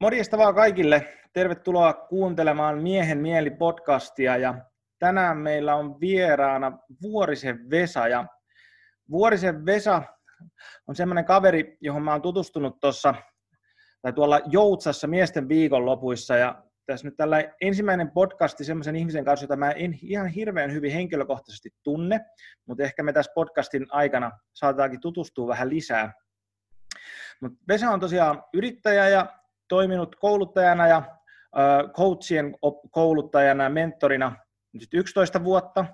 Morjesta vaan kaikille. Tervetuloa kuuntelemaan Miehen mieli podcastia ja tänään meillä on vieraana Vuorisen Vesa ja Vuorisen Vesa on semmoinen kaveri, johon mä oon tutustunut tuossa tai tuolla Joutsassa miesten viikonlopuissa ja tässä nyt tällä ensimmäinen podcasti semmoisen ihmisen kanssa, jota mä en ihan hirveän hyvin henkilökohtaisesti tunne, mutta ehkä me tässä podcastin aikana saataankin tutustua vähän lisää. Mutta Vesa on tosiaan yrittäjä ja toiminut kouluttajana ja coachien kouluttajana ja mentorina nyt 11 vuotta.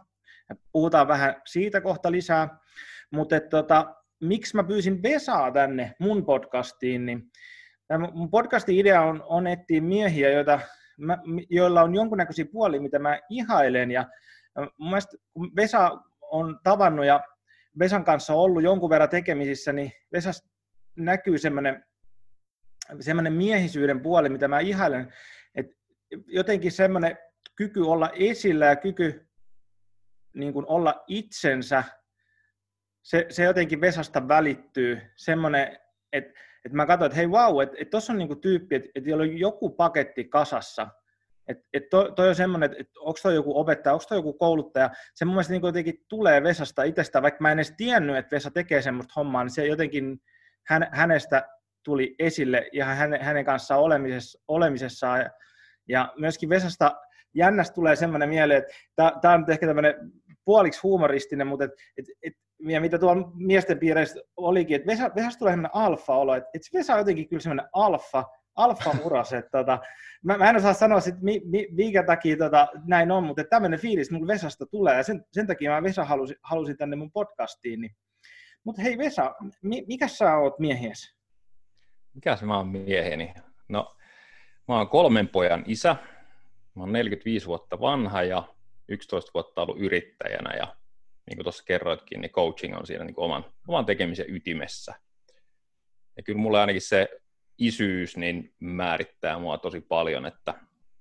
Puhutaan vähän siitä kohta lisää. Mutta tota, miksi mä pyysin Vesaa tänne mun podcastiin, niin mun podcastin idea on, on etsiä miehiä, joita, mä, joilla on jonkunnäköisiä puolia, mitä mä ihailen. Ja mun mielestä kun Vesa on tavannut ja Vesan kanssa ollut jonkun verran tekemisissä, niin Vesas näkyy semmoinen semmoinen miehisyyden puoli, mitä mä ihailen, että jotenkin semmoinen kyky olla esillä ja kyky niin kuin olla itsensä, se, se jotenkin Vesasta välittyy. Semmoinen, että, että mä katsoin, että hei vau, että, että tuossa on niin kuin tyyppi, että, että on joku paketti kasassa. Että, että toi, toi on semmoinen, että, että onko toi joku opettaja, onko toi joku kouluttaja. Se mun mielestä niin jotenkin tulee Vesasta itsestä, vaikka mä en edes tiennyt, että Vesa tekee semmoista hommaa, niin se jotenkin hän, hänestä tuli esille ja hänen, hänen kanssaan olemisessa, olemisessaan. Ja, myöskin Vesasta jännästä tulee semmoinen mieleen, että tämä on ehkä tämmöinen puoliksi huumoristinen, mutta et, et, et, ja mitä tuolla miesten piireissä olikin, että Vesa, Vesasta tulee semmoinen alfa-olo, että et Vesa on jotenkin kyllä semmoinen alfa, alfa-uras, että tota, mä, mä, en osaa sanoa sit, mi, mi, minkä takia tota, näin on, mutta tämmöinen fiilis mulla Vesasta tulee, ja sen, sen takia mä Vesa halusin, halusin tänne mun podcastiin. Niin. Mutta hei Vesa, mi, mikä sä oot miehies? Mikäs mä oon mieheni? No, mä oon kolmen pojan isä. Mä oon 45 vuotta vanha ja 11 vuotta ollut yrittäjänä ja niin kuin tuossa kerroitkin, niin coaching on siinä niin kuin oman, oman tekemisen ytimessä. Ja kyllä mulle ainakin se isyys niin määrittää mua tosi paljon, että,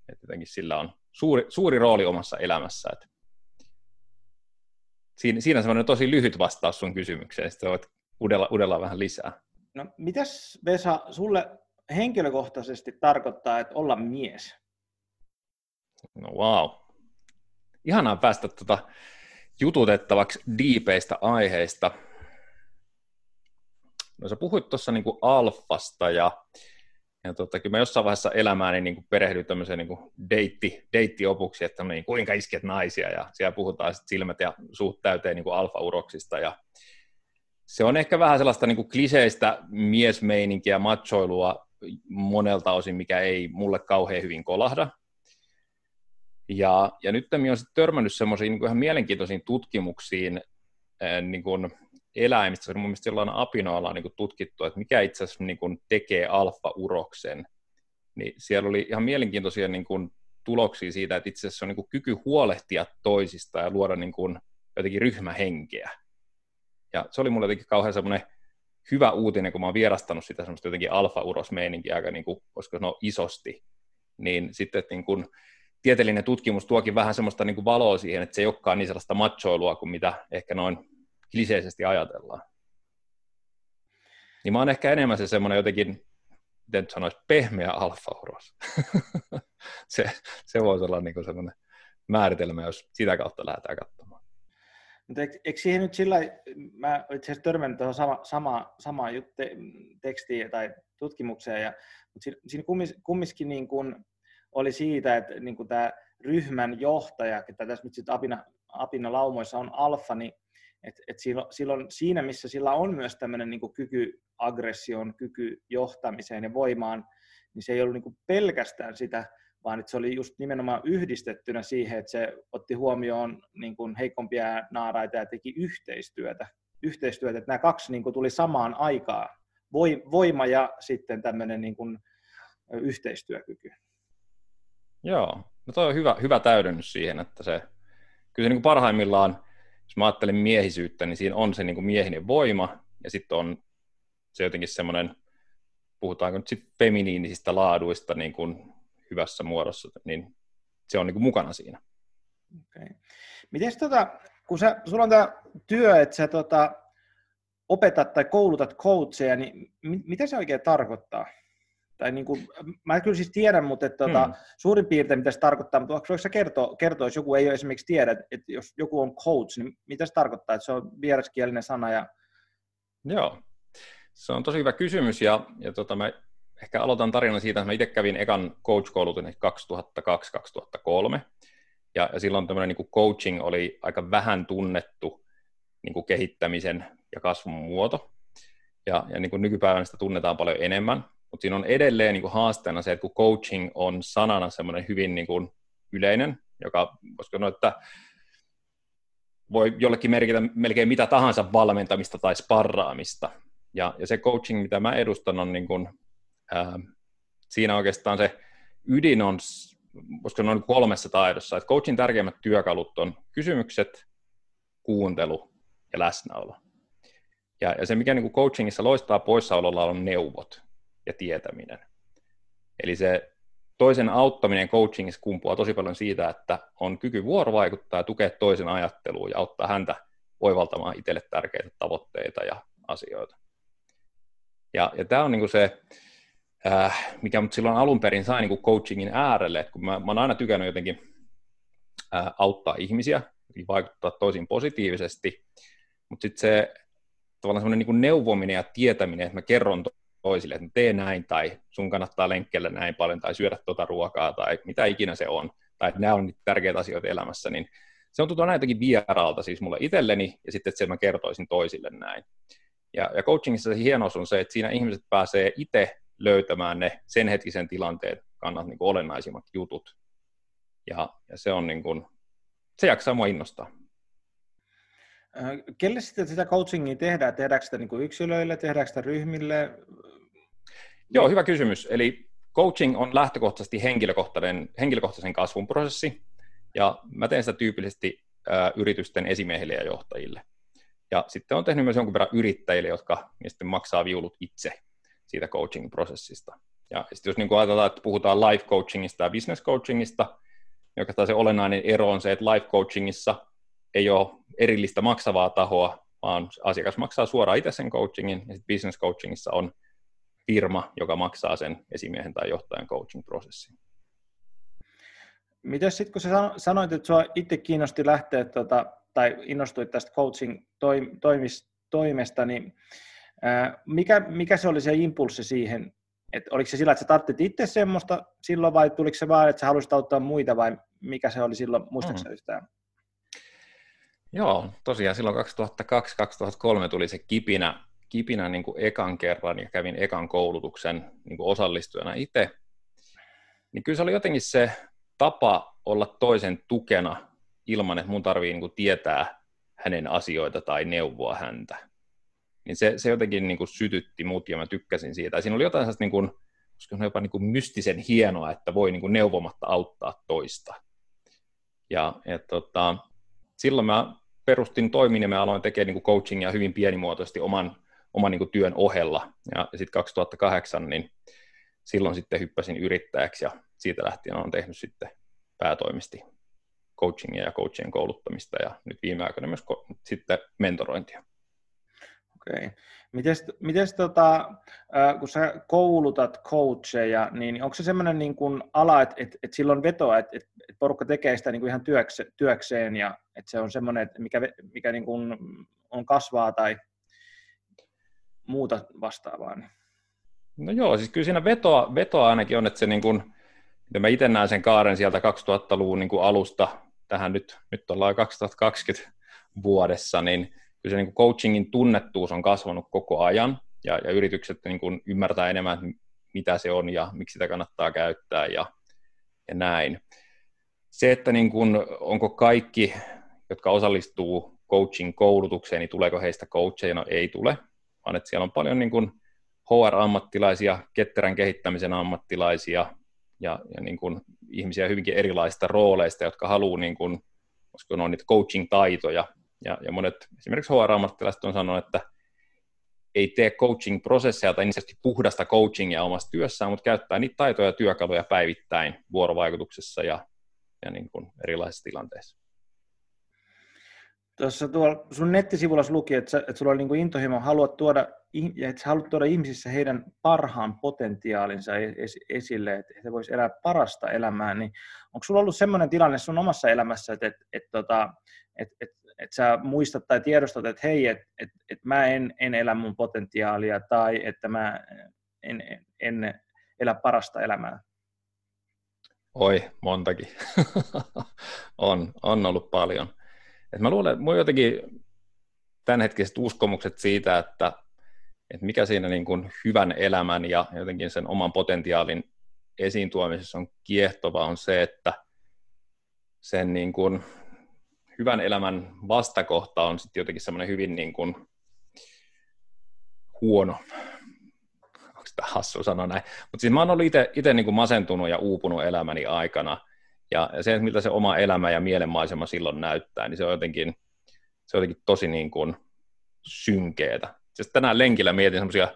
että jotenkin sillä on suuri, suuri rooli omassa elämässä. Että siinä, siinä on semmoinen tosi lyhyt vastaus sun kysymykseen, sitten voit udella, udella vähän lisää. No, mitäs Vesa sulle henkilökohtaisesti tarkoittaa, että olla mies? No wow. Ihanaa päästä tuota jututettavaksi diipeistä aiheista. No sä puhuit tuossa niinku alfasta ja, ja tota, kyllä mä jossain vaiheessa elämääni niin perehdyin tämmöiseen niin deitti, deittiopuksi, että niin, kuinka isket naisia ja siellä puhutaan sit silmät ja suut täyteen niin alfa-uroksista ja se on ehkä vähän sellaista niin kuin kliseistä miesmeininkiä, machoilua monelta osin, mikä ei mulle kauhean hyvin kolahda. Ja, ja nyt minä olen törmännyt semmoisiin niin ihan mielenkiintoisiin tutkimuksiin niin kuin eläimistä. Se on mun mielestä jollain apinoilla niin kuin tutkittu, että mikä itse asiassa niin kuin tekee alfa-uroksen. Niin siellä oli ihan mielenkiintoisia niin kuin tuloksia siitä, että itse asiassa on niin kuin kyky huolehtia toisista ja luoda niin kuin jotenkin ryhmähenkeä. Ja se oli mulle jotenkin kauhean semmoinen hyvä uutinen, kun mä oon vierastanut sitä semmoista jotenkin alfa-urosmeininkiä aika niin kuin, voisiko sanoa isosti, niin sitten että niin kuin, tieteellinen tutkimus tuokin vähän semmoista niin kuin valoa siihen, että se ei olekaan niin sellaista machoilua kuin mitä ehkä noin kliseisesti ajatellaan. Niin mä oon ehkä enemmän se semmoinen jotenkin, miten sanoisi, pehmeä alfa-uros. se, se voisi olla niin kuin semmoinen määritelmä, jos sitä kautta lähdetään katsomaan. Mutta eikö, siihen nyt sillä mä itse asiassa törmännyt tuohon sama, sama, samaan jutte, tekstiin tai tutkimukseen, ja, mutta siinä, siinä kummis, kumminkin niin kuin oli siitä, että niin kuin tämä ryhmän johtaja, että tässä nyt sitten apina, apina laumoissa on alfa, niin että et silloin, silloin siinä, missä sillä on myös tämmöinen niin kyky aggression, kyky johtamiseen ja voimaan, niin se ei ollut niin pelkästään sitä vaan että se oli just nimenomaan yhdistettynä siihen, että se otti huomioon niin kuin heikompia naaraita ja teki yhteistyötä. yhteistyötä että nämä kaksi niin kuin tuli samaan aikaan, voima ja sitten tämmöinen niin kuin yhteistyökyky. Joo, no toi on hyvä, hyvä täydennys siihen, että se, kyllä se niin kuin parhaimmillaan, jos mä ajattelen miehisyyttä, niin siinä on se niin kuin miehinen voima, ja sitten on se jotenkin semmoinen, puhutaanko nyt sitten feminiinisistä laaduista, niin kuin hyvässä muodossa, niin se on niin kuin mukana siinä. Okay. Miten tota, kun sä, sulla on tämä työ, että sä tota, opetat tai koulutat coacheja, niin mit, mitä se oikein tarkoittaa? tai niin kuin, mä kyllä siis tiedän, mutta että, tuota, hmm. suurin piirtein mitä se tarkoittaa, mutta voiko se kertoa, kertoa, jos joku ei ole esimerkiksi tiedä, että jos joku on coach, niin mitä se tarkoittaa, että se on vieraskielinen sana? Ja... Joo, se on tosi hyvä kysymys ja, ja tota, mä ehkä aloitan tarinan siitä, että mä itse kävin ekan coach-koulutuksen 2002-2003 ja, ja silloin tämmöinen niin coaching oli aika vähän tunnettu niin kuin kehittämisen ja kasvun muoto. Ja, ja niin kuin nykypäivänä sitä tunnetaan paljon enemmän, mutta siinä on edelleen niin kuin haasteena se, että kun coaching on sanana semmoinen hyvin niin kuin yleinen, joka, koska no, että voi jollekin merkitä melkein mitä tahansa valmentamista tai sparraamista. Ja, ja se coaching, mitä mä edustan, on niin kuin, ää, siinä oikeastaan se ydin on, koska noin kolmessa taidossa, että coachin tärkeimmät työkalut on kysymykset, kuuntelu ja läsnäolo. Ja, ja se, mikä niin kuin coachingissa loistaa poissaololla, on neuvot ja tietäminen. Eli se toisen auttaminen coachingissa kumpuaa tosi paljon siitä, että on kyky vuorovaikuttaa ja tukea toisen ajatteluun ja auttaa häntä oivaltamaan itselle tärkeitä tavoitteita ja asioita. Ja, ja tämä on niin kuin se, äh, mikä mut silloin alun perin sai niin coachingin äärelle, että kun mä, mä oon aina tykännyt jotenkin äh, auttaa ihmisiä, vaikuttaa toisiin positiivisesti, mutta sitten se tavallaan semmoinen niin neuvominen ja tietäminen, että mä kerron toisille, että tee näin, tai sun kannattaa lenkkellä näin paljon, tai syödä tuota ruokaa, tai mitä ikinä se on, tai että nämä on niitä tärkeitä asioita elämässä, niin se on tuntunut aina jotenkin vieraalta siis mulle itselleni, ja sitten, että se mä kertoisin toisille näin. Ja, ja coachingissa se hienous on se, että siinä ihmiset pääsee itse löytämään ne sen hetkisen tilanteen kannat niin olennaisimmat jutut. Ja, ja se on niin kuin, se jaksaa mua innostaa. Kelle sitten sitä coachingia tehdään? Tehdäänkö sitä niin yksilöille, tehdäänkö sitä ryhmille? Joo, hyvä kysymys. Eli coaching on lähtökohtaisesti henkilökohtainen, henkilökohtaisen kasvun prosessi, ja mä teen sitä tyypillisesti ä, yritysten esimiehille ja johtajille. Ja sitten on tehnyt myös jonkun verran yrittäjille, jotka sitten maksaa viulut itse siitä coaching-prosessista. Ja sitten jos niin kuin ajatellaan, että puhutaan life coachingista ja business coachingista, niin se olennainen ero on se, että life coachingissa ei ole erillistä maksavaa tahoa, vaan asiakas maksaa suoraan itse sen coachingin, ja sitten business coachingissa on firma, joka maksaa sen esimiehen tai johtajan coaching-prosessin. Miten sitten, kun sä sanoit, että sinua itse kiinnosti lähteä tuota, tai innostuit tästä coaching-toimesta, niin mikä, mikä se oli se impulssi siihen, että oliko se sillä, että sä tarvitsit itse semmoista silloin vai tuliko se vaan, että sä haluaisit auttaa muita vai mikä se oli silloin, muistaakseni mm. yhtään? Joo, tosiaan silloin 2002-2003 tuli se kipinä, kipinä niin kuin ekan kerran ja kävin ekan koulutuksen niin kuin osallistujana itse. Niin kyllä se oli jotenkin se tapa olla toisen tukena ilman, että mun tarvii niin kuin tietää hänen asioita tai neuvoa häntä. Niin se, se jotenkin niin kuin sytytti mut ja mä tykkäsin siitä. Ja siinä oli jotain sellaista niin kuin, jopa niin kuin mystisen hienoa, että voi niin kuin neuvomatta auttaa toista. Ja, ja tota, silloin mä perustin toimin ja mä aloin tekemään niin kuin coachingia hyvin pienimuotoisesti oman, oman niin kuin työn ohella. Ja sitten 2008, niin silloin sitten hyppäsin yrittäjäksi ja siitä lähtien olen tehnyt sitten päätoimisti coachingia ja coachien kouluttamista ja nyt viime aikoina myös ko- sitten mentorointia. Okei. Mites, mites tota, kun sä koulutat coacheja, niin onko se semmoinen niin kuin ala, että et, et silloin vetoa, että et, et porukka tekee sitä niin kuin ihan työkse, työkseen ja että se on semmoinen, että mikä, mikä niin kuin on kasvaa tai muuta vastaavaa? Niin. No joo, siis kyllä siinä vetoa, vetoa ainakin on, että se niin kuin, mä itse näen sen kaaren sieltä 2000-luvun niin kuin alusta tähän nyt, nyt ollaan 2020 vuodessa, niin kyllä se niin kuin coachingin tunnettuus on kasvanut koko ajan, ja, ja yritykset niin kuin ymmärtää enemmän, mitä se on ja miksi sitä kannattaa käyttää ja, ja näin. Se, että niin kuin, onko kaikki, jotka osallistuu coaching-koulutukseen, niin tuleeko heistä coacheja, no ei tule, vaan että siellä on paljon niin kuin HR-ammattilaisia, ketterän kehittämisen ammattilaisia ja, ja niin kuin ihmisiä hyvinkin erilaisista rooleista, jotka haluaa, niin kuin, koska ne on niitä coaching-taitoja, ja, ja monet esimerkiksi HR-ammattilaiset on sanonut, että ei tee coaching-prosesseja tai niin puhdasta coachingia omassa työssään, mutta käyttää niitä taitoja ja työkaluja päivittäin vuorovaikutuksessa ja, ja niin kuin erilaisissa tilanteissa. tuossa tuolla sun nettisivulla luki, että, sä, että sulla on niin intohimo, haluat tuoda, että sä haluat tuoda ihmisissä heidän parhaan potentiaalinsa esille, että he vois elää parasta elämää, niin onko sulla ollut sellainen tilanne sun omassa elämässä, että, että, että, että, että, että, sä muistat tai tiedostat, että hei, että, että, että mä en, en elä mun potentiaalia tai että mä en, en, en elä parasta elämää? Oi, montakin. on, on ollut paljon. Et mä luulen, että mun jotenkin tämänhetkiset uskomukset siitä, että, että mikä siinä niin kuin hyvän elämän ja jotenkin sen oman potentiaalin esiin tuomisessa on kiehtova, on se, että sen niin kuin hyvän elämän vastakohta on sitten jotenkin semmoinen hyvin niin kuin huono. Onko tämä hassu sanoa näin? Mutta siis mä oon ollut itse niin masentunut ja uupunut elämäni aikana – ja se, miltä se oma elämä ja mielenmaisema silloin näyttää, niin se on jotenkin, se on jotenkin tosi niin kuin synkeetä. Siis tänään lenkillä mietin semmoisia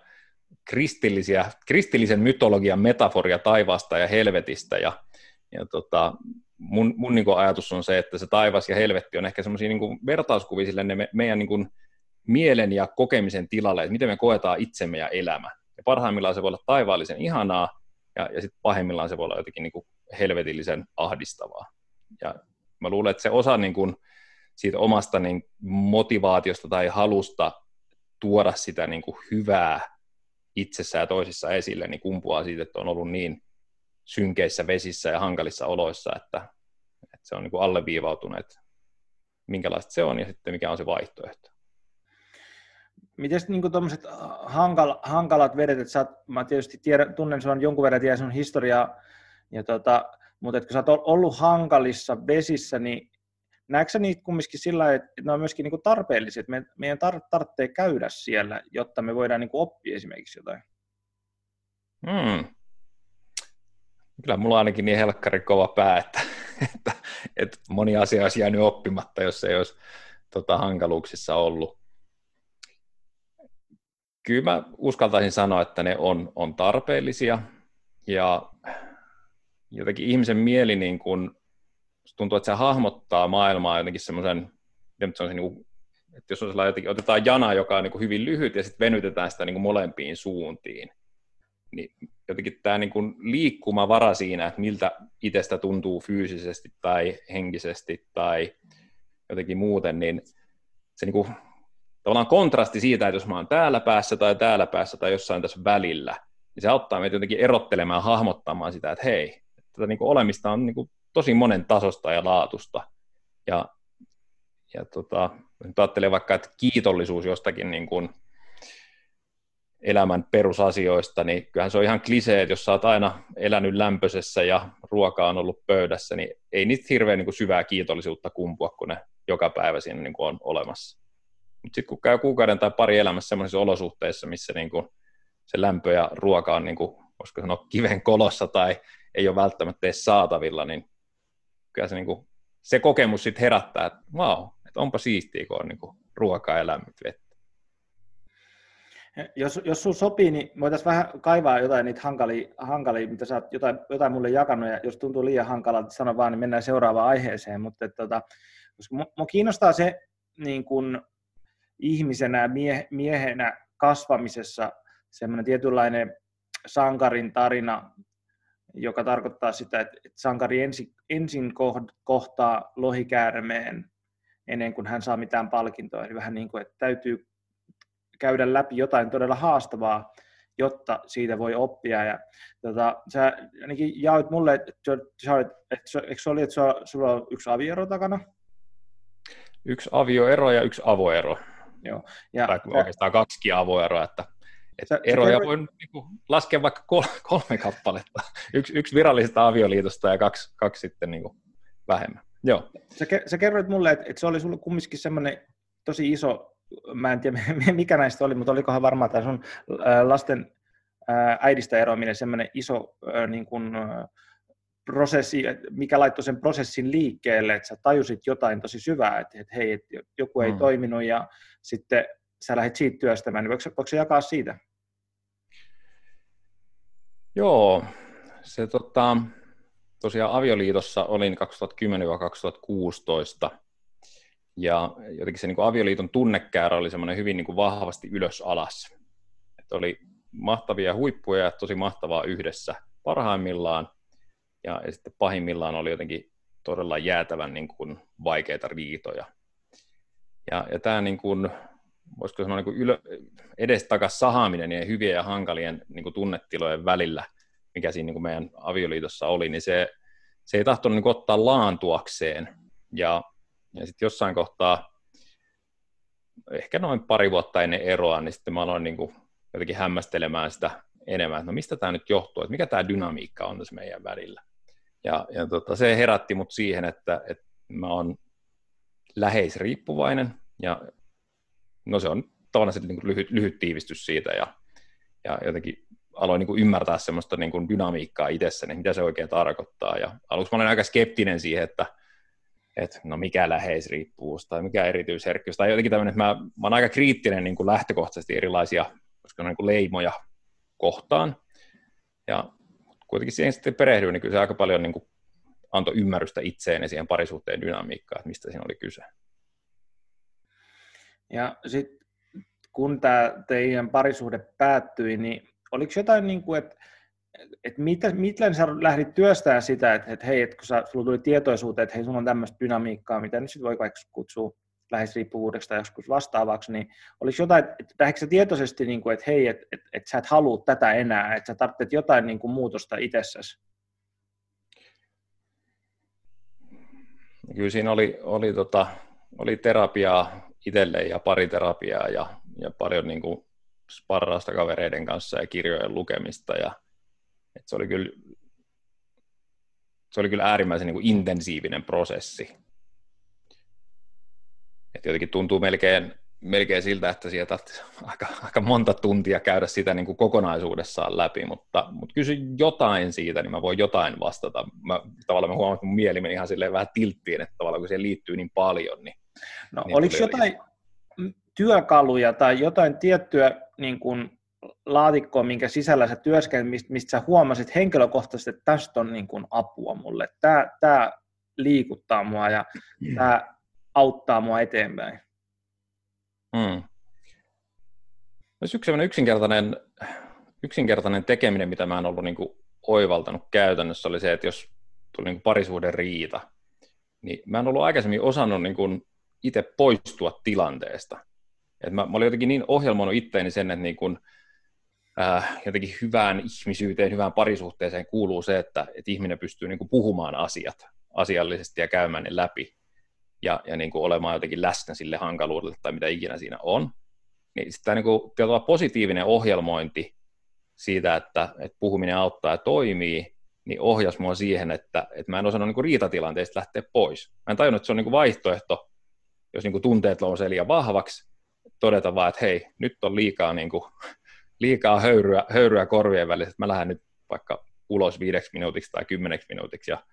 kristillisiä, kristillisen mytologian metaforia taivaasta ja helvetistä, ja, ja tota, mun, mun niin kuin ajatus on se, että se taivas ja helvetti on ehkä semmoisia niin vertauskuvia sille ne me, meidän niin kuin mielen ja kokemisen tilalle, että miten me koetaan itsemme ja elämä. Ja parhaimmillaan se voi olla taivaallisen ihanaa, ja, ja sitten pahimmillaan se voi olla jotenkin niin kuin helvetillisen ahdistavaa. Ja mä luulen, että se osa niin kuin siitä omasta niin motivaatiosta tai halusta tuoda sitä niin kuin hyvää itsessä ja toisissa esille, niin kumpuaa siitä, että on ollut niin synkeissä vesissä ja hankalissa oloissa, että, että se on niin kuin alleviivautunut, että minkälaista se on ja sitten mikä on se vaihtoehto. Miten niin tuommoiset hankal, hankalat vedet, että sä, mä tietysti tiedän, tunnen sinua jonkun verran, tiedän sun historiaa ja tota, mutta kun sä oot ollut hankalissa vesissä, niin näetkö sä niitä kumminkin sillä että ne on myöskin niin tarpeellisia, että me, meidän tar- tarvitsee käydä siellä, jotta me voidaan niin oppia esimerkiksi jotain? Hmm. Kyllä mulla on ainakin niin helkkari kova pää, että, että, että moni asia olisi jäänyt oppimatta, jos ei olisi tota, hankaluuksissa ollut. Kyllä mä uskaltaisin sanoa, että ne on, on tarpeellisia ja jotenkin ihmisen mieli niin kuin, tuntuu, että se hahmottaa maailmaa jotenkin semmoisen, se niin kuin, että jos on sellainen, jotenkin, otetaan jana, joka on niin hyvin lyhyt ja sitten venytetään sitä niin molempiin suuntiin, niin jotenkin tämä niin kuin liikkumavara siinä, että miltä itsestä tuntuu fyysisesti tai henkisesti tai jotenkin muuten, niin se niin kuin, tavallaan kontrasti siitä, että jos mä oon täällä päässä tai täällä päässä tai jossain tässä välillä, niin se auttaa meitä jotenkin erottelemaan, hahmottamaan sitä, että hei, tätä niin kuin olemista on niin kuin tosi monen tasosta ja laatusta. Ja, ja tota, nyt ajattelee vaikka, että kiitollisuus jostakin niin kuin elämän perusasioista, niin kyllähän se on ihan klisee, että jos sä oot aina elänyt lämpöisessä ja ruoka on ollut pöydässä, niin ei niitä hirveän niin kuin syvää kiitollisuutta kumpua, kun ne joka päivä siinä niin kuin on olemassa. Mutta sitten kun käy kuukauden tai pari elämässä sellaisissa olosuhteissa, missä niin kuin se lämpö ja ruoka on, niin kuin, voisiko sanoa, kiven kolossa tai ei ole välttämättä edes saatavilla, niin kyllä se, niin kuin, se kokemus sitten herättää, että vau, että onpa siistiä, kun on niin kuin, ruokaa ja lämmit vettä. Jos, jos sun sopii, niin voitaisiin vähän kaivaa jotain niitä hankalia, hankalia mitä sä oot jotain, jotain mulle jakanut, ja jos tuntuu liian hankalalta, sano vaan, niin mennään seuraavaan aiheeseen, mutta tota, koska mua kiinnostaa se niin kun ihmisenä, mie, miehenä kasvamisessa semmoinen tietynlainen sankarin tarina, joka tarkoittaa sitä, että sankari ensin, ensin kohtaa lohikäärmeen ennen kuin hän saa mitään palkintoa. Eli vähän niin kuin, että täytyy käydä läpi jotain todella haastavaa, jotta siitä voi oppia. Ja, tota, sä ainakin jaoit mulle, että, että, eikö se oli, että sulla on yksi avioero takana? Yksi avioero ja yksi avoero. Joo. Ja, tai oikeastaan kaksi avoeroa, että et sä, eroja sä voi niin laskea vaikka kolme kappaletta. Yksi, yksi virallisesta avioliitosta ja kaksi, kaksi sitten niin kuin vähemmän. Joo. Sä, sä kerroit mulle, että, että se oli sulle kumminkin semmoinen tosi iso, mä en tiedä mikä näistä oli, mutta olikohan varmaan tämä sun lasten äidistä eroaminen semmoinen iso niin kuin, prosessi, mikä laittoi sen prosessin liikkeelle, että sä tajusit jotain tosi syvää, että, että hei, että joku ei mm. toiminut ja sitten sä lähdet siitä työstämään, niin voiko, voiko se jakaa siitä? Joo, se tota, tosiaan avioliitossa olin 2010-2016 Ja jotenkin se niin kuin avioliiton tunnekäärä oli semmoinen hyvin niin kuin vahvasti ylös alas. Että oli mahtavia huippuja ja tosi mahtavaa yhdessä parhaimmillaan. Ja, ja sitten pahimmillaan oli jotenkin todella jäätävän niin kuin vaikeita riitoja. Ja, ja tämä niin kuin, voisiko sanoa niin kuin ylö, edestakas sahaaminen ja hyvien ja hankalien niin kuin tunnetilojen välillä, mikä siinä niin kuin meidän avioliitossa oli, niin se, se ei tahtonut niin ottaa laantuakseen. Ja, ja sitten jossain kohtaa, ehkä noin pari vuotta ennen eroa, niin sitten mä aloin niin kuin jotenkin hämmästelemään sitä enemmän, että no mistä tämä nyt johtuu, että mikä tämä dynamiikka on tässä meidän välillä. Ja, ja tota, se herätti mut siihen, että, että mä oon läheisriippuvainen, ja no se on tavallaan sitten niin lyhyt, lyhyt tiivistys siitä, ja, ja jotenkin aloin niin kuin ymmärtää semmoista niin kuin dynamiikkaa itsessäni, mitä se oikein tarkoittaa. Ja aluksi mä olin aika skeptinen siihen, että, että no mikä läheisriippuvuus tai mikä erityisherkkyys, tai jotenkin tämmöinen, että mä, mä olen aika kriittinen niin kuin lähtökohtaisesti erilaisia koska niin kuin leimoja kohtaan. Ja kuitenkin siihen sitten perehdyin, niin kyllä se aika paljon niin kuin antoi ymmärrystä itseen ja siihen parisuhteen dynamiikkaan, että mistä siinä oli kyse. Ja sitten kun tämä teidän parisuhde päättyi, niin oliko jotain, niin kuin, että että mitä, miten sä lähdit työstämään sitä, että, että hei, että kun sä, sulla tuli tietoisuuteen, että hei, sulla on tämmöistä dynamiikkaa, mitä nyt sitten voi vaikka kutsua läheisriippuvuudesta tai joskus vastaavaksi, niin olisi jotain, että lähdekö sä tietoisesti, niin kuin, että hei, että, että, että sä et halua tätä enää, että sä tarvitset jotain niin kuin muutosta itsessäsi? Kyllä siinä oli, oli, tota, oli terapiaa itselle ja pari terapiaa ja, ja paljon niin kuin sparrausta kavereiden kanssa ja kirjojen lukemista. Ja, että se, oli kyllä, se oli kyllä äärimmäisen niin kuin intensiivinen prosessi että jotenkin tuntuu melkein, melkein siltä, että sieltä aika, aika monta tuntia käydä sitä niin kuin kokonaisuudessaan läpi, mutta, mutta kysy jotain siitä, niin mä voin jotain vastata. Mä, tavallaan mä huomaan, että mun mieli meni ihan silleen vähän tilttiin, että tavallaan kun siihen liittyy niin paljon, niin... No niin oliko jotain työkaluja tai jotain tiettyä niin kuin laatikkoa, minkä sisällä sä työskentelet, mistä, sä huomasit henkilökohtaisesti, että tästä on niin kuin apua mulle. Tämä, tämä liikuttaa mua ja tämä auttaa mua eteenpäin. Hmm. Yksi yksinkertainen, yksinkertainen tekeminen, mitä mä en ollut niin kuin oivaltanut käytännössä, oli se, että jos tuli niin parisuuden riita, niin mä en ollut aikaisemmin osannut niin kuin itse poistua tilanteesta. Et mä, mä olin jotenkin niin ohjelmoinut itteeni sen, että niin kuin, äh, jotenkin hyvään ihmisyyteen, hyvään parisuhteeseen kuuluu se, että, että ihminen pystyy niin kuin puhumaan asiat asiallisesti ja käymään ne läpi ja, ja niin kuin olemaan jotenkin läsnä sille hankaluudelle tai mitä ikinä siinä on. Niin tämä niin kuin, positiivinen ohjelmointi siitä, että, että puhuminen auttaa ja toimii, niin ohjas mua siihen, että, että mä en osannut niin kuin riitatilanteesta lähteä pois. Mä en tajunnut, että se on niin kuin vaihtoehto, jos niin kuin tunteet nousee liian vahvaksi, todeta vaan, että hei, nyt on liikaa, niin kuin, liikaa höyryä, höyryä korvien välissä, että mä lähden nyt vaikka ulos viideksi minuutiksi tai kymmeneksi minuutiksi ja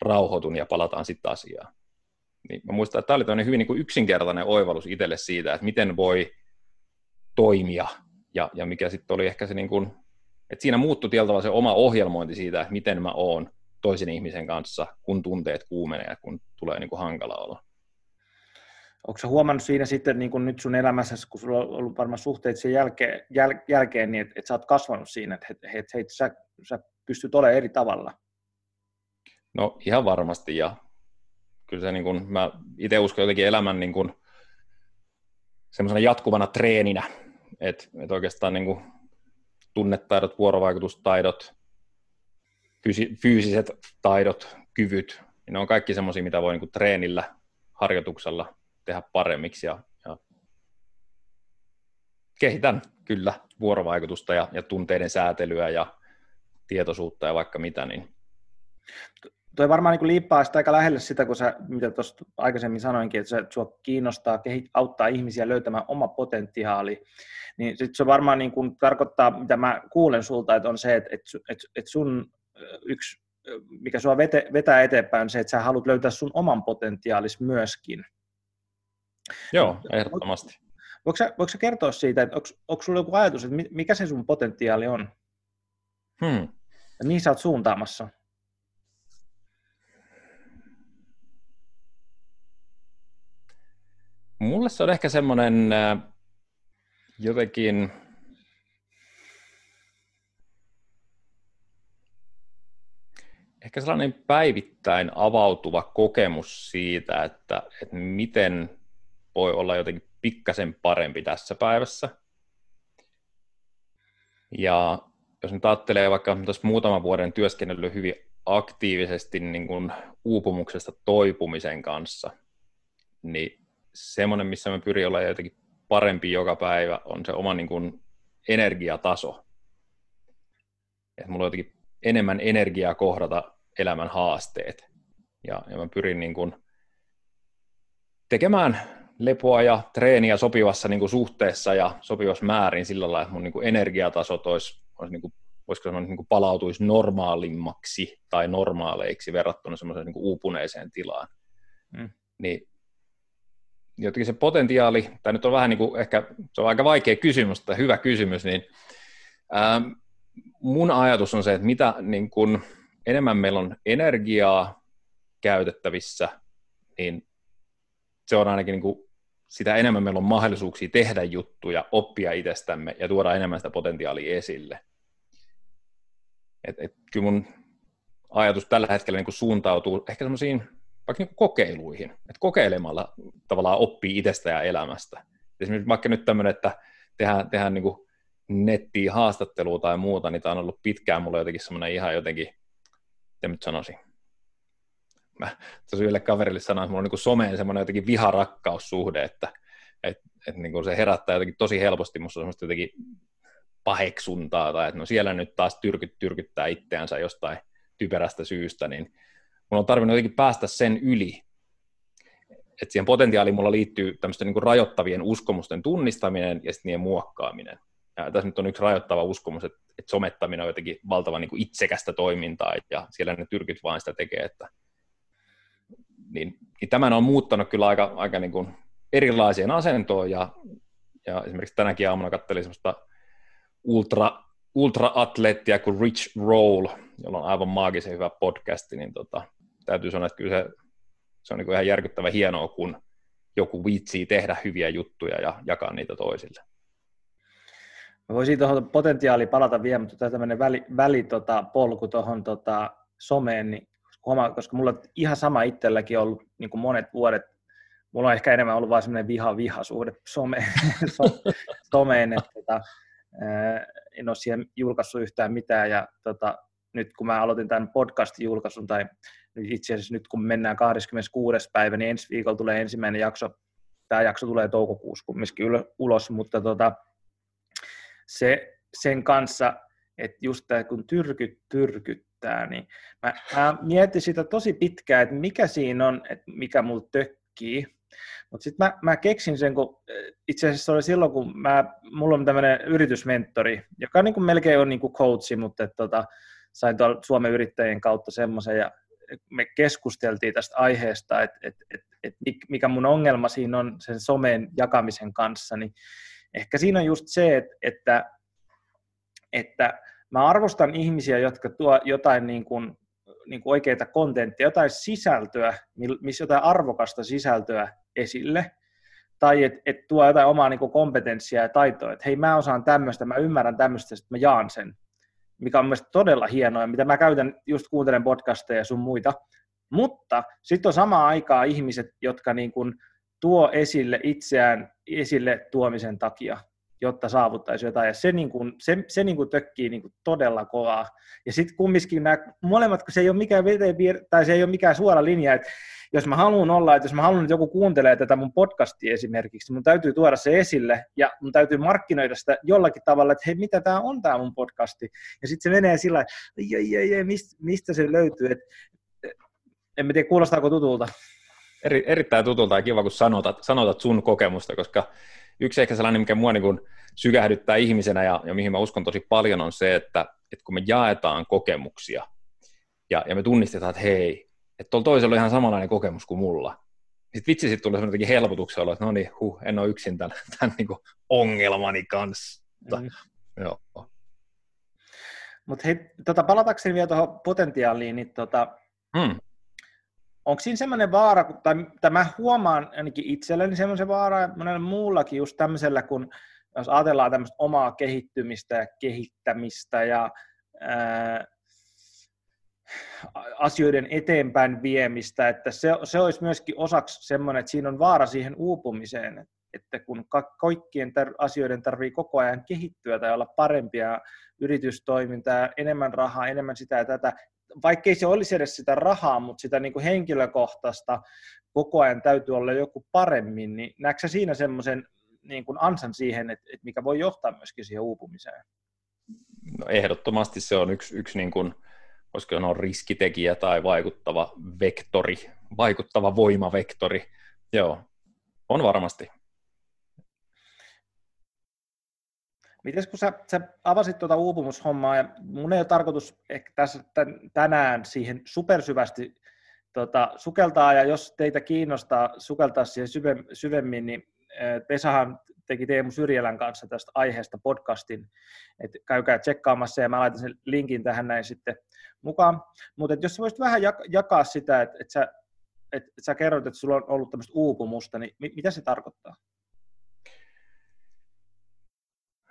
rauhoitun ja palataan sitten asiaan. Niin mä muistan, että tämä oli hyvin niin kuin yksinkertainen oivallus itselle siitä, että miten voi toimia, ja, ja mikä sitten oli ehkä se, niin kuin, että siinä muuttui tietyllä se oma ohjelmointi siitä, että miten mä oon toisen ihmisen kanssa, kun tunteet kuumenee ja kun tulee niin kuin hankala olo. Onko huomannut siinä sitten niin kuin nyt sun elämässä, kun sulla on ollut varmaan suhteet sen jälkeen, jäl, jälkeen niin että, että sä oot kasvanut siinä, että, että, että, että sä, sä pystyt olemaan eri tavalla? No ihan varmasti, ja kyllä se niin kuin, mä itse uskon jotenkin elämän niin kuin, semmoisena jatkuvana treeninä, että et oikeastaan niin kuin, tunnetaidot, vuorovaikutustaidot, fyysiset taidot, kyvyt, niin ne on kaikki semmoisia, mitä voi niin kuin, treenillä, harjoituksella tehdä paremmiksi ja, ja kehitän kyllä vuorovaikutusta ja, ja tunteiden säätelyä ja tietoisuutta ja vaikka mitä, niin Tuo varmaan niin liippaa sitä aika lähelle sitä, kun sä, mitä tuossa aikaisemmin sanoinkin, että sinua kiinnostaa kehit, auttaa ihmisiä löytämään oma potentiaali, niin sitten se varmaan niin kuin tarkoittaa, mitä mä kuulen sulta, että on se, että, että, että, että sun yksi, mikä sua vete, vetää eteenpäin, on se, että sä haluat löytää sun oman potentiaalis myöskin. Joo, ehdottomasti. Voitko sä, voitko sä kertoa siitä, että onko, onko sulla joku ajatus, että mikä se sun potentiaali on? Hmm. Ja mihin sä oot suuntaamassa? mulle se on ehkä semmoinen äh, jotenkin, ehkä sellainen päivittäin avautuva kokemus siitä, että, että miten voi olla jotenkin pikkasen parempi tässä päivässä. Ja jos nyt ajattelee vaikka tässä muutaman vuoden työskennellyt hyvin aktiivisesti niin kuin uupumuksesta toipumisen kanssa, niin semmoinen, missä mä pyrin olla jotenkin parempi joka päivä, on se oma niin kuin energiataso. Että mulla on jotenkin enemmän energiaa kohdata elämän haasteet. Ja, ja mä pyrin niin kuin tekemään lepoa ja treeniä sopivassa niin kuin suhteessa ja sopivassa määrin sillä lailla, että mun niin kuin energiatasot olisi, olisi niin kuin, voisiko sanoa, niin kuin palautuisi normaalimmaksi tai normaaleiksi verrattuna semmoiseen niin kuin uupuneeseen tilaan. Mm. Niin jotenkin se potentiaali, tai nyt on vähän niin kuin ehkä, se on aika vaikea kysymys, tai hyvä kysymys, niin ää, mun ajatus on se, että mitä niin kuin, enemmän meillä on energiaa käytettävissä, niin se on ainakin niin kuin, sitä enemmän meillä on mahdollisuuksia tehdä juttuja, oppia itsestämme ja tuoda enemmän sitä potentiaalia esille. Et, et, kyllä mun ajatus tällä hetkellä niin kuin suuntautuu ehkä semmoisiin vaikka niin kokeiluihin, että kokeilemalla tavallaan oppii itsestä ja elämästä. Esimerkiksi vaikka nyt tämmöinen, että tehdään, tehdään niin nettiin haastattelua tai muuta, niin tämä on ollut pitkään mulle jotenkin semmoinen ihan jotenkin miten nyt sanoisin, mä tosi yhdelle kaverille sanoin, että mulla on niin someen semmoinen jotenkin viharakkaussuhde, että et, et niin se herättää jotenkin tosi helposti musta semmoista jotenkin paheksuntaa, tai että no siellä nyt taas tyrkyt tyrkyttää itseänsä jostain typerästä syystä, niin mulla on tarvinnut jotenkin päästä sen yli, että siihen potentiaaliin mulla liittyy tämmöisten niin rajoittavien uskomusten tunnistaminen ja sitten niiden muokkaaminen. Ja tässä nyt on yksi rajoittava uskomus, että, että somettaminen on jotenkin valtavan niin kuin itsekästä toimintaa, ja siellä ne tyrkyt vain sitä tekee, että niin, niin tämän on muuttanut kyllä aika, aika niin kuin erilaiseen asentoon, ja, ja esimerkiksi tänäkin aamuna katselin semmoista ultra, ultra-atleettia kuin Rich Roll, jolla on aivan maagisen hyvä podcasti, niin tota, täytyy sanoa, että kyllä se, se on niin kuin ihan järkyttävä hienoa, kun joku viitsii tehdä hyviä juttuja ja jakaa niitä toisille. Mä voisin tuohon potentiaali palata vielä, mutta tämä tämmöinen väli, väli tota, polku tuohon tota, someen, niin huomaa, koska mulla on ihan sama itselläkin ollut niin kuin monet vuodet, mulla on ehkä enemmän ollut vain semmoinen viha-viha-suhde some, someen, että tota, en ole siihen julkaissut yhtään mitään, ja tota, nyt kun mä aloitin tämän podcastin julkaisun, tai itse asiassa nyt kun mennään 26. päivä, niin ensi viikolla tulee ensimmäinen jakso, tämä jakso tulee toukokuussa kumminkin ulos, mutta tota, se, sen kanssa, että just tämä kun tyrkyt tyrkyttää, niin mä, mä mietin sitä tosi pitkään, että mikä siinä on, että mikä mulla tökkii, mutta sitten mä, mä keksin sen, kun itse asiassa oli silloin, kun mä, mulla on tämmöinen yritysmentori, joka niin kuin melkein on niin kuin coachi, mutta että, tota, sain tuolla Suomen yrittäjien kautta semmoisen, ja me keskusteltiin tästä aiheesta, että, että, että, että mikä mun ongelma siinä on sen somen jakamisen kanssa, niin ehkä siinä on just se, että, että, että mä arvostan ihmisiä, jotka tuo jotain niin kuin, niin kuin oikeita kontenttia, jotain sisältöä, missä jotain arvokasta sisältöä esille, tai että et tuo jotain omaa niin kuin kompetenssia ja taitoa, että hei mä osaan tämmöistä, mä ymmärrän tämmöistä, että mä jaan sen, mikä on mielestäni todella hienoa, mitä mä käytän, just kuuntelen podcasteja ja sun muita, mutta sitten on samaan aikaa ihmiset, jotka niin kuin tuo esille itseään esille tuomisen takia, jotta saavuttaisi jotain. Ja se, niin kuin, se, se niin kuin tökkii niin kuin todella kovaa. Ja sitten kumminkin nämä molemmat, kun se ei ole mikään veteen, tai se ei ole mikään suora linja, että jos mä haluan olla, että jos mä haluan, että joku kuuntelee tätä mun podcastia esimerkiksi, mun täytyy tuoda se esille ja mun täytyy markkinoida sitä jollakin tavalla, että hei, mitä tämä on tämä mun podcasti. Ja sitten se menee sillä että mistä, mistä se löytyy. Et, en tiedä, kuulostaako tutulta eri, erittäin tutulta ja kiva, kun sanotat, sanotat sun kokemusta, koska yksi ehkä sellainen, mikä mua niin sykähdyttää ihmisenä ja, ja mihin mä uskon tosi paljon on se, että, että kun me jaetaan kokemuksia ja, ja me tunnistetaan, että hei, että tuolla toisella on ihan samanlainen kokemus kuin mulla. Sitten vitsi sitten tulee semmoinen helpotuksen olo, että no niin, huh, en ole yksin tämän, tämän niin ongelmani kanssa. Mm. Joo. Mutta hei, tota, palatakseni vielä tuohon potentiaaliin, niin tota, mm onko siinä semmoinen vaara, tai, tai mä huomaan ainakin itselleni semmoisen vaara, ja monella muullakin just tämmöisellä, kun jos ajatellaan tämmöistä omaa kehittymistä ja kehittämistä ja ää, asioiden eteenpäin viemistä, että se, se olisi myöskin osaksi semmoinen, että siinä on vaara siihen uupumiseen, että kun kaikkien tar- asioiden tarvii koko ajan kehittyä tai olla parempia yritystoimintaa, enemmän rahaa, enemmän sitä ja tätä, vaikkei se olisi edes sitä rahaa, mutta sitä niin kuin henkilökohtaista koko ajan täytyy olla joku paremmin, niin näetkö siinä semmoisen niin kuin ansan siihen, että, että mikä voi johtaa myöskin siihen uupumiseen? No ehdottomasti se on yksi, yksi niin kuin, koska on riskitekijä tai vaikuttava vektori, vaikuttava voimavektori. Joo, on varmasti. Miten kun sä, sä avasit tuota uupumushommaa, ja mun ei ole tarkoitus ehkä tässä tänään siihen supersyvästi tota, sukeltaa, ja jos teitä kiinnostaa sukeltaa siihen syve, syvemmin, niin Pesahan teki Teemu Syrjälän kanssa tästä aiheesta podcastin, että käykää tsekkaamassa, ja mä laitan sen linkin tähän näin sitten mukaan. Mutta jos sä voisit vähän jakaa sitä, että, että sä, että, että sä kerrot, että sulla on ollut tämmöistä uupumusta, niin mitä se tarkoittaa?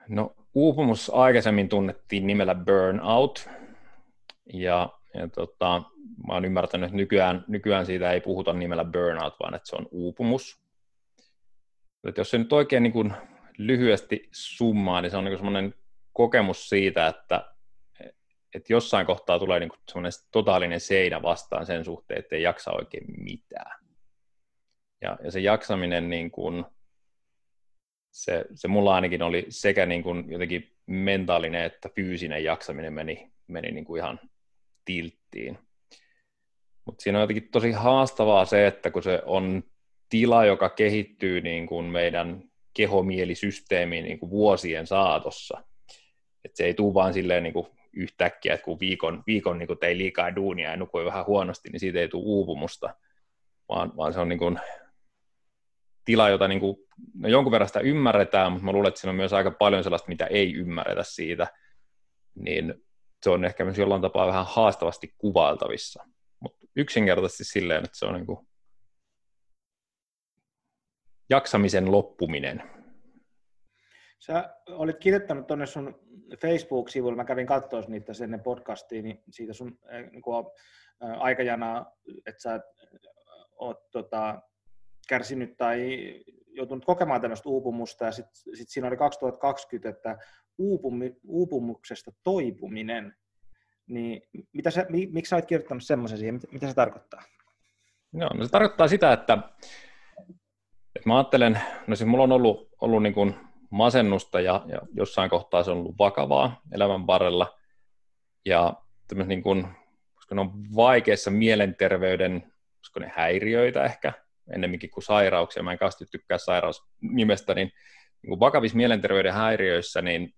No uupumus aikaisemmin tunnettiin nimellä burnout, ja, ja tota, mä oon ymmärtänyt, että nykyään, nykyään siitä ei puhuta nimellä burnout, vaan että se on uupumus. Että jos se nyt oikein niin kuin lyhyesti summaa, niin se on niin semmoinen kokemus siitä, että, että jossain kohtaa tulee niin semmoinen totaalinen seinä vastaan sen suhteen, että ei jaksa oikein mitään. Ja, ja se jaksaminen niin kuin, se, se mulla ainakin oli sekä niin kuin jotenkin mentaalinen että fyysinen jaksaminen meni, meni niin kuin ihan tilttiin. Mutta siinä on jotenkin tosi haastavaa se, että kun se on tila, joka kehittyy niin kuin meidän kehomielisysteemiin niin kuin vuosien saatossa. että se ei tule vaan silleen niin kuin yhtäkkiä, että kun viikon, viikon niin kuin tei liikaa duunia ja nukui vähän huonosti, niin siitä ei tule uupumusta, vaan, vaan se on niin kuin tila, jota niin kuin, no jonkun verran sitä ymmärretään, mutta mä luulen, että siinä on myös aika paljon sellaista, mitä ei ymmärretä siitä, niin se on ehkä myös jollain tapaa vähän haastavasti kuvailtavissa. Mutta yksinkertaisesti silleen, että se on niin kuin jaksamisen loppuminen. Sä olit kirjoittanut tuonne sun Facebook-sivuille, mä kävin katsoa niitä ennen podcastiin, niin siitä sun niin kuin, aikajana, että sä oot tota, kärsinyt tai joutunut kokemaan tämmöistä uupumusta, ja sitten sit siinä oli 2020, että uupumi, uupumuksesta toipuminen, niin mitä sä, miksi sä olet kirjoittanut semmoisen siihen, mitä, mitä se tarkoittaa? Joo, no se tarkoittaa sitä, että, että mä ajattelen, no siis mulla on ollut, ollut niin kuin masennusta ja, ja jossain kohtaa se on ollut vakavaa elämän varrella, ja tämmöisen niin kuin, koska ne on vaikeissa mielenterveyden, koska ne häiriöitä ehkä, ennemminkin kuin sairauksia. Mä en kauheasti tykkää sairausnimestä, niin, niin kuin vakavissa mielenterveyden häiriöissä, niin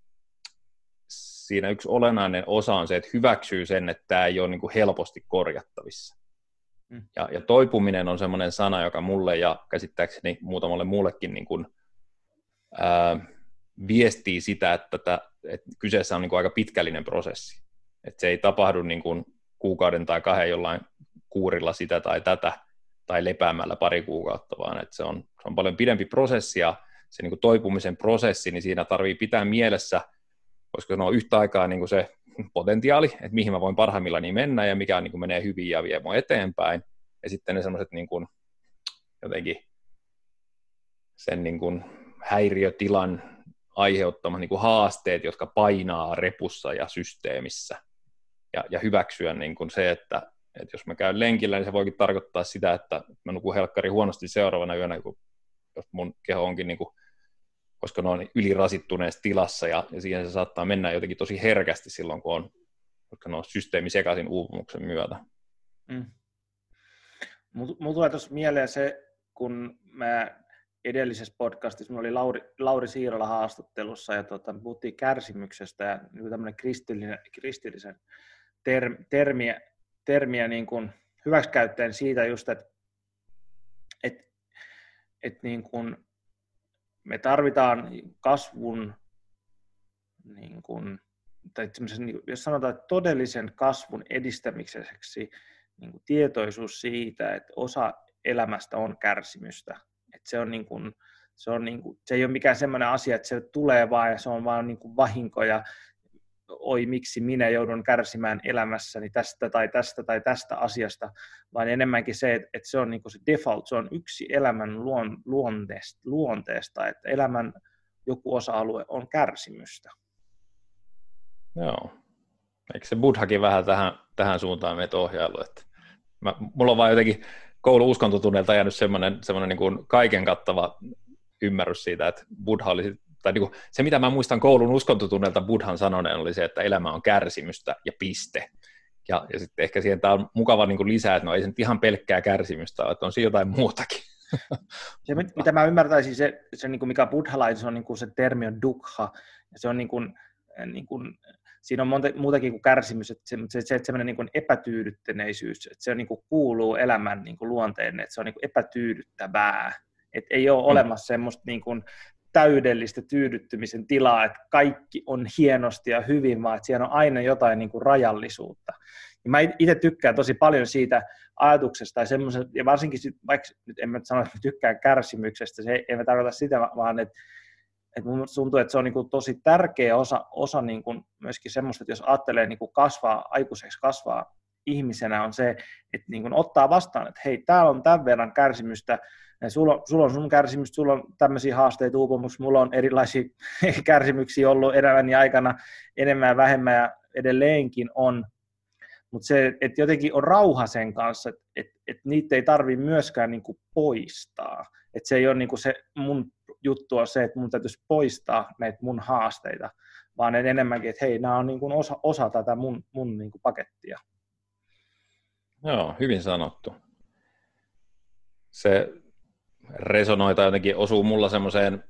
siinä yksi olennainen osa on se, että hyväksyy sen, että tämä ei ole niin kuin helposti korjattavissa. Mm. Ja, ja toipuminen on semmoinen sana, joka mulle ja käsittääkseni muutamalle muullekin niin kuin, ää, viestii sitä, että, tätä, että kyseessä on niin kuin aika pitkällinen prosessi. Että se ei tapahdu niin kuin kuukauden tai kahden jollain kuurilla sitä tai tätä, tai lepäämällä pari kuukautta, vaan että se on, se on paljon pidempi prosessi ja se niin kuin toipumisen prosessi, niin siinä tarvii pitää mielessä, koska sanoa yhtä aikaa niin kuin se potentiaali, että mihin mä voin parhaimmillani mennä ja mikä niin kuin menee hyvin ja vie mua eteenpäin, ja sitten ne semmoiset niin kuin, jotenkin sen niin kuin häiriötilan aiheuttamat niin kuin haasteet, jotka painaa repussa ja systeemissä, ja, ja hyväksyä niin kuin se, että et jos mä käyn lenkillä, niin se voikin tarkoittaa sitä, että mä nukun helkkari huonosti seuraavana yönä, kun jos mun keho onkin, niin kuin, koska ne on ylirasittuneessa tilassa, ja, ja siihen se saattaa mennä jotenkin tosi herkästi silloin, kun on, koska ne on systeemi sekaisin uupumuksen myötä. Mm. Mulla tulee tuossa mieleen se, kun mä edellisessä podcastissa, oli Lauri, Lauri Siirola haastattelussa, ja tota, puhuttiin kärsimyksestä, ja niin tämmöinen kristillinen, kristillisen term, termiä niin kuin hyväksikäyttäen siitä just, että, että, että niin kuin me tarvitaan kasvun, niin kuin, tai jos sanotaan, että todellisen kasvun edistämiseksi, niin kuin tietoisuus siitä, että osa elämästä on kärsimystä. Että se, on niin kuin, se, on niin kuin, se ei ole mikään sellainen asia, että se tulee vaan ja se on vaan niin kuin vahinko ja oi miksi minä joudun kärsimään elämässäni tästä tai tästä tai tästä asiasta, vaan enemmänkin se, että, se on niin se default, se on yksi elämän luon, luonteesta, luonteesta, että elämän joku osa-alue on kärsimystä. Joo. Eikö se buddhakin vähän tähän, tähän suuntaan meitä ohjailu? Että mä, mulla on vaan jotenkin koulu uskontotunneilta jäänyt semmoinen, semmoinen niin kuin kaiken kattava ymmärrys siitä, että buddha oli, tai niin kuin, se mitä mä muistan koulun uskontotunnelta buddhan sanoneen oli se, että elämä on kärsimystä ja piste. Ja, ja sitten ehkä siihen tämä on mukava niin kuin lisää, että no ei se nyt ihan pelkkää kärsimystä ole, että on siinä jotain muutakin. Se, mitä mä ymmärtäisin, se, se niin kuin mikä buddhalaisuus on, niin kuin se termi on dukha, ja se on niin kuin, niin kuin siinä on monta, muutakin kuin kärsimys, että se, se, se semmoinen niin kuin epätyydyttäneisyys, että se on niin kuin kuuluu elämän niin kuin luonteen, että se on niin kuin epätyydyttävää, että ei ole mm. olemassa semmoista niin kuin täydellistä tyydyttymisen tilaa, että kaikki on hienosti ja hyvin, vaan että siellä on aina jotain niin kuin rajallisuutta. Ja mä itse tykkään tosi paljon siitä ajatuksesta, tai semmoisen, ja varsinkin, sit, vaikka nyt en mä sano, että mä tykkään kärsimyksestä, se ei, ei tarkoita sitä, vaan että että mun tuntuu, että se on niin kuin tosi tärkeä osa, osa niin kuin myöskin semmoista, että jos ajattelee niin kuin kasvaa, aikuiseksi kasvaa ihmisenä, on se, että niin kuin ottaa vastaan, että hei, täällä on tämän verran kärsimystä, sulla sulla on sun kärsimystä, sulla on tämmöisiä haasteita, uupumus, mulla on erilaisia kärsimyksiä ollut elämäni aikana enemmän ja vähemmän ja edelleenkin on, mutta se, että jotenkin on rauha sen kanssa, että et, niitä ei tarvitse myöskään niin kuin poistaa. Että se ei ole niin kuin se mun juttu on se, että mun täytyisi poistaa näitä mun haasteita, vaan enemmänkin, että hei, nämä on niin kuin osa, osa tätä mun, mun niin kuin pakettia. Joo, hyvin sanottu. Se resonoi tai jotenkin osuu mulla semmoiseen,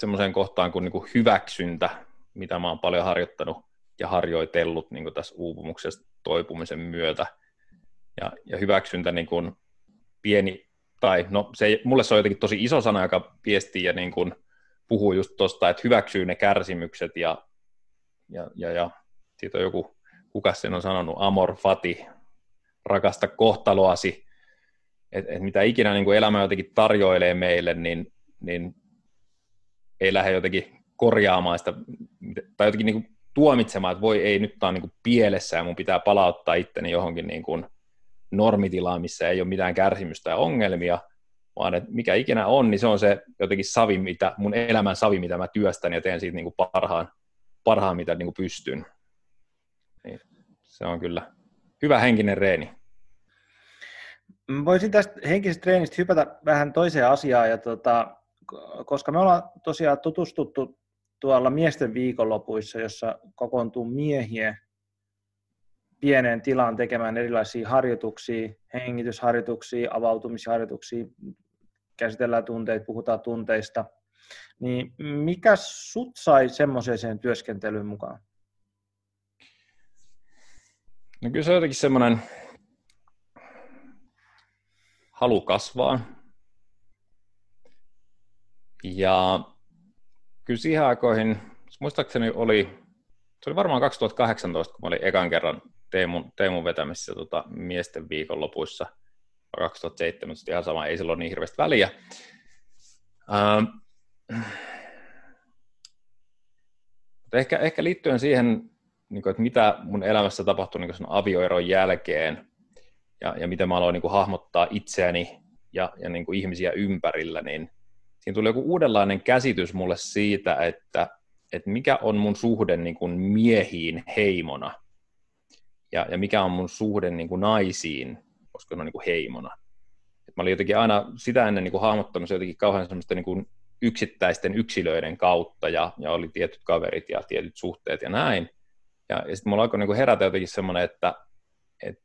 semmoiseen kohtaan kuin, niin kuin hyväksyntä, mitä mä oon paljon harjoittanut ja harjoitellut niin kuin tässä uupumuksesta toipumisen myötä. Ja, ja hyväksyntä niin kuin pieni tai no se, mulle se on jotenkin tosi iso sana, joka viestii ja niin kuin puhuu just tuosta, että hyväksyy ne kärsimykset ja, ja, ja, ja siitä on joku, kuka sen on sanonut, amor fati, rakasta kohtaloasi, että et mitä ikinä niin kuin elämä jotenkin tarjoilee meille, niin, niin ei lähde jotenkin korjaamaan sitä, tai jotenkin niin kuin tuomitsemaan, että voi ei, nyt tämä on niin kuin pielessä ja mun pitää palauttaa itteni johonkin niin kuin normitilaa, missä ei ole mitään kärsimystä ja ongelmia, vaan että mikä ikinä on, niin se on se jotenkin savi, mitä, mun elämän savi, mitä mä työstän ja teen siitä niin kuin parhaan, parhaan, mitä niin kuin pystyn. Niin, se on kyllä hyvä henkinen reeni. Voisin tästä henkisestä treenistä hypätä vähän toiseen asiaan, ja tota, koska me ollaan tosiaan tutustuttu tuolla miesten viikonlopuissa, jossa kokoontuu miehiä pieneen tilaan tekemään erilaisia harjoituksia, hengitysharjoituksia, avautumisharjoituksia, käsitellään tunteita, puhutaan tunteista, niin mikä sut sai semmoiseen työskentelyyn mukaan? No kyllä se on jotenkin semmoinen halu kasvaa. Ja kyllä siihen aikoihin, muistaakseni oli, se oli varmaan 2018, kun mä olin ekan kerran Teemun, Teemun vetämissä tota, miesten viikonlopuissa 2017, ihan sama, ei silloin niin hirveästi väliä. Ähm, ehkä, ehkä liittyen siihen, niin kuin, että mitä mun elämässä tapahtui niin sen avioeron jälkeen ja, ja miten mä aloin niin kuin, hahmottaa itseäni ja, ja niin kuin, ihmisiä ympärillä, niin siinä tuli joku uudenlainen käsitys mulle siitä, että, että mikä on mun suhde niin kuin, miehiin heimona ja, ja mikä on mun suhde niin kuin naisiin, koska ne on niin kuin heimona. Et mä olin jotenkin aina sitä ennen niin kuin hahmottanut se jotenkin kauhean semmoista niin kuin yksittäisten yksilöiden kautta, ja, ja oli tietyt kaverit ja tietyt suhteet ja näin. Ja, ja sitten mulla alkoi niin kuin herätä jotenkin semmoinen, että et,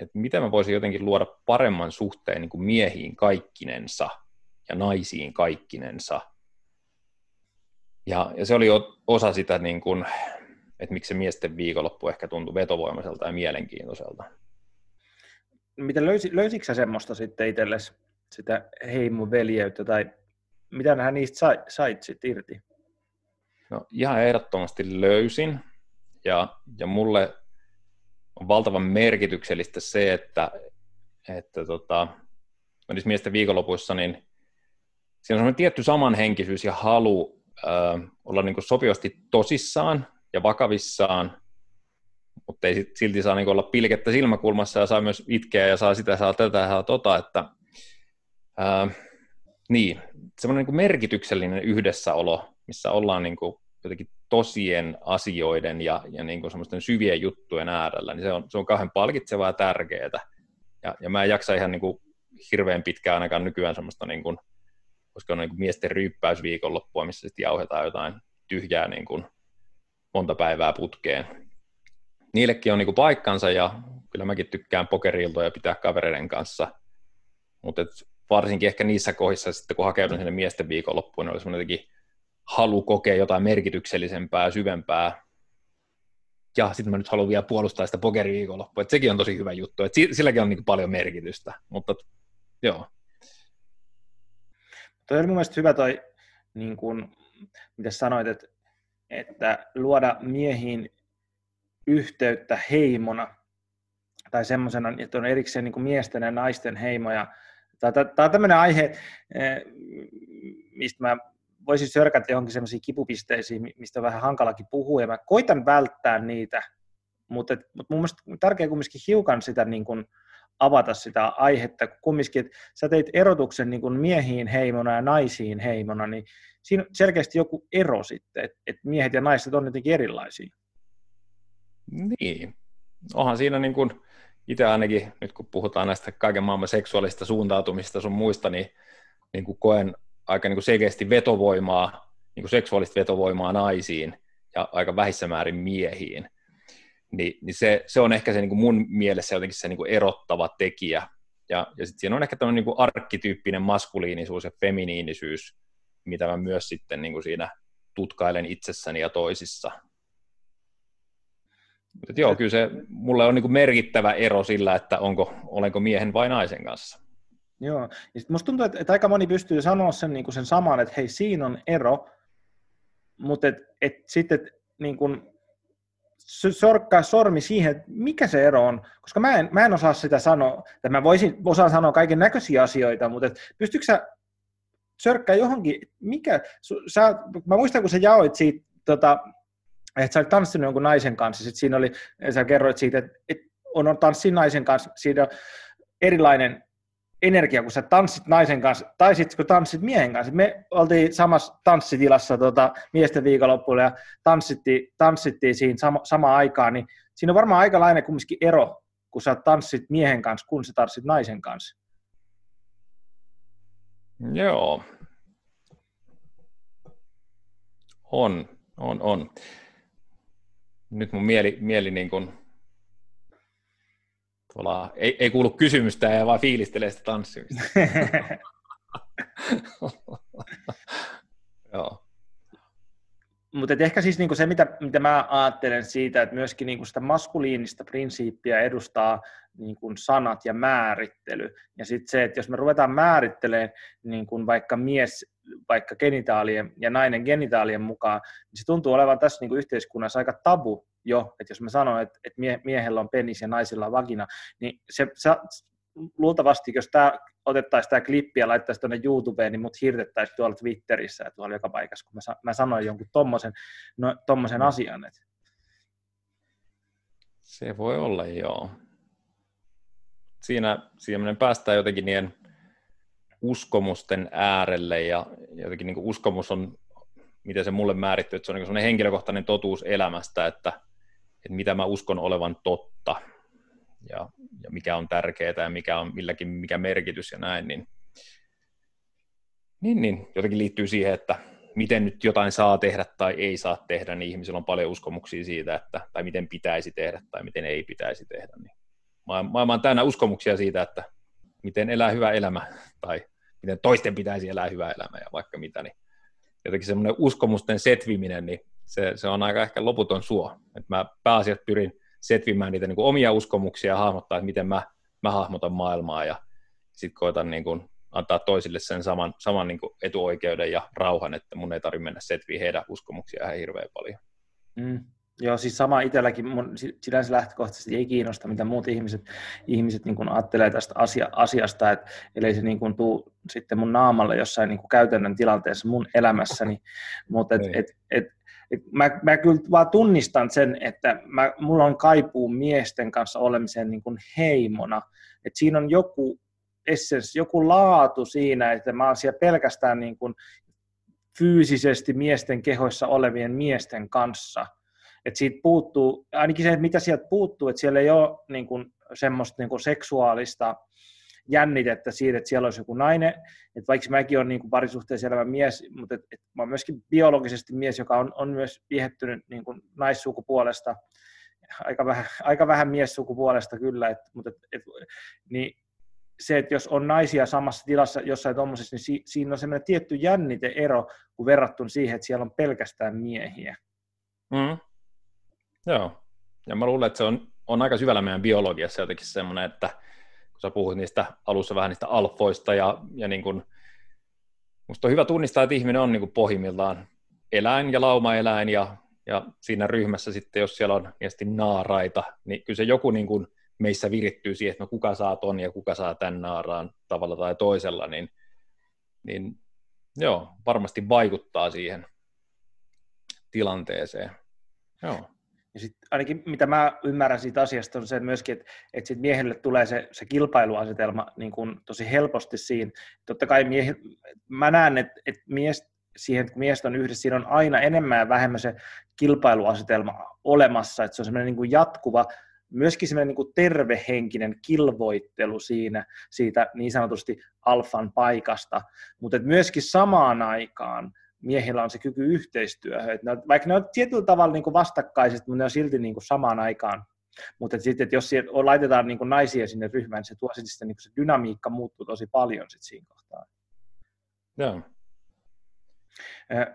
et miten mä voisin jotenkin luoda paremman suhteen niin kuin miehiin kaikkinensa ja naisiin kaikkinensa. Ja, ja se oli osa sitä niin kuin, että miksi se miesten viikonloppu ehkä tuntui vetovoimaiselta ja mielenkiintoiselta. Miten löysi, löysitkö sä semmoista sitten itsellesi, sitä heimoveljeyttä, tai mitä hän niistä sai, sait sitten irti? No ihan ehdottomasti löysin, ja, ja mulle on valtavan merkityksellistä se, että, että tota, niissä miesten viikonlopuissa, niin siinä on tietty samanhenkisyys ja halu ö, olla niin sopivasti tosissaan ja vakavissaan, mutta ei silti saa niin olla pilkettä silmäkulmassa ja saa myös itkeä ja saa sitä, saa tätä, saa tota, että ää, niin, semmoinen niin merkityksellinen yhdessäolo, missä ollaan niin kuin jotenkin tosien asioiden ja, ja niin kuin semmoisten syvien juttujen äärellä, niin se on, se on kauhean palkitsevaa ja tärkeää. Ja, ja mä en jaksa ihan niin kuin hirveän pitkään ainakaan nykyään semmoista, niin kuin, koska on niin kuin miesten ryyppäysviikonloppua, missä sitten jauhetaan jotain tyhjää niin kuin monta päivää putkeen. Niillekin on niin kuin paikkansa ja kyllä mäkin tykkään pokeriiltoja pitää kavereiden kanssa, mutta varsinkin ehkä niissä kohdissa sitten, kun hakeudun sinne miesten viikonloppuun, niin oli semmoinen jotenkin halu kokea jotain merkityksellisempää syvempää. Ja sitten mä nyt haluan vielä puolustaa sitä pokeriviikonloppua, että sekin on tosi hyvä juttu, että silläkin on niin paljon merkitystä, mutta joo. Toi oli mun mielestä hyvä toi, niin kuin, mitä sanoit, että, että luoda miehiin yhteyttä heimona, tai semmoisena, että on erikseen niin miesten ja naisten heimoja. Tämä on tämmöinen aihe, eh, mistä mä voisin sörkätä johonkin semmoisiin kipupisteisiin, mistä on vähän hankalakin puhua, ja mä koitan välttää niitä, mutta, mutta mun mielestä tärkeää kumminkin hiukan sitä niin kuin avata sitä aihetta, kumminkin, että sä teit erotuksen niin kuin miehiin heimona ja naisiin heimona, niin siinä on selkeästi joku ero sitten, että, että miehet ja naiset on jotenkin erilaisia. Niin, onhan siinä niin kuin, itse ainakin, nyt kun puhutaan näistä kaiken maailman seksuaalista suuntautumista sun muista, niin, niin kuin koen aika niin kuin selkeästi vetovoimaa, niin kuin seksuaalista vetovoimaa naisiin ja aika vähissä määrin miehiin. Ni, niin se, se, on ehkä se niin kuin mun mielessä jotenkin se niin kuin erottava tekijä. Ja, ja sitten siinä on ehkä tämmöinen niin arkkityyppinen maskuliinisuus ja feminiinisyys, mitä mä myös sitten niin kuin siinä tutkailen itsessäni ja toisissa. Mutta joo, kyllä se mulle on niin kuin merkittävä ero sillä, että onko, olenko miehen vai naisen kanssa. Joo, ja musta tuntuu, että, että aika moni pystyy sanoa sen, niin kuin sen saman, että hei, siinä on ero, mutta et, et sitten et, niin kuin, sorkkaa sormi siihen, että mikä se ero on, koska mä en, mä en osaa sitä sanoa, että mä voisin, osaan sanoa kaiken näköisiä asioita, mutta et, pystytkö sä sörkkää johonkin, mikä, sä, mä muistan, kun sä jaoit siitä, tota, että sä olit tanssinut jonkun naisen kanssa, sit siinä oli, sä kerroit siitä, että, että on tanssin naisen kanssa, siinä on erilainen energia, kun sä tanssit naisen kanssa, tai sitten kun tanssit miehen kanssa. Me oltiin samassa tanssitilassa tota, miesten viikonloppuilla ja tanssittiin, tanssittiin siinä sama, samaan aikaan, niin siinä on varmaan aikalainen kumminkin ero, kun sä tanssit miehen kanssa, kun sä tanssit naisen kanssa. Joo. On, on, on. Nyt mun mieli, mieli niin kuin Tuolla, ei, ei kuulu kysymystä ja vaan fiilistelee sitä tanssimista. Joo. Mutta ehkä siis niinku se, mitä, mitä mä ajattelen siitä, että myöskin niinku sitä maskuliinista prinsiippiä edustaa niinku sanat ja määrittely. Ja sitten se, että jos me ruvetaan määrittelemään niinku vaikka mies vaikka genitaalien ja nainen genitaalien mukaan, niin se tuntuu olevan tässä niinku yhteiskunnassa aika tabu jo, että jos mä sanon, että, että mie, miehellä on penis ja naisilla on vagina, niin se, se luultavasti, jos tämä otettaisiin tämä klippi ja laittaisiin tuonne YouTubeen, niin mut hirtettäisiin tuolla Twitterissä ja tuolla joka paikassa, kun mä, mä sanoin jonkun tommosen, no, tommosen asian. Että. Se voi olla, joo. Siinä, siinä päästään jotenkin niiden uskomusten äärelle ja jotenkin niin uskomus on, miten se mulle määrittyy, että se on niin henkilökohtainen totuus elämästä, että että mitä mä uskon olevan totta ja, ja mikä on tärkeää ja mikä on milläkin mikä merkitys ja näin, niin, niin, niin jotenkin liittyy siihen, että miten nyt jotain saa tehdä tai ei saa tehdä, niin ihmisillä on paljon uskomuksia siitä, että, tai miten pitäisi tehdä tai miten ei pitäisi tehdä. Niin maailma on täynnä uskomuksia siitä, että miten elää hyvä elämä tai miten toisten pitäisi elää hyvä elämä ja vaikka mitä, niin jotenkin semmoinen uskomusten setviminen, niin se, se on aika ehkä loputon suo. Et mä pääasiassa pyrin setvimään niitä niin kuin omia uskomuksia ja hahmottaa, että miten mä, mä hahmotan maailmaa ja sitten koitan niin kuin antaa toisille sen saman, saman niin kuin etuoikeuden ja rauhan, että mun ei tarvitse mennä setviin heidän uskomuksia ihan hirveän paljon. Mm. Joo, siis sama itselläkin, mun sinänsä lähtökohtaisesti ei kiinnosta, mitä muut ihmiset, ihmiset niin ajattelee tästä asia, asiasta, että ellei se niin kuin tuu sitten mun naamalle jossain niin kuin käytännön tilanteessa mun elämässäni, mutta et, et, et, et mä, mä kyllä vaan tunnistan sen, että mä, mulla on kaipuu miesten kanssa olemiseen niin kuin heimona, että siinä on joku essence, joku laatu siinä, että mä oon siellä pelkästään niin kuin fyysisesti miesten kehoissa olevien miesten kanssa – että siitä puuttuu, ainakin se, että mitä sieltä puuttuu, että siellä ei ole niin kuin, semmoista niin kuin seksuaalista jännitettä siitä, että siellä olisi joku nainen, että vaikka mäkin olen niin kuin parisuhteessa elävä mies, mutta et, et mä olen myöskin biologisesti mies, joka on, on myös viehättynyt niin kuin naissukupuolesta, aika vähän, aika vähän miessukupuolesta kyllä, et, mutta et, et, niin se, että jos on naisia samassa tilassa jossain tuommoisessa, niin si, siinä on semmoinen tietty jänniteero, kun verrattuna siihen, että siellä on pelkästään miehiä. Mm. Joo, ja mä luulen, että se on, on aika syvällä meidän biologiassa jotenkin semmoinen, että kun sä puhuit niistä alussa vähän niistä alfoista ja, ja niin kuin, musta on hyvä tunnistaa, että ihminen on niin kuin pohjimmiltaan eläin ja laumaeläin ja, ja siinä ryhmässä sitten, jos siellä on mielestäni naaraita, niin kyllä se joku niin kuin meissä virittyy siihen, että no kuka saa ton ja kuka saa tämän naaraan tavalla tai toisella, niin, niin joo, varmasti vaikuttaa siihen tilanteeseen. Joo. Ja sit ainakin mitä mä ymmärrän siitä asiasta on se myöskin, että, että sit miehelle tulee se, se kilpailuasetelma niin kun tosi helposti siinä. Totta kai miehi, mä näen, että, että mies, siihen, kun miehet on yhdessä, siinä on aina enemmän ja vähemmän se kilpailuasetelma olemassa, että se on semmoinen niin jatkuva, myöskin semmoinen niin tervehenkinen kilvoittelu siinä, siitä niin sanotusti alfan paikasta, mutta myöskin samaan aikaan miehillä on se kyky yhteistyöhön. Että ne, vaikka ne on tietyllä tavalla niin kuin vastakkaiset, mutta ne on silti niin kuin samaan aikaan. Mutta että sitten, että jos laitetaan niin kuin naisia sinne ryhmään, niin se tuo sitten niin kuin se dynamiikka muuttuu tosi paljon sitten siinä kohtaa. Joo.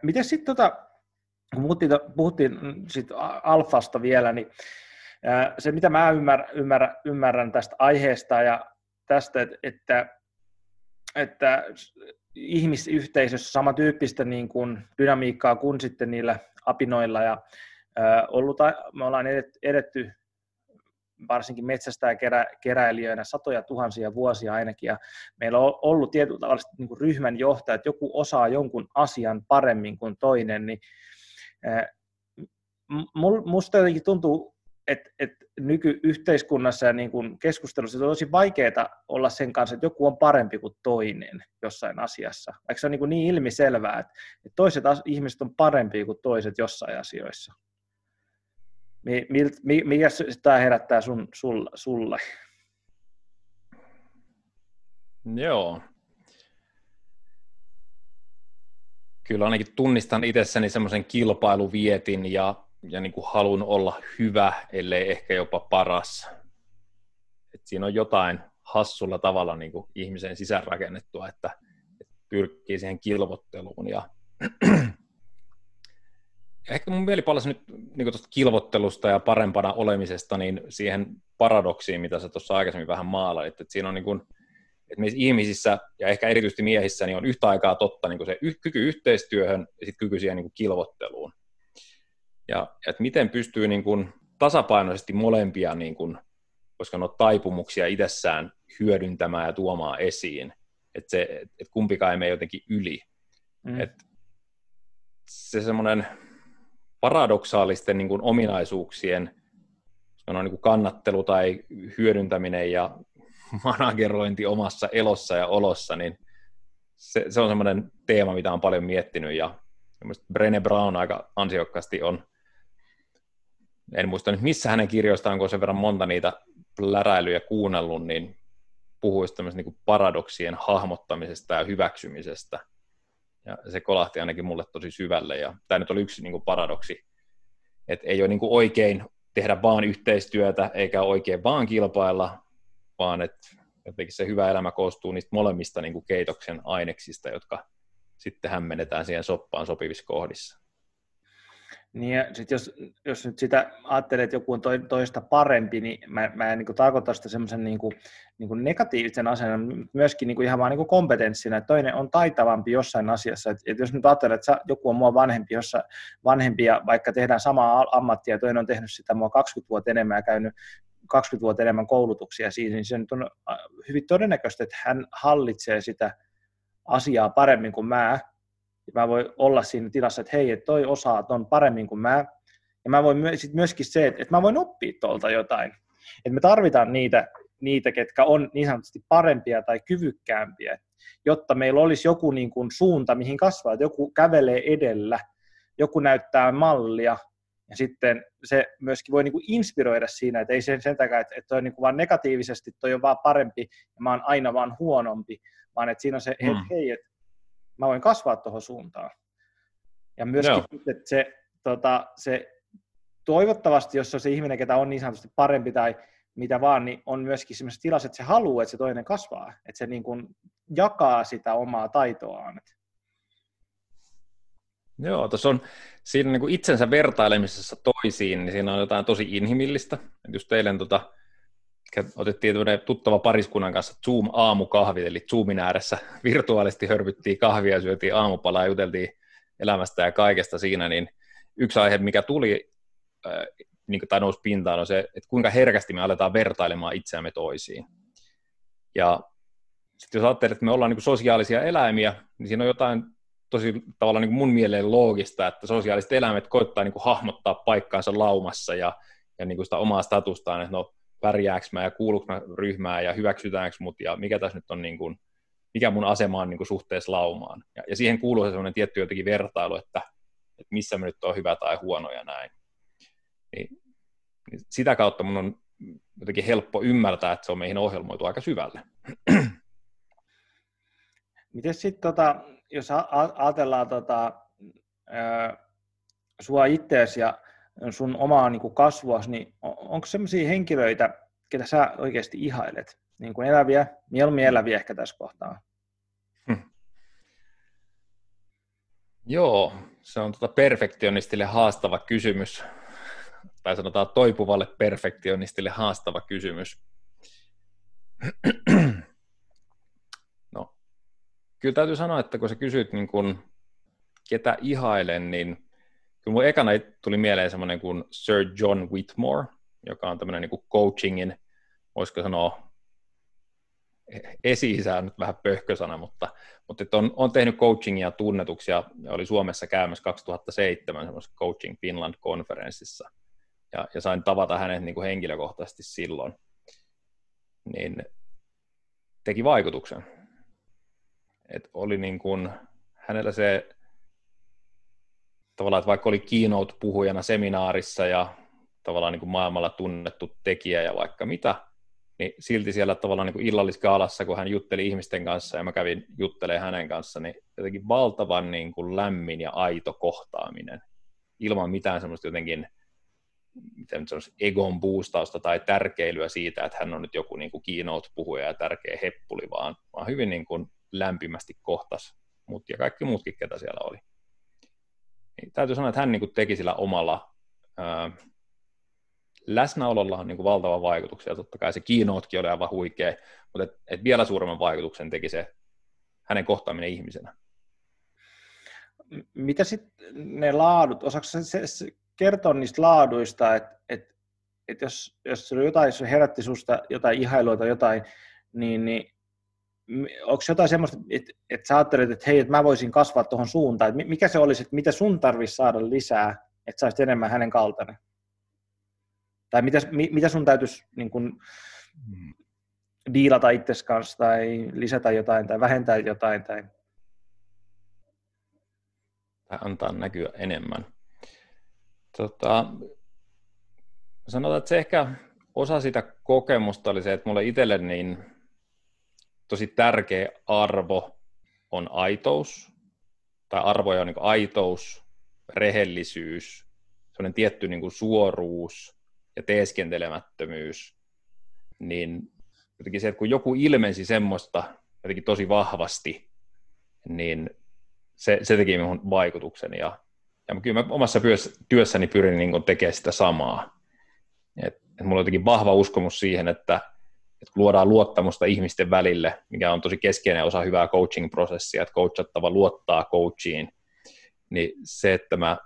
Miten sitten, tota, kun puhuttiin, puhuttiin sit alfasta vielä, niin se mitä mä ymmärrän, ymmärrän, ymmärrän tästä aiheesta ja tästä, että, että, että ihmisyhteisössä samantyyppistä niin kuin dynamiikkaa kuin sitten niillä apinoilla. Ja ollut, me ollaan edetty varsinkin metsästä ja kerä, keräilijöinä satoja tuhansia vuosia ainakin, ja meillä on ollut tietyllä tavalla niin kuin ryhmän johtaja, että joku osaa jonkun asian paremmin kuin toinen, niin musta jotenkin tuntuu että et nykyyhteiskunnassa ja niin kuin keskustelussa on tosi vaikeaa olla sen kanssa, että joku on parempi kuin toinen jossain asiassa. Vaikka se on niin, kuin niin ilmiselvää, että, toiset ihmiset on parempia kuin toiset jossain asioissa. Mikä tämä herättää sun, sulla, sulle? Joo. Kyllä ainakin tunnistan itsessäni semmoisen kilpailuvietin ja ja niin kuin halun olla hyvä, ellei ehkä jopa paras. Et siinä on jotain hassulla tavalla niin kuin ihmisen sisäänrakennettua, että, että pyrkii siihen kilvotteluun. Ja ehkä mun mieli palasi nyt niin tuosta kilvottelusta ja parempana olemisesta niin siihen paradoksiin, mitä sä tuossa aikaisemmin vähän maalailit, että siinä on niin kuin, että meissä ihmisissä ja ehkä erityisesti miehissä niin on yhtä aikaa totta niin kuin se kyky yhteistyöhön ja sitten kyky siihen niin kuin kilvotteluun ja että miten pystyy niin kuin tasapainoisesti molempia, niin kuin, koska on taipumuksia itsessään hyödyntämään ja tuomaan esiin, että, se, että kumpikaan ei mene jotenkin yli. Mm. Että se semmoinen paradoksaalisten niin kuin ominaisuuksien on niin kuin kannattelu tai hyödyntäminen ja managerointi omassa elossa ja olossa, niin se, se on semmoinen teema, mitä on paljon miettinyt ja Brené Brown aika ansiokkaasti on en muista nyt missä hänen kirjoistaan, kun sen verran monta niitä läräilyjä kuunnellut, niin puhuisi tämmöistä niin paradoksien hahmottamisesta ja hyväksymisestä. Ja se kolahti ainakin mulle tosi syvälle. Ja tämä nyt oli yksi niin kuin paradoksi, että ei ole niin kuin oikein tehdä vaan yhteistyötä, eikä oikein vaan kilpailla, vaan että jotenkin se hyvä elämä koostuu niistä molemmista niin kuin keitoksen aineksista, jotka sitten hämmennetään siihen soppaan sopivissa kohdissa. Niin ja sit jos, jos nyt sitä ajattelee, että joku on toista parempi, niin mä, mä en niin tarkoita sitä semmoisen niin niin negatiivisen asennon, myöskin niin kuin ihan vaan niin kuin kompetenssina, että toinen on taitavampi jossain asiassa. Et, et jos nyt ajattelee, että joku on mua vanhempi, jossa vanhempi ja vaikka tehdään samaa ammattia, ja toinen on tehnyt sitä mua 20 vuotta enemmän ja käynyt 20 vuotta enemmän koulutuksia siinä, niin se nyt on hyvin todennäköistä, että hän hallitsee sitä asiaa paremmin kuin mä, mä voin olla siinä tilassa, että hei, että toi osaa ton paremmin kuin mä, ja mä voin sit myöskin se, että, että mä voin oppia tuolta jotain. Että me tarvitaan niitä, niitä, ketkä on niin sanotusti parempia tai kyvykkäämpiä, jotta meillä olisi joku niin kuin suunta, mihin kasvaa, että joku kävelee edellä, joku näyttää mallia, ja sitten se myöskin voi niin kuin inspiroida siinä, että ei sen, sen takia, että, että toi on niin kuin vaan negatiivisesti, toi on vaan parempi ja mä oon aina vaan huonompi, vaan että siinä on se, että mm. hei, että mä voin kasvaa tuohon suuntaan. Ja myöskin, no. että se, tota, se toivottavasti, jos se on se ihminen, ketä on niin sanotusti parempi tai mitä vaan, niin on myöskin sellaisessa tilassa, että se haluaa, että se toinen kasvaa, että se niin kuin jakaa sitä omaa taitoaan. Joo, tuossa on siinä niin kuin itsensä vertailemisessa toisiin, niin siinä on jotain tosi inhimillistä. Et just eilen tota, otettiin tuttava pariskunnan kanssa Zoom-aamukahvit, eli Zoomin ääressä virtuaalisesti hörvyttiin kahvia, syötiin aamupalaa ja juteltiin elämästä ja kaikesta siinä, niin yksi aihe, mikä tuli äh, niin tai nousi pintaan, on se, että kuinka herkästi me aletaan vertailemaan itseämme toisiin. Ja sitten jos ajattelee, että me ollaan niin sosiaalisia eläimiä, niin siinä on jotain tosi tavallaan niin mun mieleen loogista, että sosiaaliset eläimet koittaa niin hahmottaa paikkaansa laumassa ja, ja niin sitä omaa statustaan, että no pärjääkö mä ja kuuluuko mä ryhmään ja hyväksytäänkö mut ja mikä tässä nyt on niin kuin, mikä mun asema on niin kuin suhteessa laumaan. Ja, ja siihen kuuluu se sellainen tietty jotenkin vertailu, että, että missä me nyt on hyvä tai huono ja näin. Niin, niin sitä kautta mun on jotenkin helppo ymmärtää, että se on meihin ohjelmoitu aika syvälle. Miten sitten, tota, jos ajatellaan tota, sua itseäsi ja sun omaa niin kuin kasvuasi, niin onko sellaisia henkilöitä, ketä sä oikeasti ihailet? Niin kuin eläviä, mieluummin eläviä ehkä tässä kohtaa. Hmm. Joo, se on tuota perfektionistille haastava kysymys, tai sanotaan toipuvalle perfektionistille haastava kysymys. No, kyllä täytyy sanoa, että kun sä kysyt niin kun, ketä ihailen, niin Kyllä mun ekana tuli mieleen semmoinen kuin Sir John Whitmore, joka on tämmöinen niin coachingin, voisiko sanoa, esi nyt vähän pöhkösana, mutta, mutta että on, on tehnyt coachingia tunnetuksi ja oli Suomessa käymässä 2007 semmoisessa Coaching Finland-konferenssissa ja, ja sain tavata hänet niin kuin henkilökohtaisesti silloin, niin teki vaikutuksen. Et oli niin kuin, hänellä se tavallaan, että vaikka oli keynote-puhujana seminaarissa ja tavallaan niin kuin maailmalla tunnettu tekijä ja vaikka mitä, niin silti siellä tavallaan niin illalliskaalassa, kun hän jutteli ihmisten kanssa ja mä kävin juttelemaan hänen kanssa, niin jotenkin valtavan niin kuin lämmin ja aito kohtaaminen. Ilman mitään semmoista jotenkin miten egon boostausta tai tärkeilyä siitä, että hän on nyt joku niin kuin keynote-puhuja ja tärkeä heppuli, vaan, vaan hyvin niin kuin lämpimästi kohtas mut ja kaikki muutkin, ketä siellä oli niin täytyy sanoa, että hän niin teki sillä omalla ää, läsnäolollaan niin valtava vaikutuksia. Totta kai se keynotekin oli aivan huikea, mutta et, et vielä suuremman vaikutuksen teki se hänen kohtaaminen ihmisenä. Mitä sitten ne laadut, osaako se, se kertoa niistä laaduista, että et, et jos, jos se jotain, jos herätti susta jotain ihailua tai jotain, niin, niin onko jotain semmoista, että, että sä ajattelet, että hei, että mä voisin kasvaa tuohon suuntaan, että mikä se olisi, että mitä sun tarvitsisi saada lisää, että saisit enemmän hänen kaltainen? Tai mitä, mitä sun täytyisi niin kun, diilata itses kanssa tai lisätä jotain tai vähentää jotain? Tai... tai antaa näkyä enemmän. Tota, sanotaan, että se ehkä osa sitä kokemusta oli se, että mulle itselle niin tosi tärkeä arvo on aitous, tai arvoja on niin aitous, rehellisyys, sellainen tietty niin suoruus ja teeskentelemättömyys, niin jotenkin se, että kun joku ilmensi semmoista jotenkin tosi vahvasti, niin se, se teki minun vaikutuksen ja, Ja kyllä mä omassa työssäni pyrin niin tekemään sitä samaa. Et, et mulla on jotenkin vahva uskomus siihen, että, että luodaan luottamusta ihmisten välille, mikä on tosi keskeinen osa hyvää coaching-prosessia, että coachattava luottaa coachiin, niin se, että mä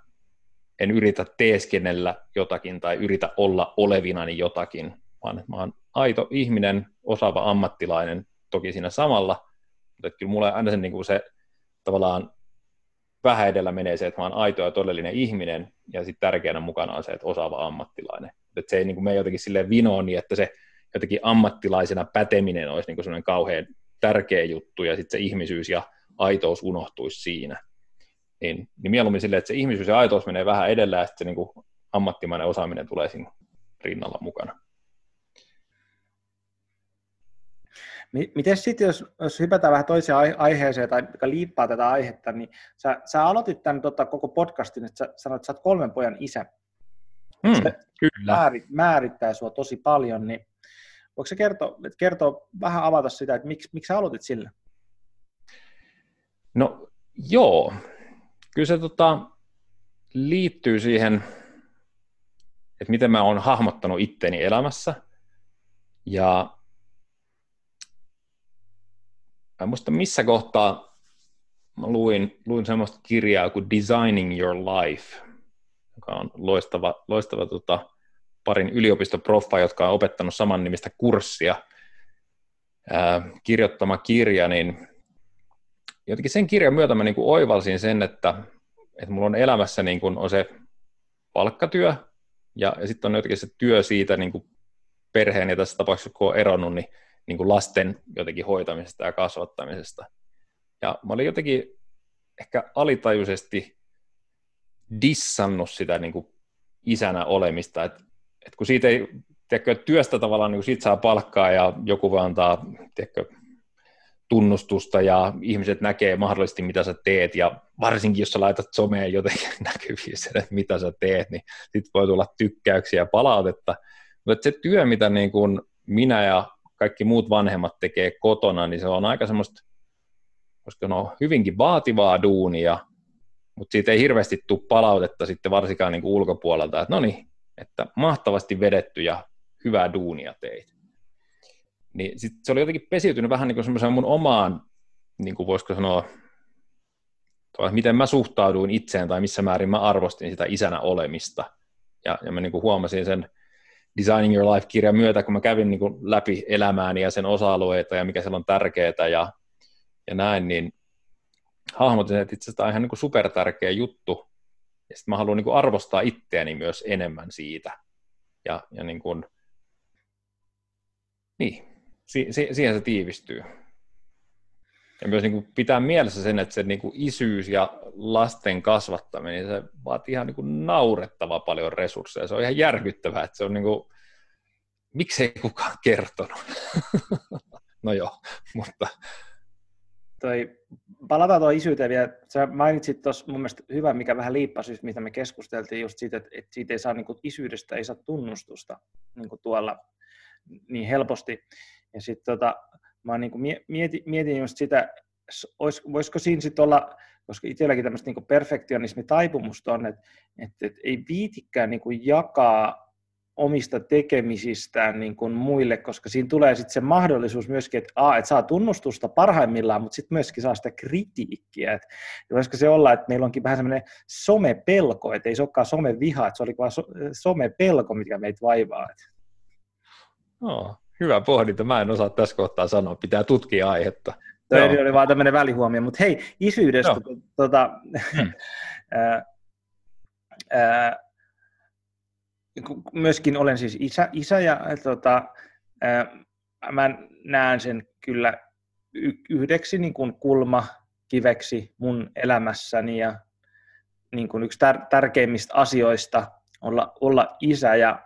en yritä teeskennellä jotakin tai yritä olla olevinani jotakin, vaan mä oon aito ihminen, osaava ammattilainen, toki siinä samalla, mutta kyllä mulla aina se, niin kuin se tavallaan vähän edellä menee se, että mä oon aito ja todellinen ihminen, ja sitten tärkeänä mukana on se, että osaava ammattilainen. Että se ei niin kuin mene jotenkin silleen vinoon niin, että se jotenkin ammattilaisena päteminen olisi niin sellainen kauhean tärkeä juttu, ja sitten se ihmisyys ja aitous unohtuisi siinä. Niin, niin mieluummin silleen, että se ihmisyys ja aitous menee vähän edellä, ja sitten se niin ammattimainen osaaminen tulee siinä rinnalla mukana. Miten sitten, jos, jos hypätään vähän toiseen aiheeseen tai joka liippaa tätä aihetta, niin sä, sä aloitit tämän tota, koko podcastin, että sä sanoit, että sä oot kolmen pojan isä. Mm, se kyllä. Määrit, määrittää sua tosi paljon, niin voiko sä kertoa, kertoa vähän avata sitä, että miksi, miksi sä aloitit sillä? No joo, kyllä se tota, liittyy siihen, että miten mä oon hahmottanut itteni elämässä. Ja mä muista missä kohtaa mä luin, luin semmoista kirjaa kuin Designing Your Life, joka on loistava, loistava tota, parin yliopistoproffa, jotka on opettanut saman nimistä kurssia, ää, kirjoittama kirja, niin jotenkin sen kirjan myötä mä niin kuin oivalsin sen, että, että mulla on elämässä niin kuin on se palkkatyö, ja, ja sitten on jotenkin se työ siitä niin kuin perheen, ja tässä tapauksessa kun on eronnut, niin niin kuin lasten jotenkin hoitamisesta ja kasvattamisesta. Ja mä olin jotenkin ehkä alitajuisesti dissannut sitä niin kuin isänä olemista, että, että kun siitä ei, tiedätkö, työstä tavallaan niin sit saa palkkaa ja joku voi antaa tiedätkö, tunnustusta ja ihmiset näkee mahdollisesti, mitä sä teet, ja varsinkin jos sä laitat someen jotenkin näkyviin sen, että mitä sä teet, niin sitten voi tulla tykkäyksiä ja palautetta. Mutta se työ, mitä niin kuin minä ja kaikki muut vanhemmat tekee kotona, niin se on aika semmoista, koska no hyvinkin vaativaa duunia, mutta siitä ei hirveästi tule palautetta sitten varsinkaan niin ulkopuolelta, että no niin, että mahtavasti vedetty ja hyvää duunia teit. Niin sit se oli jotenkin pesiytynyt vähän niin kuin mun omaan, niin kuin voisiko sanoa, miten mä suhtauduin itseen tai missä määrin mä arvostin sitä isänä olemista. Ja, ja mä niin kuin huomasin sen Designing Your Life-kirjan myötä, kun mä kävin niin kuin läpi elämääni ja sen osa-alueita ja mikä siellä on tärkeää ja, ja näin, niin hahmotin, että itse asiassa tämä on ihan niin kuin supertärkeä juttu. Ja sitten mä haluan niin kuin arvostaa itseäni myös enemmän siitä. Ja, ja niin kuin, niin, si, si, siihen se tiivistyy. Ja myös niin kuin pitää mielessä sen, että se niin kuin isyys ja lasten kasvattaminen, se vaatii ihan niin kuin naurettava paljon resursseja. Se on ihan järkyttävää, että se on niin kuin, miksei kukaan kertonut. no joo, mutta... Toi, palataan tuohon isyyteen vielä. Sä mainitsit tuossa mun mielestä hyvä, mikä vähän liippasi, mitä me keskusteltiin just siitä, että, että siitä ei saa, niin kuin, isyydestä ei saa tunnustusta niin kuin tuolla niin helposti. Ja sitten tota, mä niin kuin mietin, mietin just sitä, voisiko siinä sitten olla, koska itselläkin tämmöistä niin perfektionismitaipumusta on, että, että, että ei viitikään niin kuin jakaa omista tekemisistään niin kuin muille, koska siinä tulee sitten se mahdollisuus myöskin, että, a, että saa tunnustusta parhaimmillaan, mutta sitten myöskin saa sitä kritiikkiä. Että, voisiko se olla, että meillä onkin vähän semmoinen somepelko, että ei se olekaan someviha, että se oli vain so, somepelko, mikä meitä vaivaa. No, hyvä pohdinta. Mä en osaa tässä kohtaa sanoa. Pitää tutkia aihetta. Toi Joo. oli vaan tämmöinen välihuomio. Mutta hei, isyydestä. Tuota, hmm. ää, ää, myöskin olen siis isä, isä ja tota, ää, mä näen sen kyllä yhdeksi niin kuin kulmakiveksi mun elämässäni ja niin kuin yksi tär- tärkeimmistä asioista olla, olla isä ja,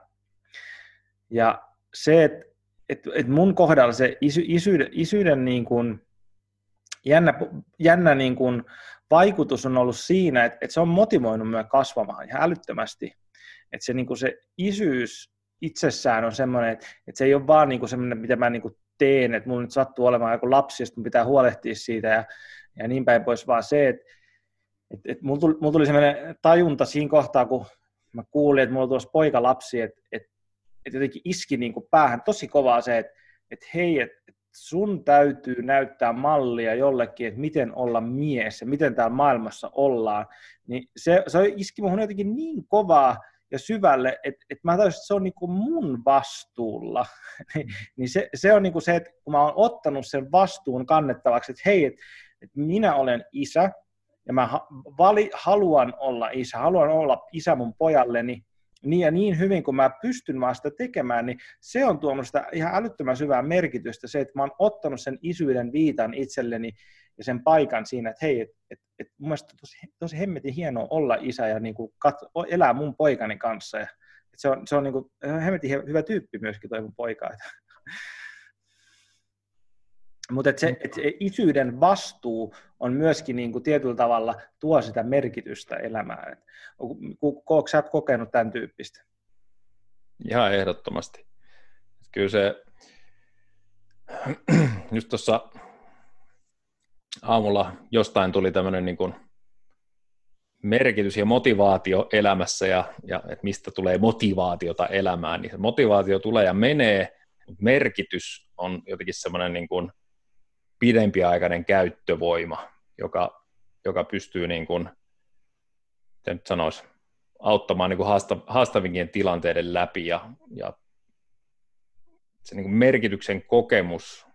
ja se, että et, et mun kohdalla se isy, isyyden, isyyden niin kuin jännä, jännä niin kuin vaikutus on ollut siinä, että, että se on motivoinut myös kasvamaan ihan älyttömästi. Että se, niin kuin se isyys itsessään on semmoinen, että, että se ei ole vaan niin kuin semmoinen, mitä mä niin kuin teen, että mulla nyt sattuu olemaan joku lapsi, ja pitää huolehtia siitä ja, ja niin päin pois, vaan se, että, et, et mulla, tuli, mulla tuli sellainen tajunta siinä kohtaa, kun mä kuulin, että mulla tuossa poika lapsi, että et, et jotenkin iski niin kuin päähän tosi kovaa se, että et hei, että et sun täytyy näyttää mallia jollekin, että miten olla mies ja miten täällä maailmassa ollaan, niin se, se iski muhun jotenkin niin kovaa ja syvälle, että, että mä tajusin, että se on niin kuin mun vastuulla. Niin, se, se on niin kuin se, että kun mä oon ottanut sen vastuun kannettavaksi, että hei, että, että minä olen isä, ja mä vali, haluan olla isä, haluan olla isä mun pojalleni, niin ja niin hyvin kuin mä pystyn vaan sitä tekemään, niin se on tuonut sitä ihan älyttömän syvää merkitystä, se, että mä oon ottanut sen isyyden viitan itselleni ja sen paikan siinä, että hei, että et, et mun mielestä tosi, tosi hemmetin hienoa olla isä ja niin kuin kat, elää mun poikani kanssa. Ja, et se on, se on niin kuin, hemmetin hyvä tyyppi myöskin toi mun poika. Mutta et se, et se isyyden vastuu on myöskin niin kuin tietyllä tavalla tuo sitä merkitystä elämään. Koetko sä kokenut tämän tyyppistä? Ihan ehdottomasti. Kyllä se, just tuossa aamulla jostain tuli tämmöinen niin merkitys ja motivaatio elämässä ja, ja että mistä tulee motivaatiota elämään, niin se motivaatio tulee ja menee, mutta merkitys on jotenkin semmoinen niin pidempiaikainen käyttövoima, joka, joka pystyy niin kuin, nyt sanoisi, auttamaan niin haasta, haastavinkien tilanteiden läpi ja, ja se niin merkityksen kokemus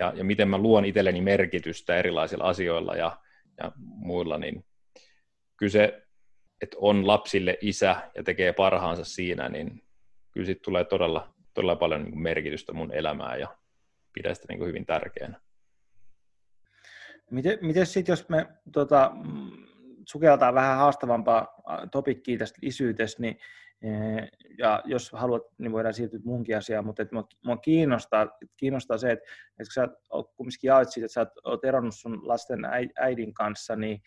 ja, ja miten mä luon itselleni merkitystä erilaisilla asioilla ja, ja muilla, niin kyllä se, että on lapsille isä ja tekee parhaansa siinä, niin kyllä siitä tulee todella, todella paljon niin merkitystä mun elämään ja pidän sitä niin hyvin tärkeänä. Miten, miten sitten, jos me tota, sukeltaan vähän haastavampaa topikkiä tästä isyydestä, niin ja jos haluat, niin voidaan siirtyä munkin asiaan, mutta että mua kiinnostaa, kiinnostaa se, että, että sä kumminkin jaoit siitä, että sä oot eronnut sun lasten äidin kanssa, niin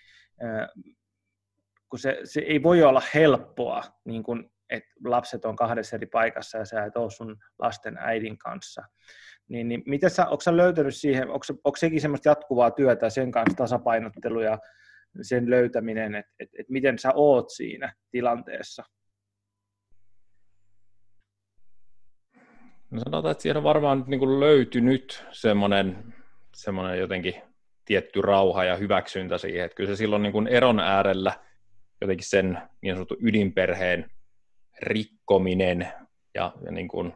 kun se, se ei voi olla helppoa, niin kun, että lapset on kahdessa eri paikassa ja sä et ole sun lasten äidin kanssa, niin, niin miten sä, onko sä löytänyt siihen, onko, onko sekin semmoista jatkuvaa työtä sen kanssa tasapainottelu ja sen löytäminen, että, että, että miten sä oot siinä tilanteessa? No sanotaan, että siihen on varmaan nyt niin löytynyt semmoinen, semmoinen jotenkin tietty rauha ja hyväksyntä siihen, että kyllä se silloin niin eron äärellä jotenkin sen niin sanotun ydinperheen rikkominen ja, ja niin kuin,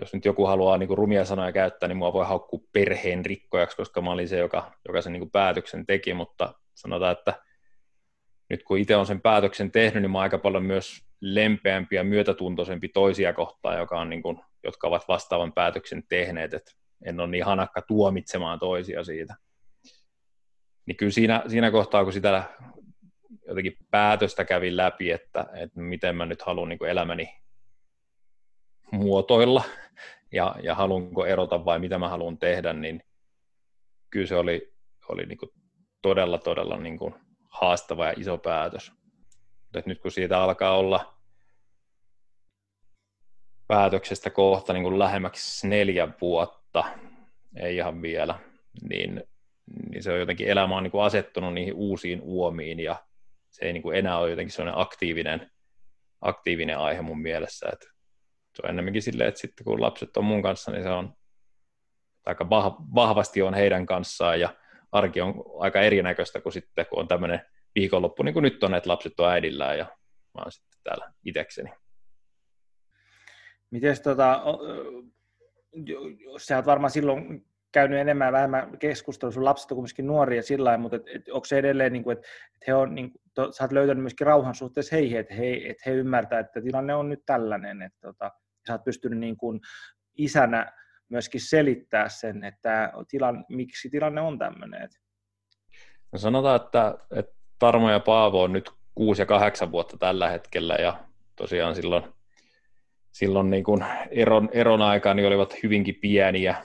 jos nyt joku haluaa niin kuin rumia sanoja käyttää, niin mua voi haukkua perheen rikkojaksi, koska mä olin se, joka, joka sen niin kuin päätöksen teki, mutta sanotaan, että nyt kun itse on sen päätöksen tehnyt, niin mä aika paljon myös lempeämpi ja myötätuntoisempi toisia kohtaan, joka on niin kuin, jotka ovat vastaavan päätöksen tehneet, että en ole niin hanakka tuomitsemaan toisia siitä. Niin kyllä siinä, siinä kohtaa, kun sitä jotenkin päätöstä kävin läpi, että, että miten mä nyt haluan niin elämäni muotoilla ja, ja haluanko erota vai mitä mä haluan tehdä, niin kyllä se oli, oli niin todella, todella niin kuin haastava ja iso päätös. Mutta nyt kun siitä alkaa olla päätöksestä kohta niin kuin lähemmäksi neljä vuotta, ei ihan vielä, niin, niin se on jotenkin elämä on niin kuin asettunut niihin uusiin uomiin ja se ei niin kuin enää ole jotenkin sellainen aktiivinen, aktiivinen aihe mun mielessä. Että se on enemmänkin silleen, että sitten kun lapset on mun kanssa, niin se on aika vahvasti on heidän kanssaan ja arki on aika erinäköistä kuin sitten, kun on tämmöinen viikonloppu, niin kuin nyt on, että lapset on äidillään ja mä oon sitten täällä itekseni. Miten tota, sä oot varmaan silloin käynyt enemmän ja vähemmän keskustelua, sun lapset on kuitenkin nuoria sillä lailla, mutta et, et, onko se edelleen, niin kuin, että et he on, niin, to, sä oot löytänyt myöskin rauhan suhteessa heihin, että he, et he ymmärtää, että tilanne on nyt tällainen, että tota, sä oot pystynyt niin kuin isänä myöskin selittää sen, että tilan, miksi tilanne on tämmöinen. No sanotaan, että, että Tarmo ja Paavo on nyt kuusi ja kahdeksan vuotta tällä hetkellä ja tosiaan silloin, silloin niin kuin eron, eron aikaan niin olivat hyvinkin pieniä,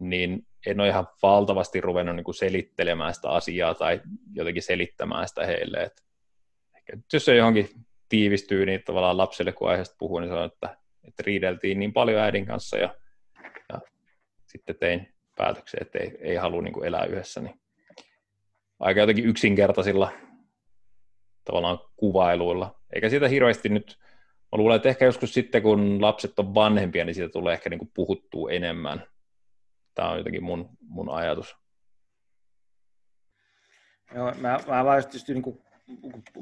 niin en ole ihan valtavasti ruvennut niin kuin selittelemään sitä asiaa tai jotenkin selittämään sitä heille. Et ehkä jos se johonkin tiivistyy, niin tavallaan lapsille kun aiheesta puhuu, niin sanon, että, että riideltiin niin paljon äidin kanssa ja sitten tein päätöksen, että ei, ei halua niin kuin elää yhdessä. Niin aika jotenkin yksinkertaisilla tavallaan kuvailuilla. Eikä siitä hirveästi nyt, mä luulen, että ehkä joskus sitten, kun lapset on vanhempia, niin siitä tulee ehkä niin kuin puhuttua enemmän. Tämä on jotenkin mun, mun ajatus. Joo, mä, mä vaan just niin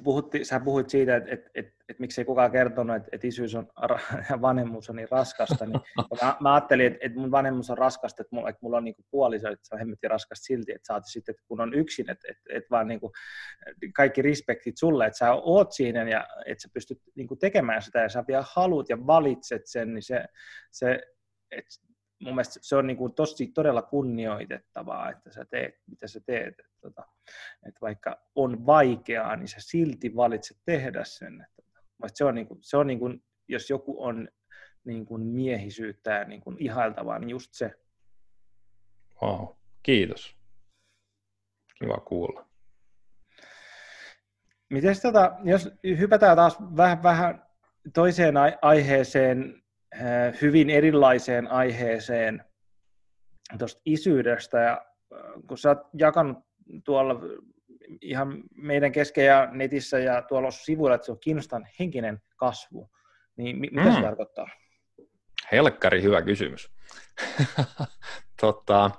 puhutti, sä puhuit siitä, että et, et, et, miksei kukaan kertonut, että et isyys on ja vanhemmuus on niin raskasta, niin mä, mä, ajattelin, että et mun vanhemmuus on raskasta, että mulla, et mulla on niinku puoliso, että se on hemmetin raskasta silti, että saati sitten, että kun on yksin, että et, et vaan niinku, kaikki respektit sulle, että sä oot siinä ja että sä pystyt niinku tekemään sitä ja sä vielä haluat ja valitset sen, niin se, se että mun mielestä se on niin kuin tosi todella kunnioitettavaa, että sä teet, mitä sä teet. Että, tota, että vaikka on vaikeaa, niin sä silti valitset tehdä sen. Että, se on, niin kuin, se on niin kuin, jos joku on niin kuin miehisyyttä ja niin kuin ihailtavaa, niin just se. Wow. Kiitos. Kiva kuulla. Miten tota, jos hypätään taas vähän, vähän toiseen aiheeseen, hyvin erilaiseen aiheeseen tuosta isyydestä. Ja äh, kun sä oot jakanut tuolla ihan meidän kesken ja netissä ja tuolla sivuilla, että se on kiinnostaa henkinen kasvu, niin mi- mitä mm. se tarkoittaa? Helkkari hyvä kysymys. tota,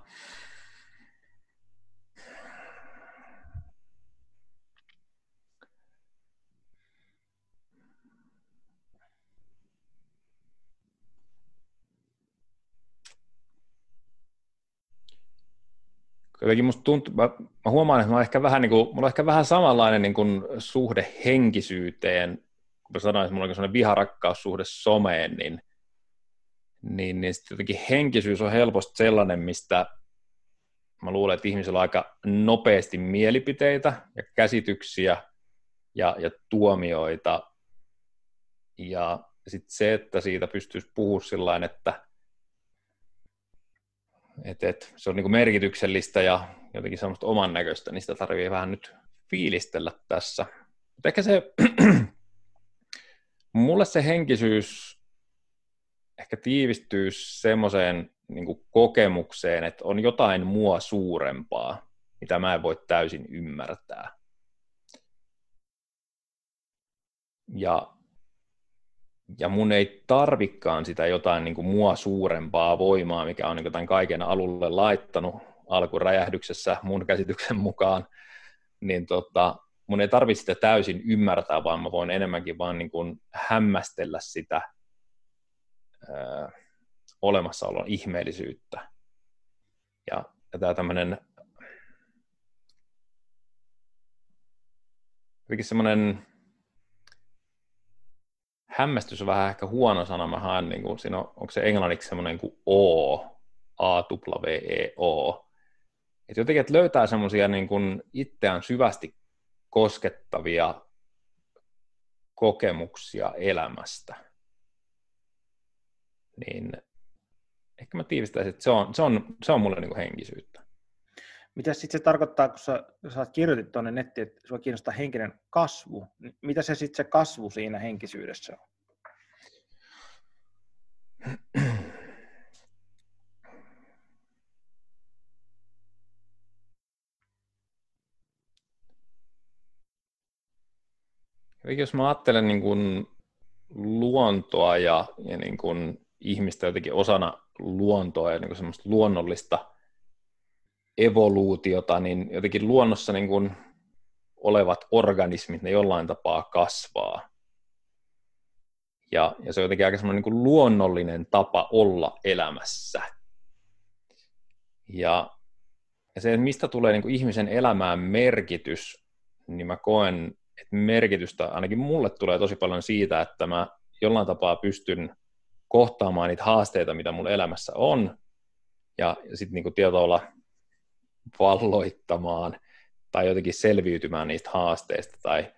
jotenkin musta tuntuu, mä, mä huomaan, että mä ehkä vähän, niin kuin, mulla on ehkä vähän samanlainen niin kuin, suhde henkisyyteen, kun mä sanoin, että mulla on sellainen viharakkaussuhde someen, niin, niin, niin sitten jotenkin henkisyys on helposti sellainen, mistä mä luulen, että ihmisillä on aika nopeasti mielipiteitä ja käsityksiä ja, ja tuomioita. Ja sitten se, että siitä pystyisi puhumaan sillä että et, et, se on niin kuin merkityksellistä ja jotenkin semmoista oman näköistä, niin sitä tarvii vähän nyt fiilistellä tässä. Mutta ehkä se, mulle se henkisyys ehkä tiivistyy semmoiseen niin kokemukseen, että on jotain mua suurempaa, mitä mä en voi täysin ymmärtää. Ja ja mun ei tarvikaan sitä jotain niin kuin mua suurempaa voimaa, mikä on niin kuin tämän kaiken alulle laittanut alkuräjähdyksessä mun käsityksen mukaan, niin tota, mun ei tarvitse sitä täysin ymmärtää, vaan mä voin enemmänkin vaan niin kuin hämmästellä sitä ää, olemassaolon ihmeellisyyttä. Ja, ja tämä tämmöinen semmoinen hämmästys on vähän ehkä huono sana, mä haen, niin kuin, siinä on, onko se englanniksi semmoinen kuin O, A, W, E, O. Et jotenkin, että löytää semmoisia niin kuin itseään syvästi koskettavia kokemuksia elämästä. Niin ehkä mä tiivistäisin, että se on, se on, se on mulle niin kuin henkisyyttä. Mitä sitten se tarkoittaa, kun sä, sä kirjoitit tuonne nettiin, että sinua kiinnostaa henkinen kasvu, niin mitä se sitten se kasvu siinä henkisyydessä on? Jos mä ajattelen niin kuin luontoa ja, ja niin kuin ihmistä jotenkin osana luontoa ja niin kuin semmoista luonnollista evoluutiota, niin jotenkin luonnossa niin kuin olevat organismit, ne jollain tapaa kasvaa. Ja, ja se on jotenkin aika semmoinen niin luonnollinen tapa olla elämässä. Ja, ja se, että mistä tulee niin kuin ihmisen elämään merkitys, niin mä koen, että merkitystä ainakin mulle tulee tosi paljon siitä, että mä jollain tapaa pystyn kohtaamaan niitä haasteita, mitä mun elämässä on, ja, ja sitten niin tietyllä valloittamaan tai jotenkin selviytymään niistä haasteista tai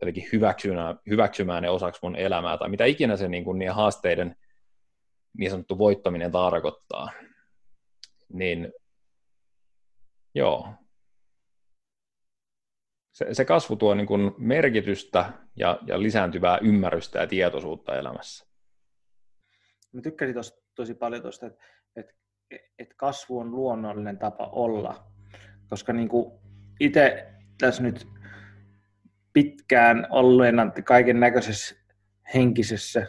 jotenkin hyväksymään, hyväksymään ne osaksi mun elämää tai mitä ikinä se niin kuin, niin haasteiden niin sanottu voittaminen tarkoittaa. Niin joo, se, se kasvu tuo niin kuin merkitystä ja, ja lisääntyvää ymmärrystä ja tietoisuutta elämässä. Mä tykkäsin tosta, tosi paljon tuosta, että, että, että kasvu on luonnollinen tapa olla, koska niin itse tässä nyt pitkään olleena kaiken näköisessä henkisessä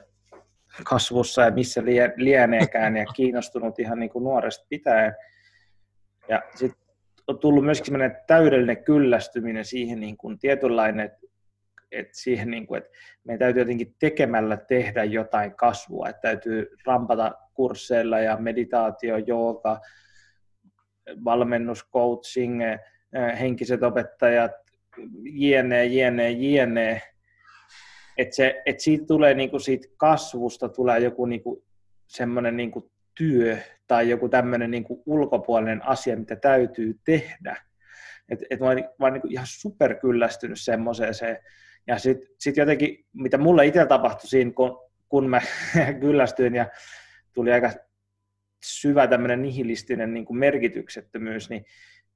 kasvussa ja missä lieneekään ja kiinnostunut ihan niin kuin nuoresta pitäen. Ja sitten on tullut myöskin sellainen täydellinen kyllästyminen siihen niin kuin tietynlainen, että, että siihen niin kuin, että meidän täytyy jotenkin tekemällä tehdä jotain kasvua, että täytyy rampata kursseilla ja meditaatio, jooga, valmennus, coaching, eh, henkiset opettajat, jne, jne, jne. Että se, et siitä tulee niinku siitä kasvusta tulee joku niinku semmoinen niinku työ tai joku tämmöinen niinku ulkopuolinen asia, mitä täytyy tehdä. Et, et mä oon, mä oon niinku ihan superkyllästynyt semmoiseen. Ja sitten sit jotenkin, mitä mulle itse tapahtui siinä, kun, kun mä kyllästyin ja tuli aika syvä tämmöinen nihilistinen niin merkityksettömyys, niin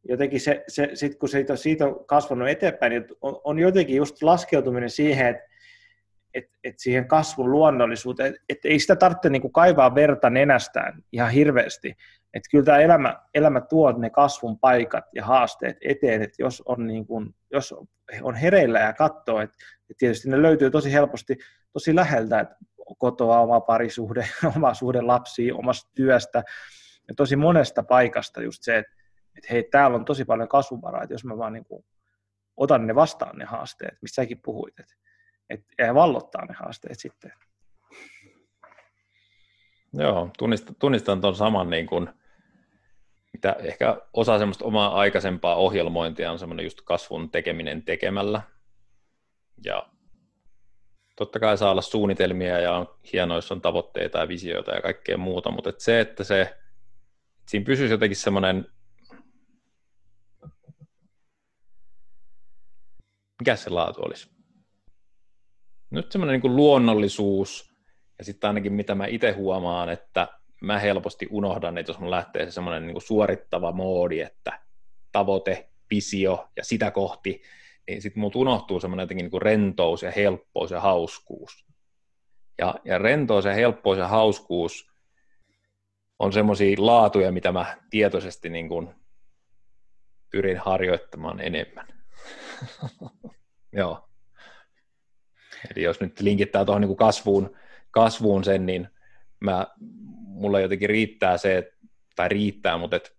jotenkin se, se sit kun siitä on, siitä on kasvanut eteenpäin, niin on, on jotenkin just laskeutuminen siihen, että et, et siihen kasvun luonnollisuuteen, että et ei sitä tarvitse niin kuin kaivaa verta nenästään ihan hirveästi. Että kyllä tämä elämä, elämä tuo ne kasvun paikat ja haasteet eteen, että jos on, niin kuin, jos on hereillä ja katsoo, että, että tietysti ne löytyy tosi helposti tosi läheltä, että kotoa, oma parisuhde, oma suhde lapsiin, omasta työstä ja tosi monesta paikasta just se, että, että hei, täällä on tosi paljon kasvuvaraa, että jos mä vaan niin kuin otan ne vastaan ne haasteet, mistä säkin puhuit, että, että vallottaa ne haasteet sitten. Joo, tunnistan, tunnistan tuon saman, niin kuin, mitä ehkä osa semmoista omaa aikaisempaa ohjelmointia on semmoinen just kasvun tekeminen tekemällä. Ja totta kai saa olla suunnitelmia ja on hienoa, jos on tavoitteita ja visioita ja kaikkea muuta, mutta et se, että se, että siinä pysyisi jotenkin semmoinen, mikä se laatu olisi? Nyt semmoinen niin luonnollisuus, ja sitten ainakin mitä mä itse huomaan, että mä helposti unohdan, että jos mun lähtee se semmoinen niin suorittava moodi, että tavoite, visio ja sitä kohti, niin sitten multa unohtuu semmoinen jotenkin niin rentous ja helppous ja hauskuus. Ja, ja rentous ja helppous ja hauskuus on semmoisia laatuja, mitä mä tietoisesti niin kuin pyrin harjoittamaan enemmän. Joo. Eli jos nyt linkittää tuohon niin kasvuun, kasvuun sen, niin mä, mulla jotenkin riittää se, tai riittää, mutta et,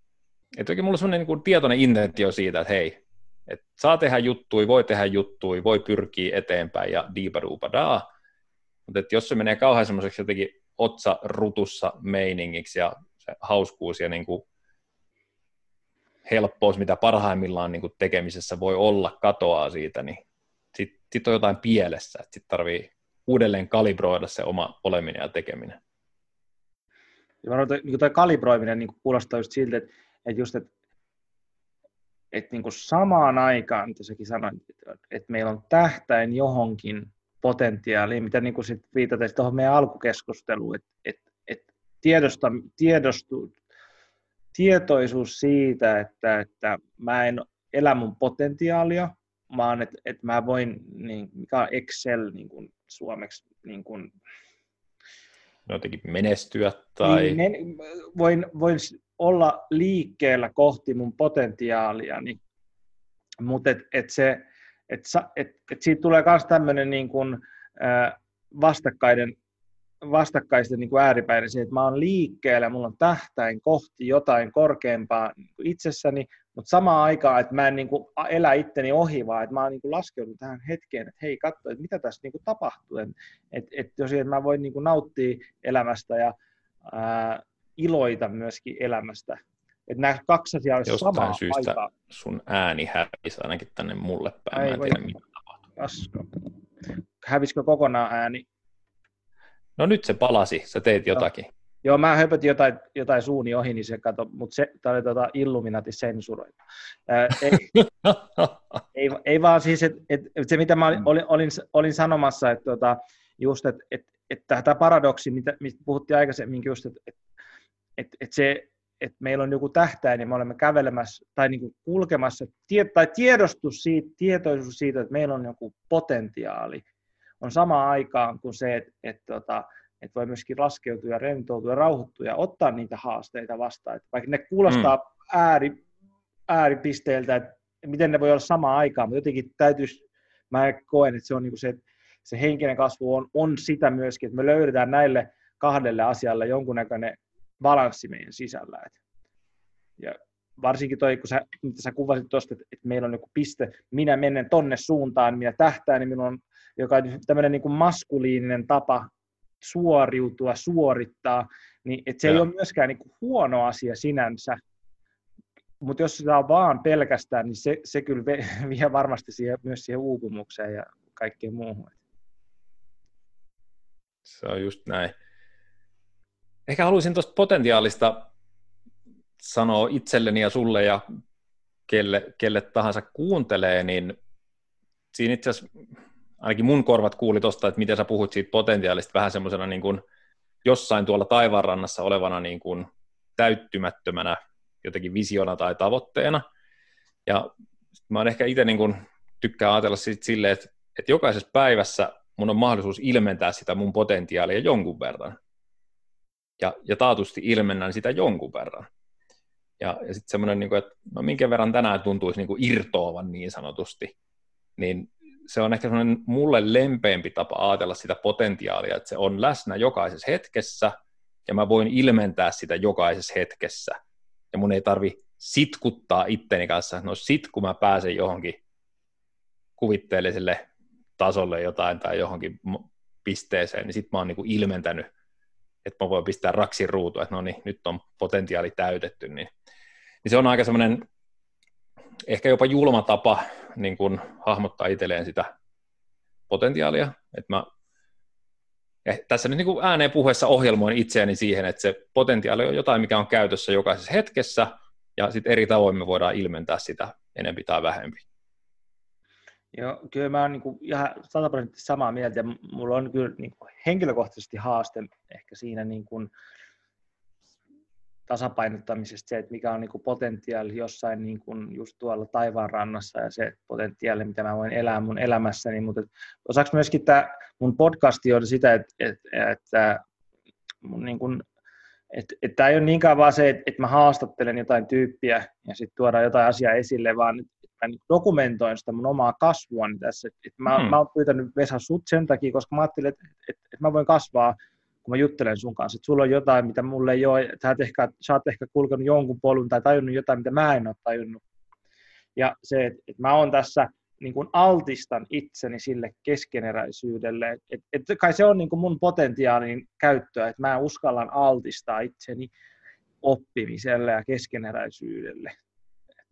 et mulla on semmoinen niin tietoinen intentio siitä, että hei, et saa tehdä juttui, voi tehdä juttui, voi pyrkiä eteenpäin ja diipaduupadaa. Mutta jos se menee kauhean semmoiseksi jotenkin otsa rutussa meiningiksi ja se hauskuus ja niin kuin helppous, mitä parhaimmillaan niin kuin tekemisessä voi olla, katoaa siitä, niin sitten sit on jotain pielessä, että sitten tarvii uudelleen kalibroida se oma oleminen ja tekeminen. Ja mä niin tuo kalibroiminen niin kuulostaa just siltä, että, että just, että että niin kuin samaan aikaan, mitä säkin sanoit, että meillä on tähtäin johonkin potentiaaliin, mitä niin kuin sit viitataan tuohon meidän alkukeskusteluun, että, että, että tiedosta, tiedostu, tietoisuus siitä, että, että mä en elä mun potentiaalia, vaan että, että mä voin, niin, mikä on Excel niin kuin suomeksi, niin kuin, jotenkin menestyä tai... Niin, voin, voin olla liikkeellä kohti mun potentiaaliani, mutta et, et se, et, et, et siitä tulee myös tämmöinen niin kuin, vastakkaiden, vastakkaisten niin ääripäiden, että mä oon liikkeellä, mulla on tähtäin kohti jotain korkeampaa niin itsessäni, mutta samaan aikaan, että mä en niin kuin elä itteni ohi, vaan että mä oon niin laskeudun tähän hetkeen, että hei, katso, että mitä tässä niin kuin tapahtuu. Että et, et jos mä voin niin kuin nauttia elämästä ja ää, iloita myöskin elämästä. Että nämä kaksi asiaa olisi Jostain samaa syystä aikaa. sun ääni hävisi ainakin tänne mulle päin. Ei, Mä en tiedä, mitä tapahtuu. Hävisikö kokonaan ääni? No nyt se palasi, sä teet jotakin. Joo, Joo mä höpötin jotain, jotain suuni ohi, niin se kato, mutta se, tämä oli tota Illuminati sensuroita. ei, ei, ei, vaan siis, että et, et se mitä mä olin, olin, olin, olin sanomassa, että tota, just, että et, et tämä paradoksi, mitä, mistä puhuttiin aikaisemmin, just, että et, et, et se, että meillä on joku tähtäin ja me olemme kävelemässä tai niin kuin kulkemassa, tie, tai tiedostus siitä, tietoisuus siitä, että meillä on joku potentiaali, on sama aikaan kuin se, että, että, tota, että voi myöskin laskeutua ja rentoutua ja rauhoittua ja ottaa niitä haasteita vastaan. Että vaikka ne kuulostaa mm. ääri, ääripisteiltä, että miten ne voi olla samaan aikaan, mutta jotenkin täytyisi mä koen, että se on niin kuin se, se henkinen kasvu on, on sitä myöskin, että me löydetään näille kahdelle asialle jonkunnäköinen balanssi meidän sisällä. Et, ja varsinkin toi, kun sä, mitä sä kuvasit tuosta, että, että meillä on joku piste, minä menen tonne suuntaan, minä tähtään, niin minulla on joka on tämmöinen niin kuin maskuliininen tapa suoriutua, suorittaa, niin että se ja. ei ole myöskään niin kuin huono asia sinänsä, mutta jos sitä on vaan pelkästään, niin se, se kyllä vie varmasti siihen, myös siihen uupumukseen ja kaikkeen muuhun. Se on just näin. Ehkä haluaisin tuosta potentiaalista sanoa itselleni ja sulle ja kelle, kelle tahansa kuuntelee, niin siinä itse asiassa ainakin mun korvat kuuli tuosta, että miten sä puhut siitä potentiaalista vähän semmoisena niin kuin jossain tuolla taivaanrannassa olevana niin kuin täyttymättömänä jotenkin visiona tai tavoitteena. Ja mä oon ehkä itse niin kuin tykkään ajatella siitä silleen, että, että jokaisessa päivässä mun on mahdollisuus ilmentää sitä mun potentiaalia jonkun verran. Ja, ja taatusti ilmennän sitä jonkun verran. Ja, ja sitten semmoinen, niin kuin, että no minkä verran tänään tuntuisi niin kuin irtoavan niin sanotusti, niin se on ehkä semmoinen mulle lempeämpi tapa ajatella sitä potentiaalia, että se on läsnä jokaisessa hetkessä, ja mä voin ilmentää sitä jokaisessa hetkessä. Ja mun ei tarvi sitkuttaa itteni kanssa, no sit kun mä pääsen johonkin kuvitteelliselle tasolle jotain tai johonkin pisteeseen, niin sit mä oon niin kuin ilmentänyt, että mä voin pistää raksin ruutu, että no niin, nyt on potentiaali täytetty, niin, niin se on aika semmoinen ehkä jopa julma tapa niin kuin hahmottaa itselleen sitä potentiaalia. Että mä eh, tässä nyt niin kuin ääneen puheessa ohjelmoin itseäni siihen, että se potentiaali on jotain, mikä on käytössä jokaisessa hetkessä, ja sitten eri tavoin me voidaan ilmentää sitä enempi tai vähempi. Joo, kyllä mä oon niin kuin ihan sataprosenttisesti samaa mieltä, ja mulla on kyllä niin kuin henkilökohtaisesti haaste ehkä siinä niin kuin, tasapainottamisesta se, että mikä on niin kuin potentiaali jossain niin kuin just tuolla taivaan rannassa ja se potentiaali, mitä mä voin elää mun elämässäni, mutta osaksi myöskin tämä mun podcasti on sitä, että, että, että mun niin kuin, että, että tämä ei ole niinkään vaan se, että, että mä haastattelen jotain tyyppiä ja sitten tuodaan jotain asiaa esille, vaan että mä niin dokumentoin sitä mun omaa kasvuani tässä. Että mä, hmm. mä oon pyytänyt Vesa sut sen takia, koska mä ajattelin, että, että, että mä voin kasvaa kun mä juttelen sun kanssa, että sulla on jotain, mitä mulle ei ole, sä, ehkä, sä oot ehkä kulkenut jonkun polun tai tajunnut jotain, mitä mä en ole tajunnut. Ja se, että, että mä oon tässä niin kuin altistan itseni sille keskeneräisyydelle. Et, et kai se on niin kuin mun potentiaalin käyttöä, että mä uskallan altistaa itseni oppimiselle ja keskeneräisyydelle.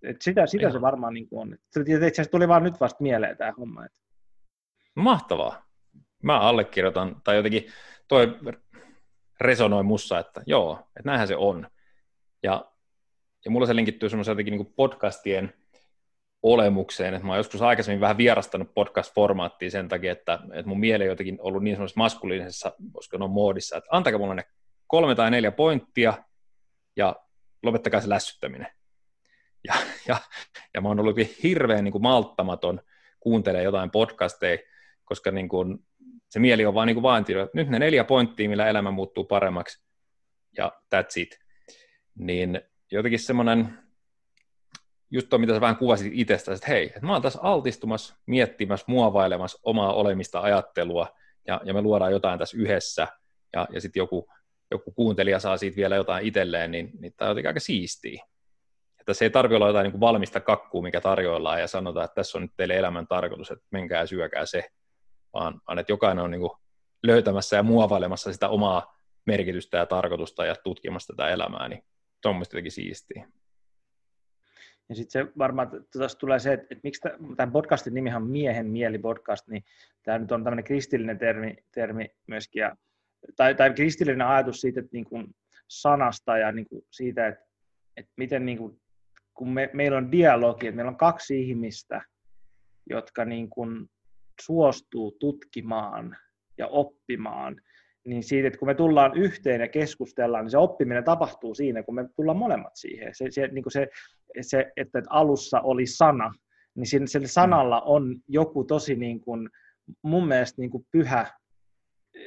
Et sitä, sitä se varmaan niin kuin on. Itse asiassa tuli vaan nyt vasta mieleen tämä homma. Että. Mahtavaa. Mä allekirjoitan, tai jotenkin toi resonoi mussa, että joo, että näinhän se on. Ja, ja mulla se linkittyy semmoisen jotenkin niin podcastien olemukseen, että mä oon joskus aikaisemmin vähän vierastanut podcast-formaattia sen takia, että, että mun mieli on jotenkin ollut niin semmoisessa maskuliinisessa, koska on moodissa, että antakaa mulle ne kolme tai neljä pointtia ja lopettakaa se lässyttäminen. Ja, ja, ja mä oon ollut hirveän niin kuin malttamaton kuuntelee jotain podcasteja, koska niin kuin, se mieli on vaan niin kuin että nyt ne neljä pointtia, millä elämä muuttuu paremmaksi, ja that's it. Niin jotenkin semmoinen, just tuo, mitä sä vähän kuvasit itsestäsi, että hei, että mä oon tässä altistumassa, miettimässä, muovailemassa omaa olemista ajattelua, ja, ja me luodaan jotain tässä yhdessä, ja, ja sitten joku, joku kuuntelija saa siitä vielä jotain itselleen, niin, niin tämä on jotenkin aika siistiä. Että se ei tarvitse olla jotain niin kuin valmista kakkua, mikä tarjoillaan, ja sanotaan, että tässä on nyt teille elämän tarkoitus, että menkää ja syökää se, vaan, vaan että jokainen on niin kuin löytämässä ja muovailemassa sitä omaa merkitystä ja tarkoitusta ja tutkimassa tätä elämää, niin se on mielestäni jotenkin siistiä. Ja sitten se varmaan tuossa tulee se, että, että miksi tämän podcastin nimihan on Miehen mieli podcast, niin tämä nyt on tämmöinen kristillinen termi, termi myöskin, ja, tai, tai kristillinen ajatus siitä, että niin kuin sanasta ja niin kuin siitä, että, että miten niin kuin, kun me, meillä on dialogi, että meillä on kaksi ihmistä, jotka niin kuin suostuu tutkimaan ja oppimaan, niin siitä, että kun me tullaan yhteen ja keskustellaan, niin se oppiminen tapahtuu siinä, kun me tullaan molemmat siihen. Se, se, niin kuin se, se että alussa oli sana, niin sillä, sillä sanalla on joku tosi niin kuin, mun mielestä niin kuin pyhä,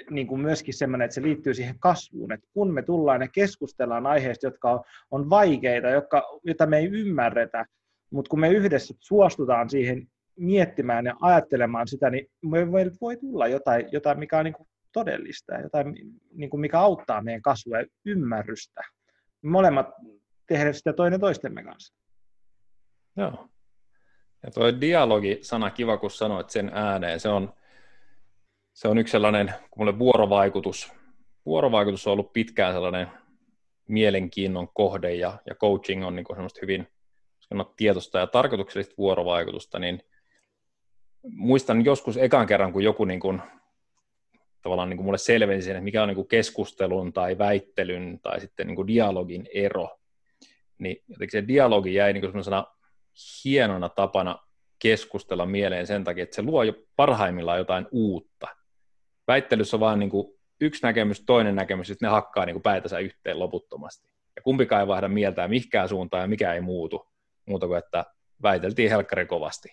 niin kuin myöskin sellainen, että se liittyy siihen kasvuun, että kun me tullaan ja keskustellaan aiheista, jotka on, on vaikeita, jotka, joita me ei ymmärretä, mutta kun me yhdessä suostutaan siihen miettimään ja ajattelemaan sitä, niin voi, voi tulla jotain, jotain mikä on niin kuin todellista jotain, niin kuin mikä auttaa meidän kasvua ja ymmärrystä. Molemmat tehdä sitä toinen toistemme kanssa. Joo. Ja tuo dialogi-sana, kiva kun sanoit sen ääneen, se on, se on yksi sellainen, kun mulle vuorovaikutus, vuorovaikutus on ollut pitkään sellainen mielenkiinnon kohde ja, ja coaching on niin semmoista hyvin tietoista ja tarkoituksellista vuorovaikutusta, niin muistan joskus ekan kerran, kun joku niin kuin, tavallaan niin kuin mulle selvensi sen, että mikä on niin kuin keskustelun tai väittelyn tai sitten niin kuin dialogin ero, niin jotenkin se dialogi jäi niin kuin hienona tapana keskustella mieleen sen takia, että se luo jo parhaimmillaan jotain uutta. Väittelyssä on vain niin kuin yksi näkemys, toinen näkemys, sitten ne hakkaa niin kuin päätänsä yhteen loputtomasti. Ja kumpikaan ei vaihda mieltään mihinkään suuntaan ja mikä ei muutu, muuta kuin että väiteltiin helkkari kovasti.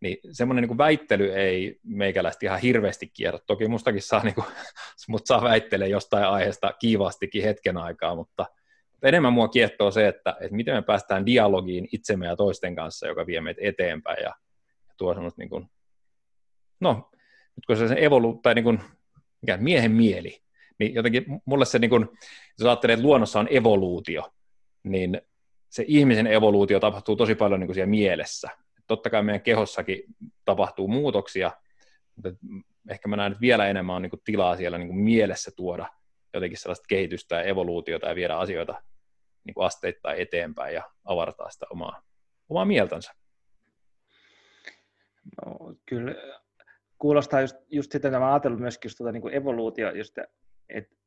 Niin semmoinen niin väittely ei meikäläisesti ihan hirveästi kierro. Toki mustakin saa, niin kuin, mut saa väittelee jostain aiheesta kiivastikin hetken aikaa, mutta enemmän mua kiehtoo se, että, että miten me päästään dialogiin itsemme ja toisten kanssa, joka vie meitä eteenpäin ja, ja tuo semmoista niin kuin, no, nyt kun se evolu, tai niin kuin, mikä, miehen mieli, niin jotenkin mulle se, niin kuin, jos ajattelee, että luonnossa on evoluutio, niin se ihmisen evoluutio tapahtuu tosi paljon niin kuin siellä mielessä. Totta kai meidän kehossakin tapahtuu muutoksia, mutta ehkä mä näen, että vielä enemmän on niin kuin tilaa siellä niin kuin mielessä tuoda jotenkin sellaista kehitystä ja evoluutiota ja viedä asioita niin kuin asteittain eteenpäin ja avartaa sitä omaa, omaa mieltänsä. No, kyllä kuulostaa just, just sitä, että mä ajatellut myöskin just tuota, niin kuin evoluutio, just, että et,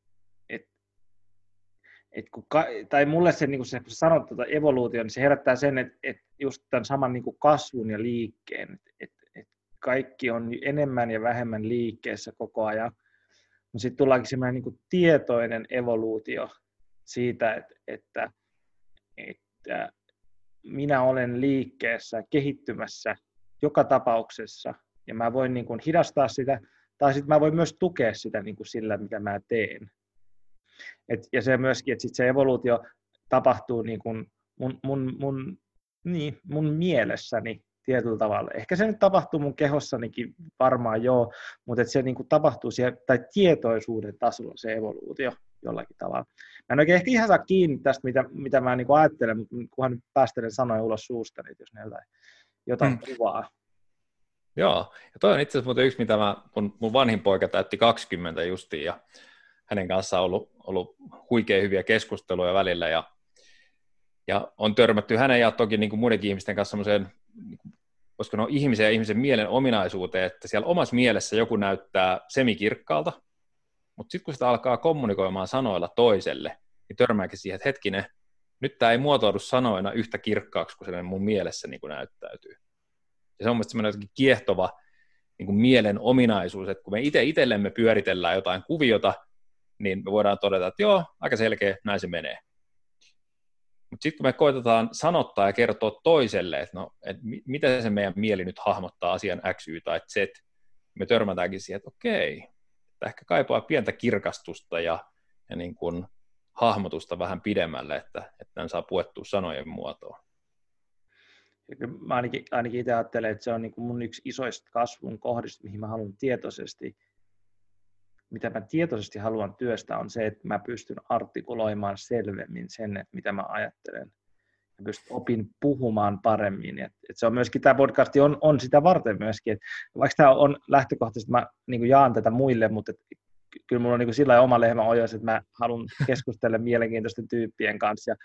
et kun ka, tai mulle se, niin kuin se, kun sä sanot tuota evoluutio, niin se herättää sen, että et just tämän saman niin kasvun ja liikkeen, että et, et kaikki on enemmän ja vähemmän liikkeessä koko ajan, mutta sitten tullaankin semmoinen niin tietoinen evoluutio siitä, että, että, että minä olen liikkeessä, kehittymässä joka tapauksessa, ja mä voin niin kuin hidastaa sitä, tai sitten mä voin myös tukea sitä niin kuin sillä, mitä mä teen. Et, ja se myöskin, että sit se evoluutio tapahtuu niin kuin mun, mun, mun, niin, mun mielessäni tietyllä tavalla. Ehkä se nyt tapahtuu mun kehossanikin varmaan joo, mutta että se niin kuin tapahtuu siellä, tai tietoisuuden tasolla se evoluutio jollakin tavalla. Mä en oikein ehkä ihan saa kiinni tästä, mitä, mitä mä niin kuin ajattelen, mutta kunhan nyt päästelen sanoja ulos suusta, niin jos ne jotain, jotain hmm. kuvaa. Joo, ja toi on itse asiassa muuten yksi, mitä mä, mun, mun vanhin poika täytti 20 justiin, ja hänen kanssaan ollut, ollut huikein hyviä keskusteluja välillä, ja, ja on törmätty hänen ja toki niin kuin muidenkin ihmisten kanssa semmoiseen niin koska ne on ihmisen ja ihmisen mielen ominaisuuteen, että siellä omassa mielessä joku näyttää semikirkkaalta, mutta sitten kun sitä alkaa kommunikoimaan sanoilla toiselle, niin törmääkin siihen, että hetkinen, nyt tämä ei muotoudu sanoina yhtä kirkkaaksi kuin se mun mielessä niin kuin näyttäytyy. Ja se on mielestäni jotenkin kiehtova niin kuin mielen ominaisuus, että kun me itse itsellemme pyöritellään jotain kuviota, niin me voidaan todeta, että joo, aika selkeä, näin se menee. Mutta sitten kun me koitetaan sanottaa ja kertoa toiselle, että no, et miten se meidän mieli nyt hahmottaa asian X, Y tai Z, me törmätäänkin siihen, että okei, että ehkä kaipaa pientä kirkastusta ja, ja niin kuin hahmotusta vähän pidemmälle, että, että tämän saa puettua sanojen muotoon. Mä ainakin, ainakin itse ajattelen, että se on niin kuin mun yksi isoista kasvun kohdista, mihin mä haluan tietoisesti mitä mä tietoisesti haluan työstä, on se, että mä pystyn artikuloimaan selvemmin sen, että mitä mä ajattelen. Mä pystyn opin puhumaan paremmin. Et, et se on myöskin, tämä podcasti on, on sitä varten myöskin, että vaikka tämä on lähtökohtaisesti, mä niin jaan tätä muille, mutta kyllä mulla on niin sillä oma lehmä ojassa, että mä haluan keskustella mielenkiintoisten tyyppien kanssa ja,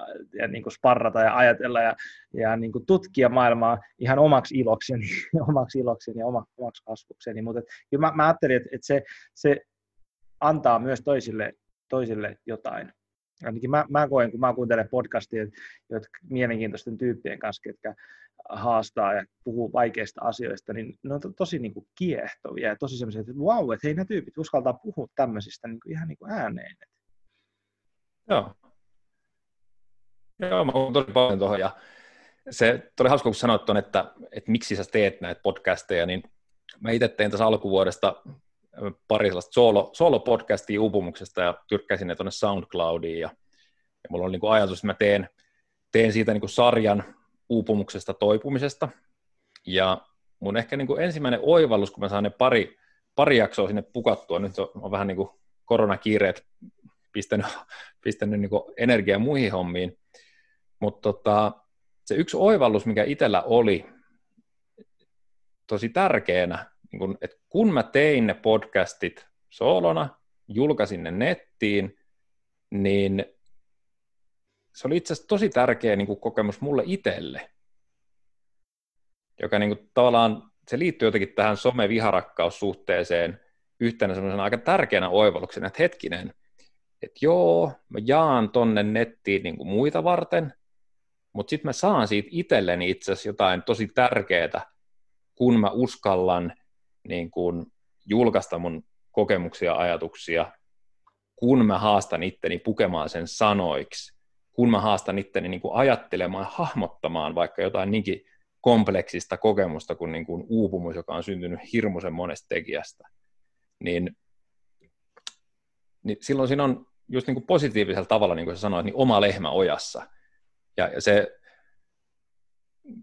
äh, ja niin kuin sparrata ja ajatella ja, ja niin kuin tutkia maailmaa ihan omaksi ilokseni, omaksi ilokseni ja oma, omaksi kasvukseni. Mutta kyllä mä, mä ajattelin, että, että se, se antaa myös toisille, toisille jotain. Ainakin mä, mä koen, kun mä kuuntelen podcastia, jotka mielenkiintoisten tyyppien kanssa, ketkä haastaa ja puhuu vaikeista asioista, niin ne on to, tosi niin kuin kiehtovia ja tosi semmoisia, että vau, että hei nämä tyypit uskaltaa puhua tämmöisistä niin kuin ihan niin kuin ääneen. Joo. Joo, mä oon tosi paljon tuohon ja se oli hauska, kun sanoit tuon, että, että miksi sä teet näitä podcasteja, niin mä itse tein tässä alkuvuodesta pari sellaista solo, solo-podcastia uupumuksesta ja tyrkkäsin ne tuonne SoundCloudiin ja, ja mulla on niin kuin ajatus, että mä teen, teen siitä niin kuin sarjan uupumuksesta toipumisesta. Ja mun ehkä niin kuin ensimmäinen oivallus, kun mä saan ne pari, pari jaksoa sinne pukattua, nyt on, vähän niin kuin koronakiireet pistänyt, pistänyt niin energiaa muihin hommiin, mutta tota, se yksi oivallus, mikä itsellä oli tosi tärkeänä, niin kun, että kun mä tein ne podcastit soolona, julkaisin ne nettiin, niin se oli itse asiassa tosi tärkeä niin kuin kokemus mulle itselle, joka niin kuin, tavallaan, se liittyy jotenkin tähän some-viharakkaussuhteeseen yhtenä semmoisena aika tärkeänä oivalluksena, että hetkinen, että joo, mä jaan tonne nettiin niin kuin muita varten, mutta sitten mä saan siitä itselleni itse asiassa jotain tosi tärkeää, kun mä uskallan niin kuin, julkaista mun kokemuksia, ajatuksia, kun mä haastan itteni pukemaan sen sanoiksi, kun mä haastan itteni niin kuin ajattelemaan ja hahmottamaan vaikka jotain niinkin kompleksista kokemusta kuin, niin kuin uupumus, joka on syntynyt hirmuisen monesta tekijästä, niin, niin silloin siinä on just niin kuin positiivisella tavalla, niin kuin sä sanoit, niin oma lehmä ojassa. Ja, ja se,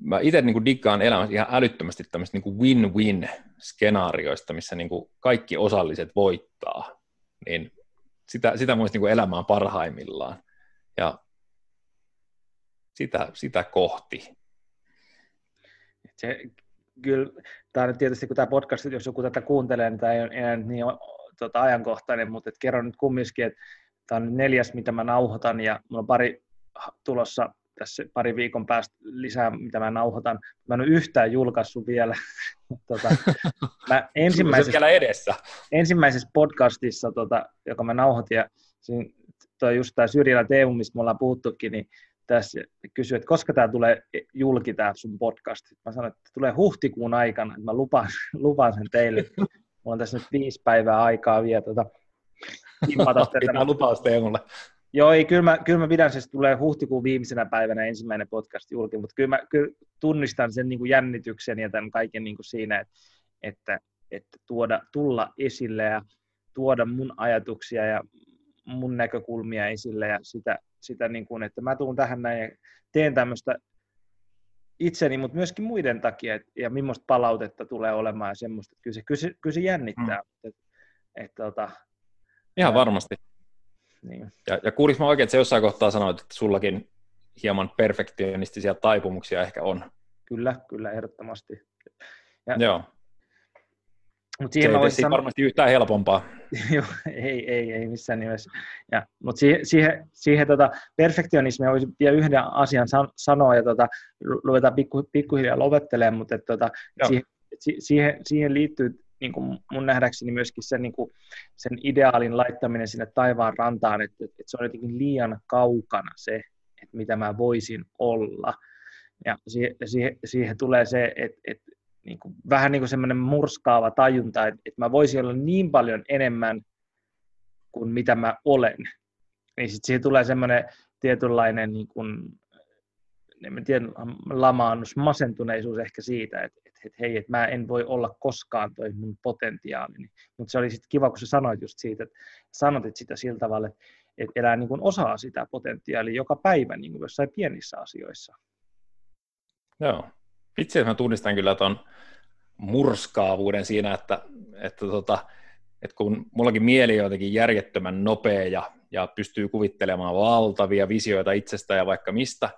mä itse niin kuin diggaan elämässä ihan älyttömästi tämmöistä niin kuin win-win-skenaarioista, missä niin kuin kaikki osalliset voittaa. Niin sitä, sitä muista niin elämään parhaimmillaan. Ja sitä, sitä kohti. Se, kyllä, tämä on tietysti, kun tämä podcast, jos joku tätä kuuntelee, niin tämä ei ole enää niin tota, ajankohtainen, mutta et kerron nyt kumminkin, että tämä on neljäs, mitä mä nauhoitan, ja mulla on pari tulossa tässä pari viikon päästä lisää, mitä mä nauhoitan. Mä en ole yhtään julkaissut vielä. tota, mä ensimmäisessä, vielä edessä. ensimmäisessä podcastissa, tota, joka mä nauhoitin, ja siinä, toi just tämä Syrjälä Teemu, mistä me ollaan puhuttukin, niin tässä kysyi, että koska tämä tulee julki, tämä sun podcast. Mä sanoin, että tulee huhtikuun aikana, että mä lupaan, lupaan sen teille. Mulla on tässä nyt viisi päivää aikaa vielä tota, Pitää lupaus Teemulle. Joo, ei, kyllä mä, kyllä mä pidän, se tulee huhtikuun viimeisenä päivänä ensimmäinen podcast julki, mutta kyllä mä kyllä tunnistan sen niin kuin jännityksen ja tämän kaiken niin kuin siinä, että, että, että tuoda, tulla esille ja tuoda mun ajatuksia ja mun näkökulmia esille ja sitä, sitä niin kuin, että mä tuun tähän näin ja teen tämmöistä itseni, mutta myöskin muiden takia, et, ja millaista palautetta tulee olemaan ja semmoista, kyllä se, kyllä se, kyllä se jännittää. Mm. Et, et, tota, Ihan varmasti. Niin. Ja, ja kuulis mä oikein, että se jossain kohtaa sanoit, että sullakin hieman perfektionistisia taipumuksia ehkä on. Kyllä, kyllä, ehdottomasti. Ja, Joo. Mut siihen se ei sanoa... varmasti yhtään helpompaa. Joo, ei, ei, ei missään nimessä. Ja, mutta siihen, siihen, siihen tota, perfektionismia voisi vielä yhden asian san, sanoa ja tota, ruvetaan pikku, pikkuhiljaa lopettelemaan, mutta et, tota, siihen, siihen, siihen liittyy niin kuin mun nähdäkseni myöskin sen, niin kuin, sen ideaalin laittaminen sinne taivaan rantaan, että, että se on jotenkin liian kaukana se, että mitä mä voisin olla. Ja siihen, siihen, siihen tulee se, että, että niin kuin, vähän niin kuin semmoinen murskaava tajunta, että, että mä voisin olla niin paljon enemmän kuin mitä mä olen. Niin sitten siihen tulee semmoinen tietynlainen niin kuin, en tiedä, lamaannus, masentuneisuus ehkä siitä, että, että, että hei, että mä en voi olla koskaan toi mun potentiaalini. Mutta se oli sitten kiva, kun sä sanoit just siitä, että sanotit sitä sillä tavalla, että, että elää niin kuin osaa sitä potentiaalia joka päivä niin kuin jossain pienissä asioissa. Joo. Itse mä tunnistan kyllä tuon murskaavuuden siinä, että, että, tota, että kun mullakin mieli on jotenkin järjettömän nopea ja, ja pystyy kuvittelemaan valtavia visioita itsestä ja vaikka mistä,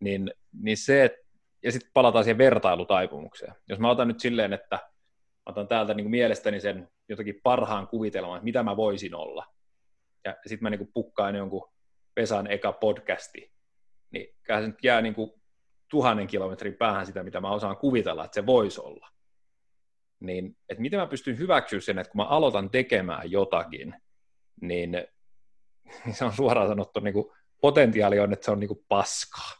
niin, niin se, ja sitten palataan siihen vertailutaipumukseen. Jos mä otan nyt silleen, että otan täältä niin kuin mielestäni sen jotakin parhaan kuvitelman, että mitä mä voisin olla, ja sitten mä niin kuin pukkaan jonkun Pesan eka podcasti, niin kyllä se nyt jää niin kuin tuhannen kilometrin päähän sitä, mitä mä osaan kuvitella, että se voisi olla. Niin, että miten mä pystyn hyväksyä sen, että kun mä aloitan tekemään jotakin, niin, niin se on suoraan sanottu niin kuin potentiaali on, että se on niin kuin paskaa.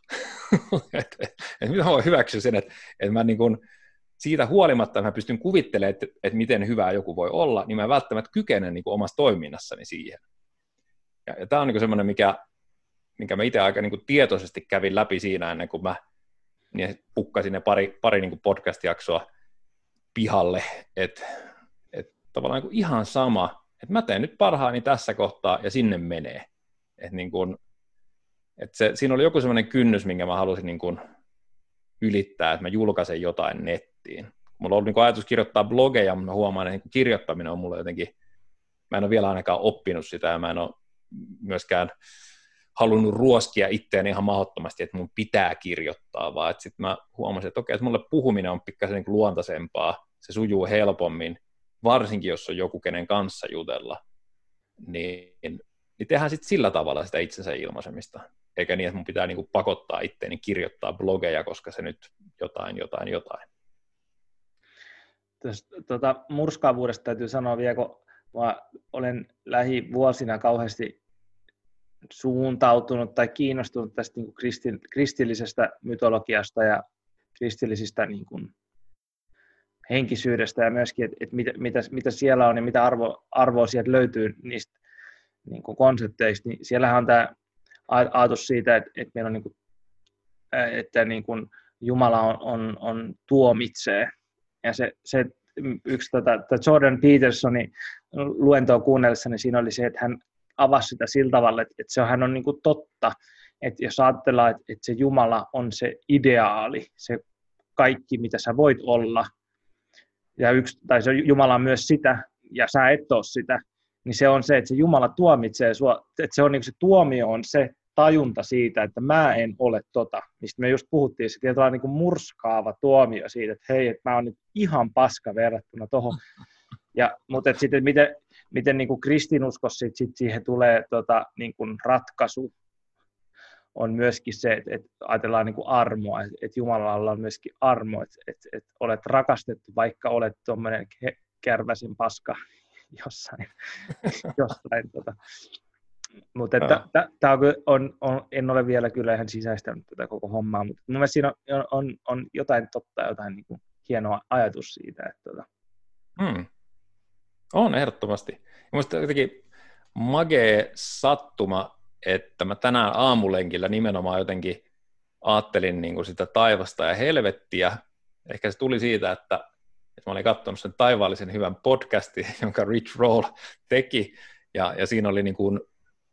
et, et, et minä voin hyväksyä sen, että, että mä niin kuin, siitä huolimatta mä pystyn kuvittelemaan, että, että miten hyvää joku voi olla, niin mä välttämättä kykenen niin kuin omassa toiminnassani siihen. Ja, ja tämä on niin semmoinen, mikä, minkä mä itse aika niin kuin tietoisesti kävin läpi siinä ennen kuin mä niin pukkasin ne pari, pari niin podcast-jaksoa pihalle, että, että tavallaan niin ihan sama, että mä teen nyt parhaani tässä kohtaa ja sinne menee. Että niin kuin, et se, siinä oli joku semmoinen kynnys, minkä mä halusin niin kuin ylittää, että mä julkaisen jotain nettiin. Mulla on ollut niin ajatus kirjoittaa blogeja, mutta mä huomaan, että niin kirjoittaminen on mulle jotenkin, mä en ole vielä ainakaan oppinut sitä ja mä en ole myöskään halunnut ruoskia itseäni ihan mahdottomasti, että mun pitää kirjoittaa, vaan että sitten mä huomasin, että okei, että mulle puhuminen on pikkasen niin luontaisempaa, se sujuu helpommin, varsinkin jos on joku, kenen kanssa jutella, niin, niin tehdään sitten sillä tavalla sitä itsensä ilmaisemista, eikä niin, että mun pitää niin kuin pakottaa itteeni kirjoittaa blogeja, koska se nyt jotain, jotain, jotain. Tästä, tuota, murskaavuudesta täytyy sanoa vielä, kun mä olen lähivuosina kauheasti suuntautunut tai kiinnostunut tästä niin kuin kristillisestä mytologiasta ja kristillisistä niin kuin henkisyydestä ja myöskin, että, että mitä, mitä, mitä siellä on ja mitä arvo, arvoa sieltä löytyy niistä niin kuin konsepteista, niin siellähän on tämä ajatus siitä, että, että meillä on niin kuin, että niin kuin Jumala on, on, on tuomitsee. Ja se, se yksi tota, Jordan Petersonin luentoa kuunnellessa, niin siinä oli se, että hän avasi sitä sillä tavalla, että, että se hän on niin kuin totta, että jos ajatellaan, että, että se Jumala on se ideaali, se kaikki, mitä sä voit olla, ja yksi, tai se Jumala on myös sitä, ja sä et ole sitä, niin se on se, että se Jumala tuomitsee sua, että se, on niin se tuomio on se tajunta siitä, että mä en ole tota, mistä me just puhuttiin, se tietynlainen niin kuin murskaava tuomio siitä, että hei, että mä oon nyt ihan paska verrattuna tuohon. Ja, mutta sitten miten, miten niin kuin kristinuskossa sit, sit siihen tulee tota, niin kuin ratkaisu, on myöskin se, että, että ajatellaan niin kuin armoa, että, Jumalalla on myöskin armo, että, että, että olet rakastettu, vaikka olet tuommoinen kärväsin paska jossain, jossain tota. Mutta että, tämä on, on, on, en ole vielä kyllä ihan sisäistänyt tätä koko hommaa, mutta mun mielestä siinä on, on, on jotain totta, jotain niin kuin hienoa ajatus siitä. Että, tota. hmm. On ehdottomasti. Minusta jotenkin magee sattuma, että mä tänään aamulenkillä nimenomaan jotenkin ajattelin niin kuin sitä taivasta ja helvettiä. Ehkä se tuli siitä, että, että mä olin katsonut sen taivaallisen hyvän podcastin, jonka Rich Roll teki, ja, ja siinä oli niin kuin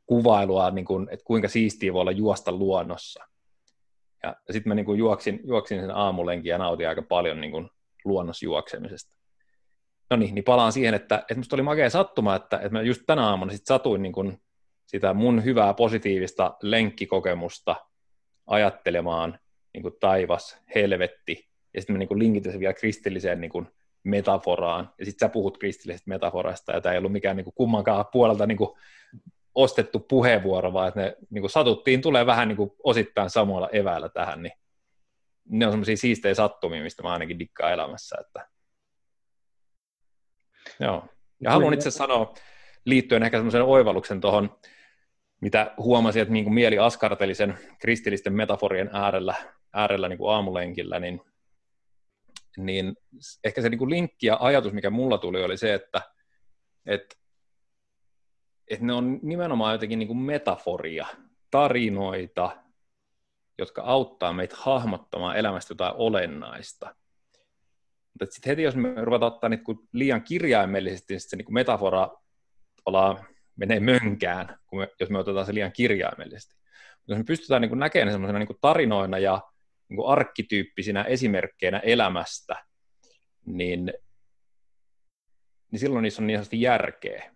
kuvailua, niin kuin, että kuinka siistiä voi olla juosta luonnossa. Ja, sitten mä niin kuin juoksin, juoksin sen aamulenkin ja nautin aika paljon niin kuin luonnosjuoksemisesta. No niin, niin palaan siihen, että, että musta oli makea sattuma, että, että mä just tänä aamuna sit satuin niin kuin sitä mun hyvää positiivista lenkkikokemusta ajattelemaan niin kuin taivas, helvetti, ja sitten mä niin linkitin sen vielä kristilliseen niin kuin metaforaan, ja sitten sä puhut kristillisestä metaforasta, ja tämä ei ollut mikään niin kuin kummankaan puolelta niin kuin ostettu puheenvuoro, vaan että ne niin kuin satuttiin tulee vähän niin kuin osittain samoilla eväillä tähän, niin ne on semmoisia siistejä sattumia, mistä mä ainakin dikkaan elämässä. Että... Joo. Ja haluan itse sanoa liittyen ehkä semmoisen oivalluksen tuohon, mitä huomasin, että niin kuin mieli askarteli sen kristillisten metaforien äärellä, äärellä niin kuin aamulenkillä, niin, niin ehkä se niin kuin linkki ja ajatus, mikä mulla tuli, oli se, että, että että ne on nimenomaan jotenkin niin kuin metaforia, tarinoita, jotka auttaa meitä hahmottamaan elämästä jotain olennaista. Mutta sitten heti, jos me ruvetaan ottaa niin kuin liian kirjaimellisesti, niin se niin kuin metafora menee mönkään, kun me, jos me otetaan se liian kirjaimellisesti. Mutta jos me pystytään niin kuin näkemään semmoisena niin tarinoina ja niin kuin arkkityyppisinä esimerkkeinä elämästä, niin, niin silloin niissä on niin sanotusti järkeä.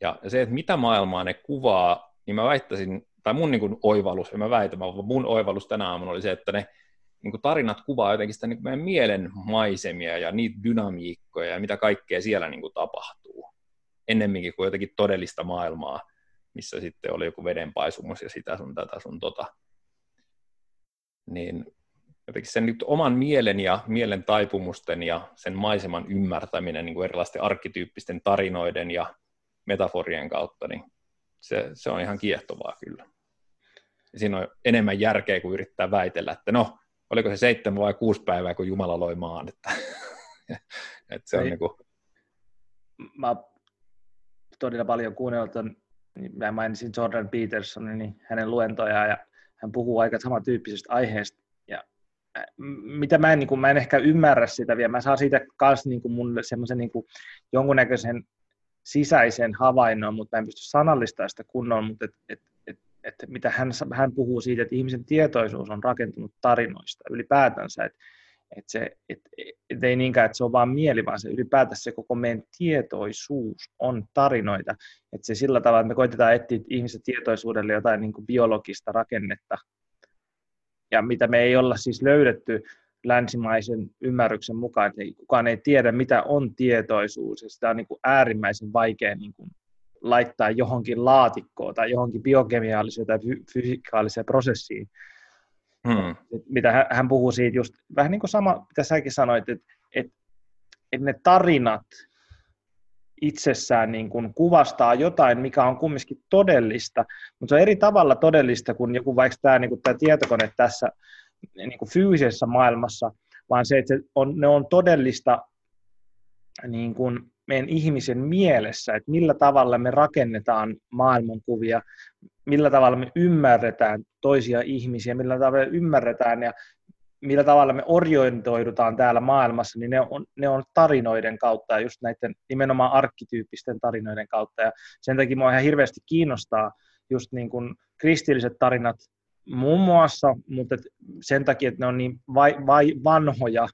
Ja se, että mitä maailmaa ne kuvaa, niin mä väittäisin, tai mun niin kuin oivallus, ja mä väitän, mun oivallus tänä aamuna oli se, että ne niin kuin tarinat kuvaa jotenkin sitä niin kuin meidän mielen maisemia ja niitä dynamiikkoja ja mitä kaikkea siellä niin kuin tapahtuu. Ennemminkin kuin jotenkin todellista maailmaa, missä sitten oli joku vedenpaisumus ja sitä sun tätä sun tota. Niin jotenkin sen nyt oman mielen ja mielen taipumusten ja sen maiseman ymmärtäminen niin kuin erilaisten arkkityyppisten tarinoiden ja metaforien kautta, niin se, se on ihan kiehtovaa kyllä. Ja siinä on enemmän järkeä kuin yrittää väitellä, että no, oliko se seitsemän vai kuusi päivää, kun Jumala loi maan. Että, että se on niin kuin... Mä todella paljon kuunnellut niin mä mainitsin Jordan Petersonin, niin hänen luentoja ja hän puhuu aika samantyyppisestä aiheesta. Ja mitä mä en, niin kuin, mä en ehkä ymmärrä sitä vielä, mä saan siitä kanssa niin kuin mun semmoisen niin jonkunnäköisen sisäisen havainnon, mutta mä en pysty sanallistamaan sitä kunnolla, mutta et, et että mitä hän, hän puhuu siitä, että ihmisen tietoisuus on rakentunut tarinoista ylipäätänsä, että, että, se, että, että ei niinkään, että se on vaan mieli, vaan se ylipäätänsä se koko meidän tietoisuus on tarinoita, että se sillä tavalla, että me koitetaan etsiä ihmisen tietoisuudelle jotain niin kuin biologista rakennetta, ja mitä me ei olla siis löydetty länsimaisen ymmärryksen mukaan, että kukaan ei tiedä, mitä on tietoisuus, ja sitä on niin kuin äärimmäisen vaikea niin kuin laittaa johonkin laatikkoon tai johonkin biokemiaaliseen tai fysikaaliseen prosessiin. Hmm. Mitä hän puhuu siitä just, vähän niin kuin sama, mitä säkin sanoit, että, että, että ne tarinat itsessään niin kuin kuvastaa jotain, mikä on kumminkin todellista, mutta se on eri tavalla todellista kuin joku vaikka tämä, niin kuin tämä tietokone tässä niin kuin fyysisessä maailmassa, vaan se, että se on, ne on todellista niin kuin meidän ihmisen mielessä, että millä tavalla me rakennetaan maailmankuvia, millä tavalla me ymmärretään toisia ihmisiä, millä tavalla me ymmärretään ja millä tavalla me orientoidutaan täällä maailmassa, niin ne on, ne on tarinoiden kautta ja just näiden nimenomaan arkkityyppisten tarinoiden kautta. Ja sen takia minua ihan hirveästi kiinnostaa just niin kuin kristilliset tarinat muun muassa, mutta sen takia, että ne on niin vai, vai, vanhoja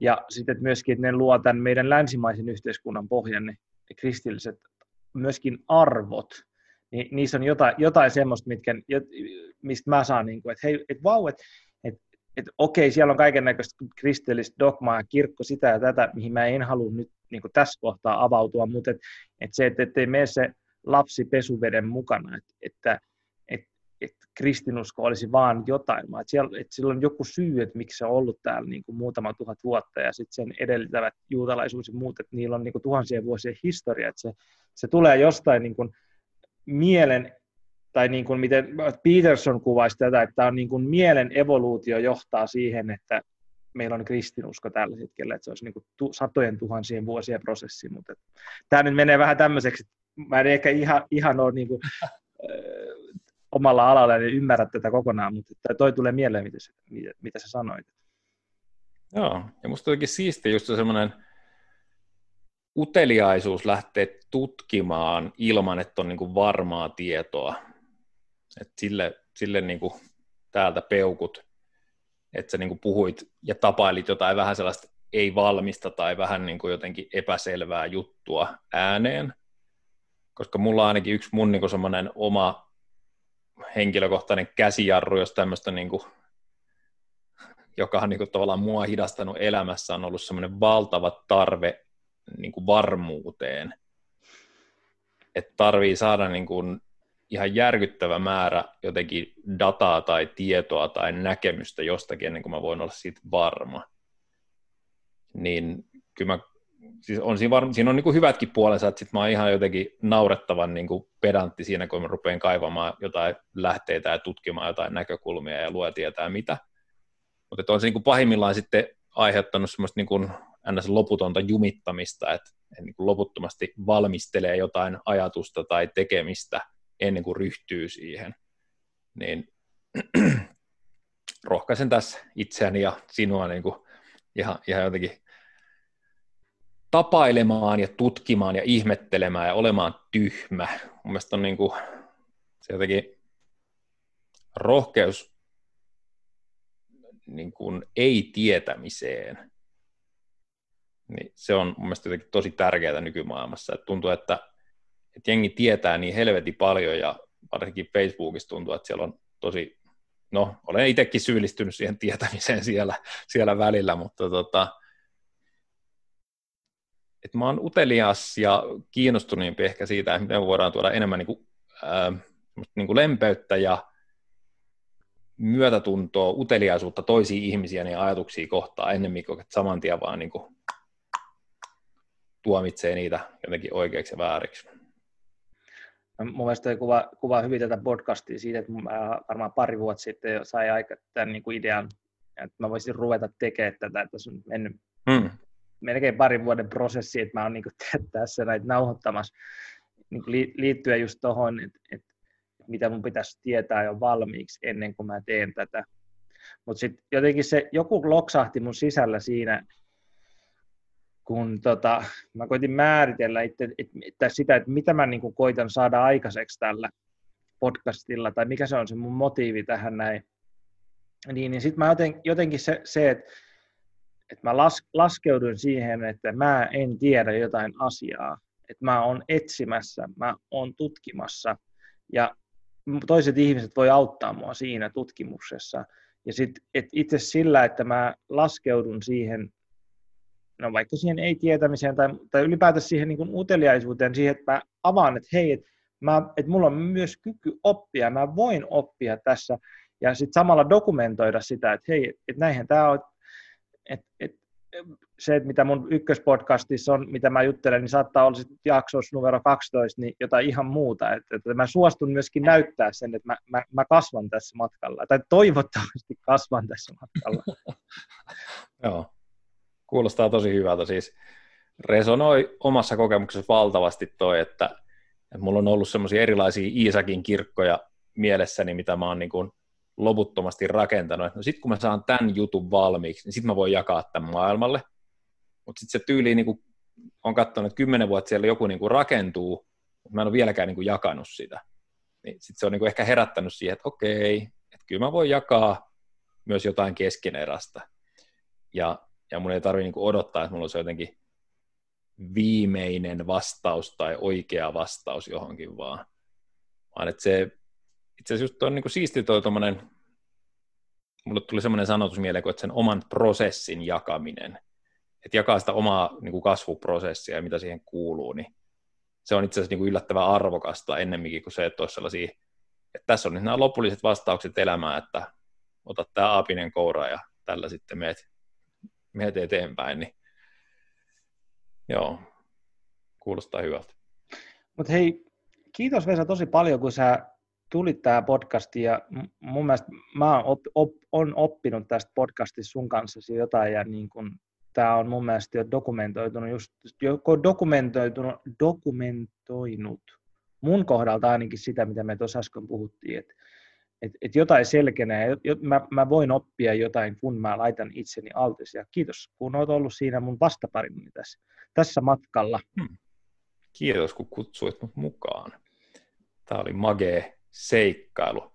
ja sitten myöskin, että ne luo tämän meidän länsimaisen yhteiskunnan pohjan, ne, ne kristilliset myöskin arvot, niin niissä on jotain, jotain semmoista, mitkä, mistä mä saan, niin kuin, että hei, että vau, että että, että okei, siellä on kaiken näköistä kristillistä dogmaa ja kirkko sitä ja tätä, mihin mä en halua nyt niin kuin tässä kohtaa avautua, mutta että, että se, että ettei mene se lapsi pesuveden mukana, että, että että kristinusko olisi vaan jotain, vaan että, siellä, että sillä on joku syy, että miksi se on ollut täällä niin kuin muutama tuhat vuotta, ja sitten sen edellytävät juutalaisuus ja muut, että niillä on niin kuin tuhansien vuosien historia, että se, se tulee jostain niin kuin mielen, tai niin kuin miten Peterson kuvaisi tätä, että tämä on niin kuin mielen evoluutio johtaa siihen, että meillä on kristinusko tällä hetkellä, että se olisi niin kuin tu, satojen tuhansien vuosien prosessi, mutta tämä nyt menee vähän tämmöiseksi, mä en ehkä ihan, ihan ole niin kuin, omalla alalla ja ymmärrä tätä kokonaan, mutta toi tulee mieleen, mitä, mitä, sä sanoit. Joo, ja musta jotenkin siistiä just semmoinen uteliaisuus lähteä tutkimaan ilman, että on niin varmaa tietoa. Et sille sille niin kuin täältä peukut, että sä niin kuin puhuit ja tapailit jotain vähän sellaista ei-valmista tai vähän niin kuin jotenkin epäselvää juttua ääneen, koska mulla on ainakin yksi mun niin semmoinen oma henkilökohtainen käsijarru, jos tämmöistä niin kuin, joka on niin kuin, tavallaan mua hidastanut elämässä, on ollut semmoinen valtava tarve niin kuin varmuuteen. Että tarvii saada niin kuin, ihan järkyttävä määrä jotenkin dataa tai tietoa tai näkemystä jostakin ennen kuin mä voin olla siitä varma. Niin kyllä mä siis on siinä, var, siinä on niin kuin hyvätkin puolensa, että sit mä oon ihan jotenkin naurettavan niin kuin pedantti siinä, kun mä rupean kaivamaan jotain lähteitä ja tutkimaan jotain näkökulmia ja lue tietää mitä. Mutta on se niin kuin pahimmillaan sitten aiheuttanut semmoista niin kuin ns. loputonta jumittamista, että, että niin kuin loputtomasti valmistelee jotain ajatusta tai tekemistä ennen kuin ryhtyy siihen. Niin rohkaisen tässä itseäni ja sinua niin kuin ihan, ihan jotenkin tapailemaan ja tutkimaan ja ihmettelemään ja olemaan tyhmä. Mun mielestä on niin kuin, se jotenkin rohkeus niin kuin ei-tietämiseen, niin se on mun mielestä jotenkin tosi tärkeää nykymaailmassa. Et tuntuu, että, että jengi tietää niin helvetin paljon ja varsinkin Facebookissa tuntuu, että siellä on tosi, no olen itsekin syyllistynyt siihen tietämiseen siellä, siellä välillä, mutta tota, että mä oon utelias ja kiinnostuneempi ehkä siitä, että miten me voidaan tuoda enemmän niin kuin, ää, niin kuin lempeyttä ja myötätuntoa, uteliaisuutta toisiin ihmisiä ja ajatuksia kohtaan ennemmin kuin saman tien vaan niin kuin tuomitsee niitä jotenkin oikeiksi ja vääriksi. Mun mielestä kuva, kuvaa hyvin tätä podcastia siitä, että mä varmaan pari vuotta sitten sai aika tämän niin kuin idean, että mä voisin ruveta tekemään tätä, että tässä on mennyt hmm melkein parin vuoden prosessi, että mä oon niin tässä näitä nauhoittamassa niin liittyen just tuohon, että, että mitä mun pitäisi tietää jo valmiiksi ennen kuin mä teen tätä. Mutta sitten jotenkin se, joku loksahti mun sisällä siinä, kun tota, mä koitin määritellä itse, että, sitä, että mitä mä niin koitan saada aikaiseksi tällä podcastilla, tai mikä se on se mun motiivi tähän näin, niin, niin sitten mä joten, jotenkin se, se että että mä las, laskeudun siihen, että mä en tiedä jotain asiaa, että mä oon etsimässä, mä oon tutkimassa, ja toiset ihmiset voi auttaa mua siinä tutkimuksessa. Ja sitten itse sillä, että mä laskeudun siihen, no vaikka siihen ei-tietämiseen tai, tai ylipäätänsä siihen niin uteliaisuuteen, siihen, että mä avaan, että hei, että, että mulla on myös kyky oppia, mä voin oppia tässä, ja sitten samalla dokumentoida sitä, että hei, että näinhän tämä on, että, että se, mitä mun ykköspodcastissa on, mitä mä juttelen, niin saattaa olla sitten jaksossa numero 12, niin jotain ihan muuta. Että, että mä suostun myöskin näyttää sen, että mä, mä, mä kasvan tässä matkalla, tai toivottavasti kasvan tässä matkalla. Joo, kuulostaa tosi hyvältä. Siis resonoi omassa kokemuksessa valtavasti toi, että, että mulla on ollut semmoisia erilaisia Iisakin kirkkoja mielessäni, mitä mä oon niin kuin loputtomasti rakentanut. No sitten kun mä saan tämän jutun valmiiksi, niin sitten mä voin jakaa tämän maailmalle. Mutta sitten se tyyli, niin kuin on katsonut, että kymmenen vuotta siellä joku niin kuin rakentuu, mutta mä en ole vieläkään niin kuin jakanut sitä. Niin sitten se on niin kuin ehkä herättänyt siihen, että okei, että kyllä mä voin jakaa myös jotain keskeneräistä. Ja, ja mun ei tarvitse niin odottaa, että mulla olisi jotenkin viimeinen vastaus tai oikea vastaus johonkin vaan. Vaan että se itse asiassa just on niin siisti toi tommonen, mulle tuli semmoinen sanotus mieleen, että sen oman prosessin jakaminen, että jakaa sitä omaa niin kuin kasvuprosessia ja mitä siihen kuuluu, niin se on itse asiassa niin kuin yllättävän arvokasta ennemminkin kuin se, että olisi sellaisia, että tässä on nyt nämä lopulliset vastaukset elämään, että otat tämä aapinen koura ja tällä sitten meet, meet eteenpäin, niin joo, kuulostaa hyvältä. Mutta hei, kiitos Vesa tosi paljon, kun sä tuli tämä podcasti ja mun mielestä mä oon, op, op, on oppinut tästä podcastista sun kanssa jotain ja niin kun, tämä on mun mielestä jo dokumentoitunut, just, joko dokumentoitunut, dokumentoinut mun kohdalta ainakin sitä, mitä me tuossa äsken puhuttiin, että et, et jotain selkenee, mä, mä voin oppia jotain, kun mä laitan itseni altis. Ja kiitos, kun olet ollut siinä mun vastaparini tässä, tässä matkalla. Hmm. Kiitos, kun kutsuit mut mukaan. Tämä oli magee seikkailu.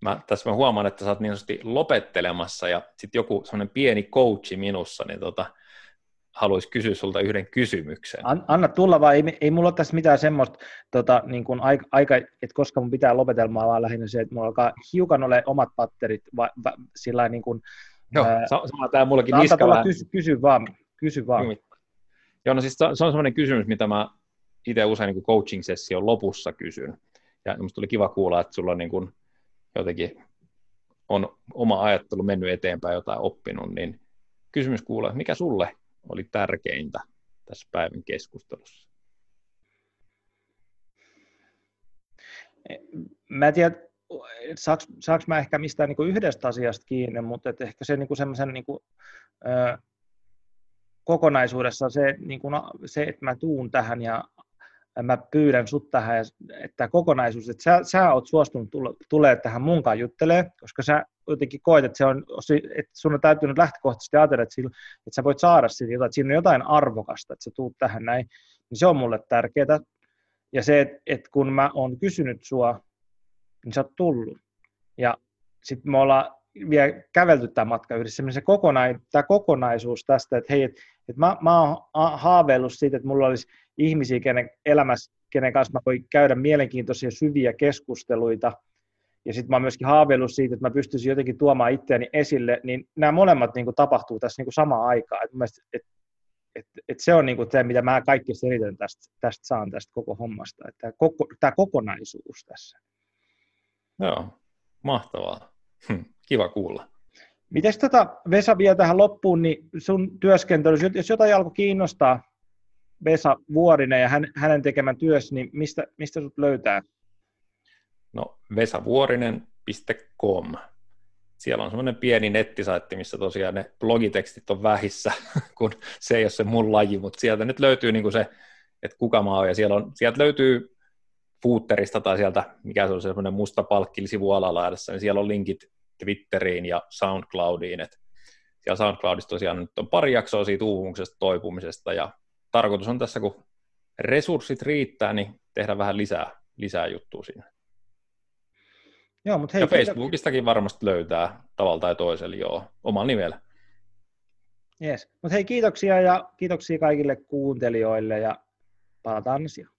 Mä, tässä mä huomaan, että sä oot niin sanotusti lopettelemassa ja sitten joku semmoinen pieni coachi minussa, niin tota, haluaisi kysyä sulta yhden kysymyksen. An, anna tulla vaan, ei, ei mulla ole tässä mitään semmoista tota, niin kuin aika, aika, että koska mun pitää lopetelmaa, vaan lähinnä se, että mulla alkaa hiukan ole omat patterit va, va, sillä niin kuin, Joo, ää, sama tämä mullakin niskalla. Kysy, kysy vaan, kysy vaan. Joo, no siis se on semmoinen kysymys, mitä mä itse usein niin coaching-session lopussa kysyn. Ja minusta tuli kiva kuulla, että sulla niin kuin jotenkin on oma ajattelu mennyt eteenpäin, jotain oppinut, niin kysymys kuulee, mikä sulle oli tärkeintä tässä päivän keskustelussa? Mä en tiedä, saaks, saaks mä ehkä mistään niin yhdestä asiasta kiinni, mutta et ehkä se niin semmoisen niin kokonaisuudessa se, niin kuin, se, että mä tuun tähän ja mä pyydän sut tähän, että kokonaisuus, että sä, sä oot suostunut tulee tähän munkaan juttelee, koska sä jotenkin koet, että, se on, että sun on täytynyt lähtökohtaisesti ajatella, että, sillä, että sä voit saada siitä jotain, että siinä on jotain arvokasta, että sä tuut tähän näin, niin se on mulle tärkeää. Ja se, että, että kun mä oon kysynyt sua, niin sä oot tullut. Ja sitten me ollaan vielä kävelty tämä matka yhdessä, se kokona- tämä kokonaisuus tästä, että hei, että, että mä, mä oon haaveillut siitä, että mulla olisi ihmisiä, kenen elämässä, kenen kanssa mä voin käydä mielenkiintoisia syviä keskusteluita, ja sitten mä oon myöskin haaveillut siitä, että mä pystyisin jotenkin tuomaan itseäni esille, niin nämä molemmat niin kuin, tapahtuu tässä niin kuin samaan aikaan. Et mielestä, et, et, et se on niin kuin se, mitä mä kaikkein eniten tästä, tästä saan tästä koko hommasta, tämä, koko, tämä kokonaisuus tässä. Joo, mahtavaa. Hm, kiva kuulla. Miten tota, Vesa vielä tähän loppuun, niin sun työskentely, jos jotain alkoi kiinnostaa Vesa Vuorinen ja hän, hänen tekemän työssä, niin mistä, mistä sut löytää? No vesavuorinen.com. Siellä on semmoinen pieni nettisaitti, missä tosiaan ne blogitekstit on vähissä, kun se ei ole se mun laji, mutta sieltä nyt löytyy niin kuin se, että kuka mä oon, ja siellä on, sieltä löytyy Footerista tai sieltä, mikä se on semmoinen musta palkki sivualalaidassa, niin siellä on linkit Twitteriin ja SoundCloudiin, että siellä SoundCloudissa tosiaan nyt on pari jaksoa siitä uupumuksesta, toipumisesta, ja tarkoitus on tässä, kun resurssit riittää, niin tehdä vähän lisää, lisää juttua siinä. Joo, mutta hei, ja Facebookistakin varmasti löytää tavalla tai toisella, joo, omalla nimellä. Yes. Mutta hei, kiitoksia ja kiitoksia kaikille kuuntelijoille ja palataan asiaan.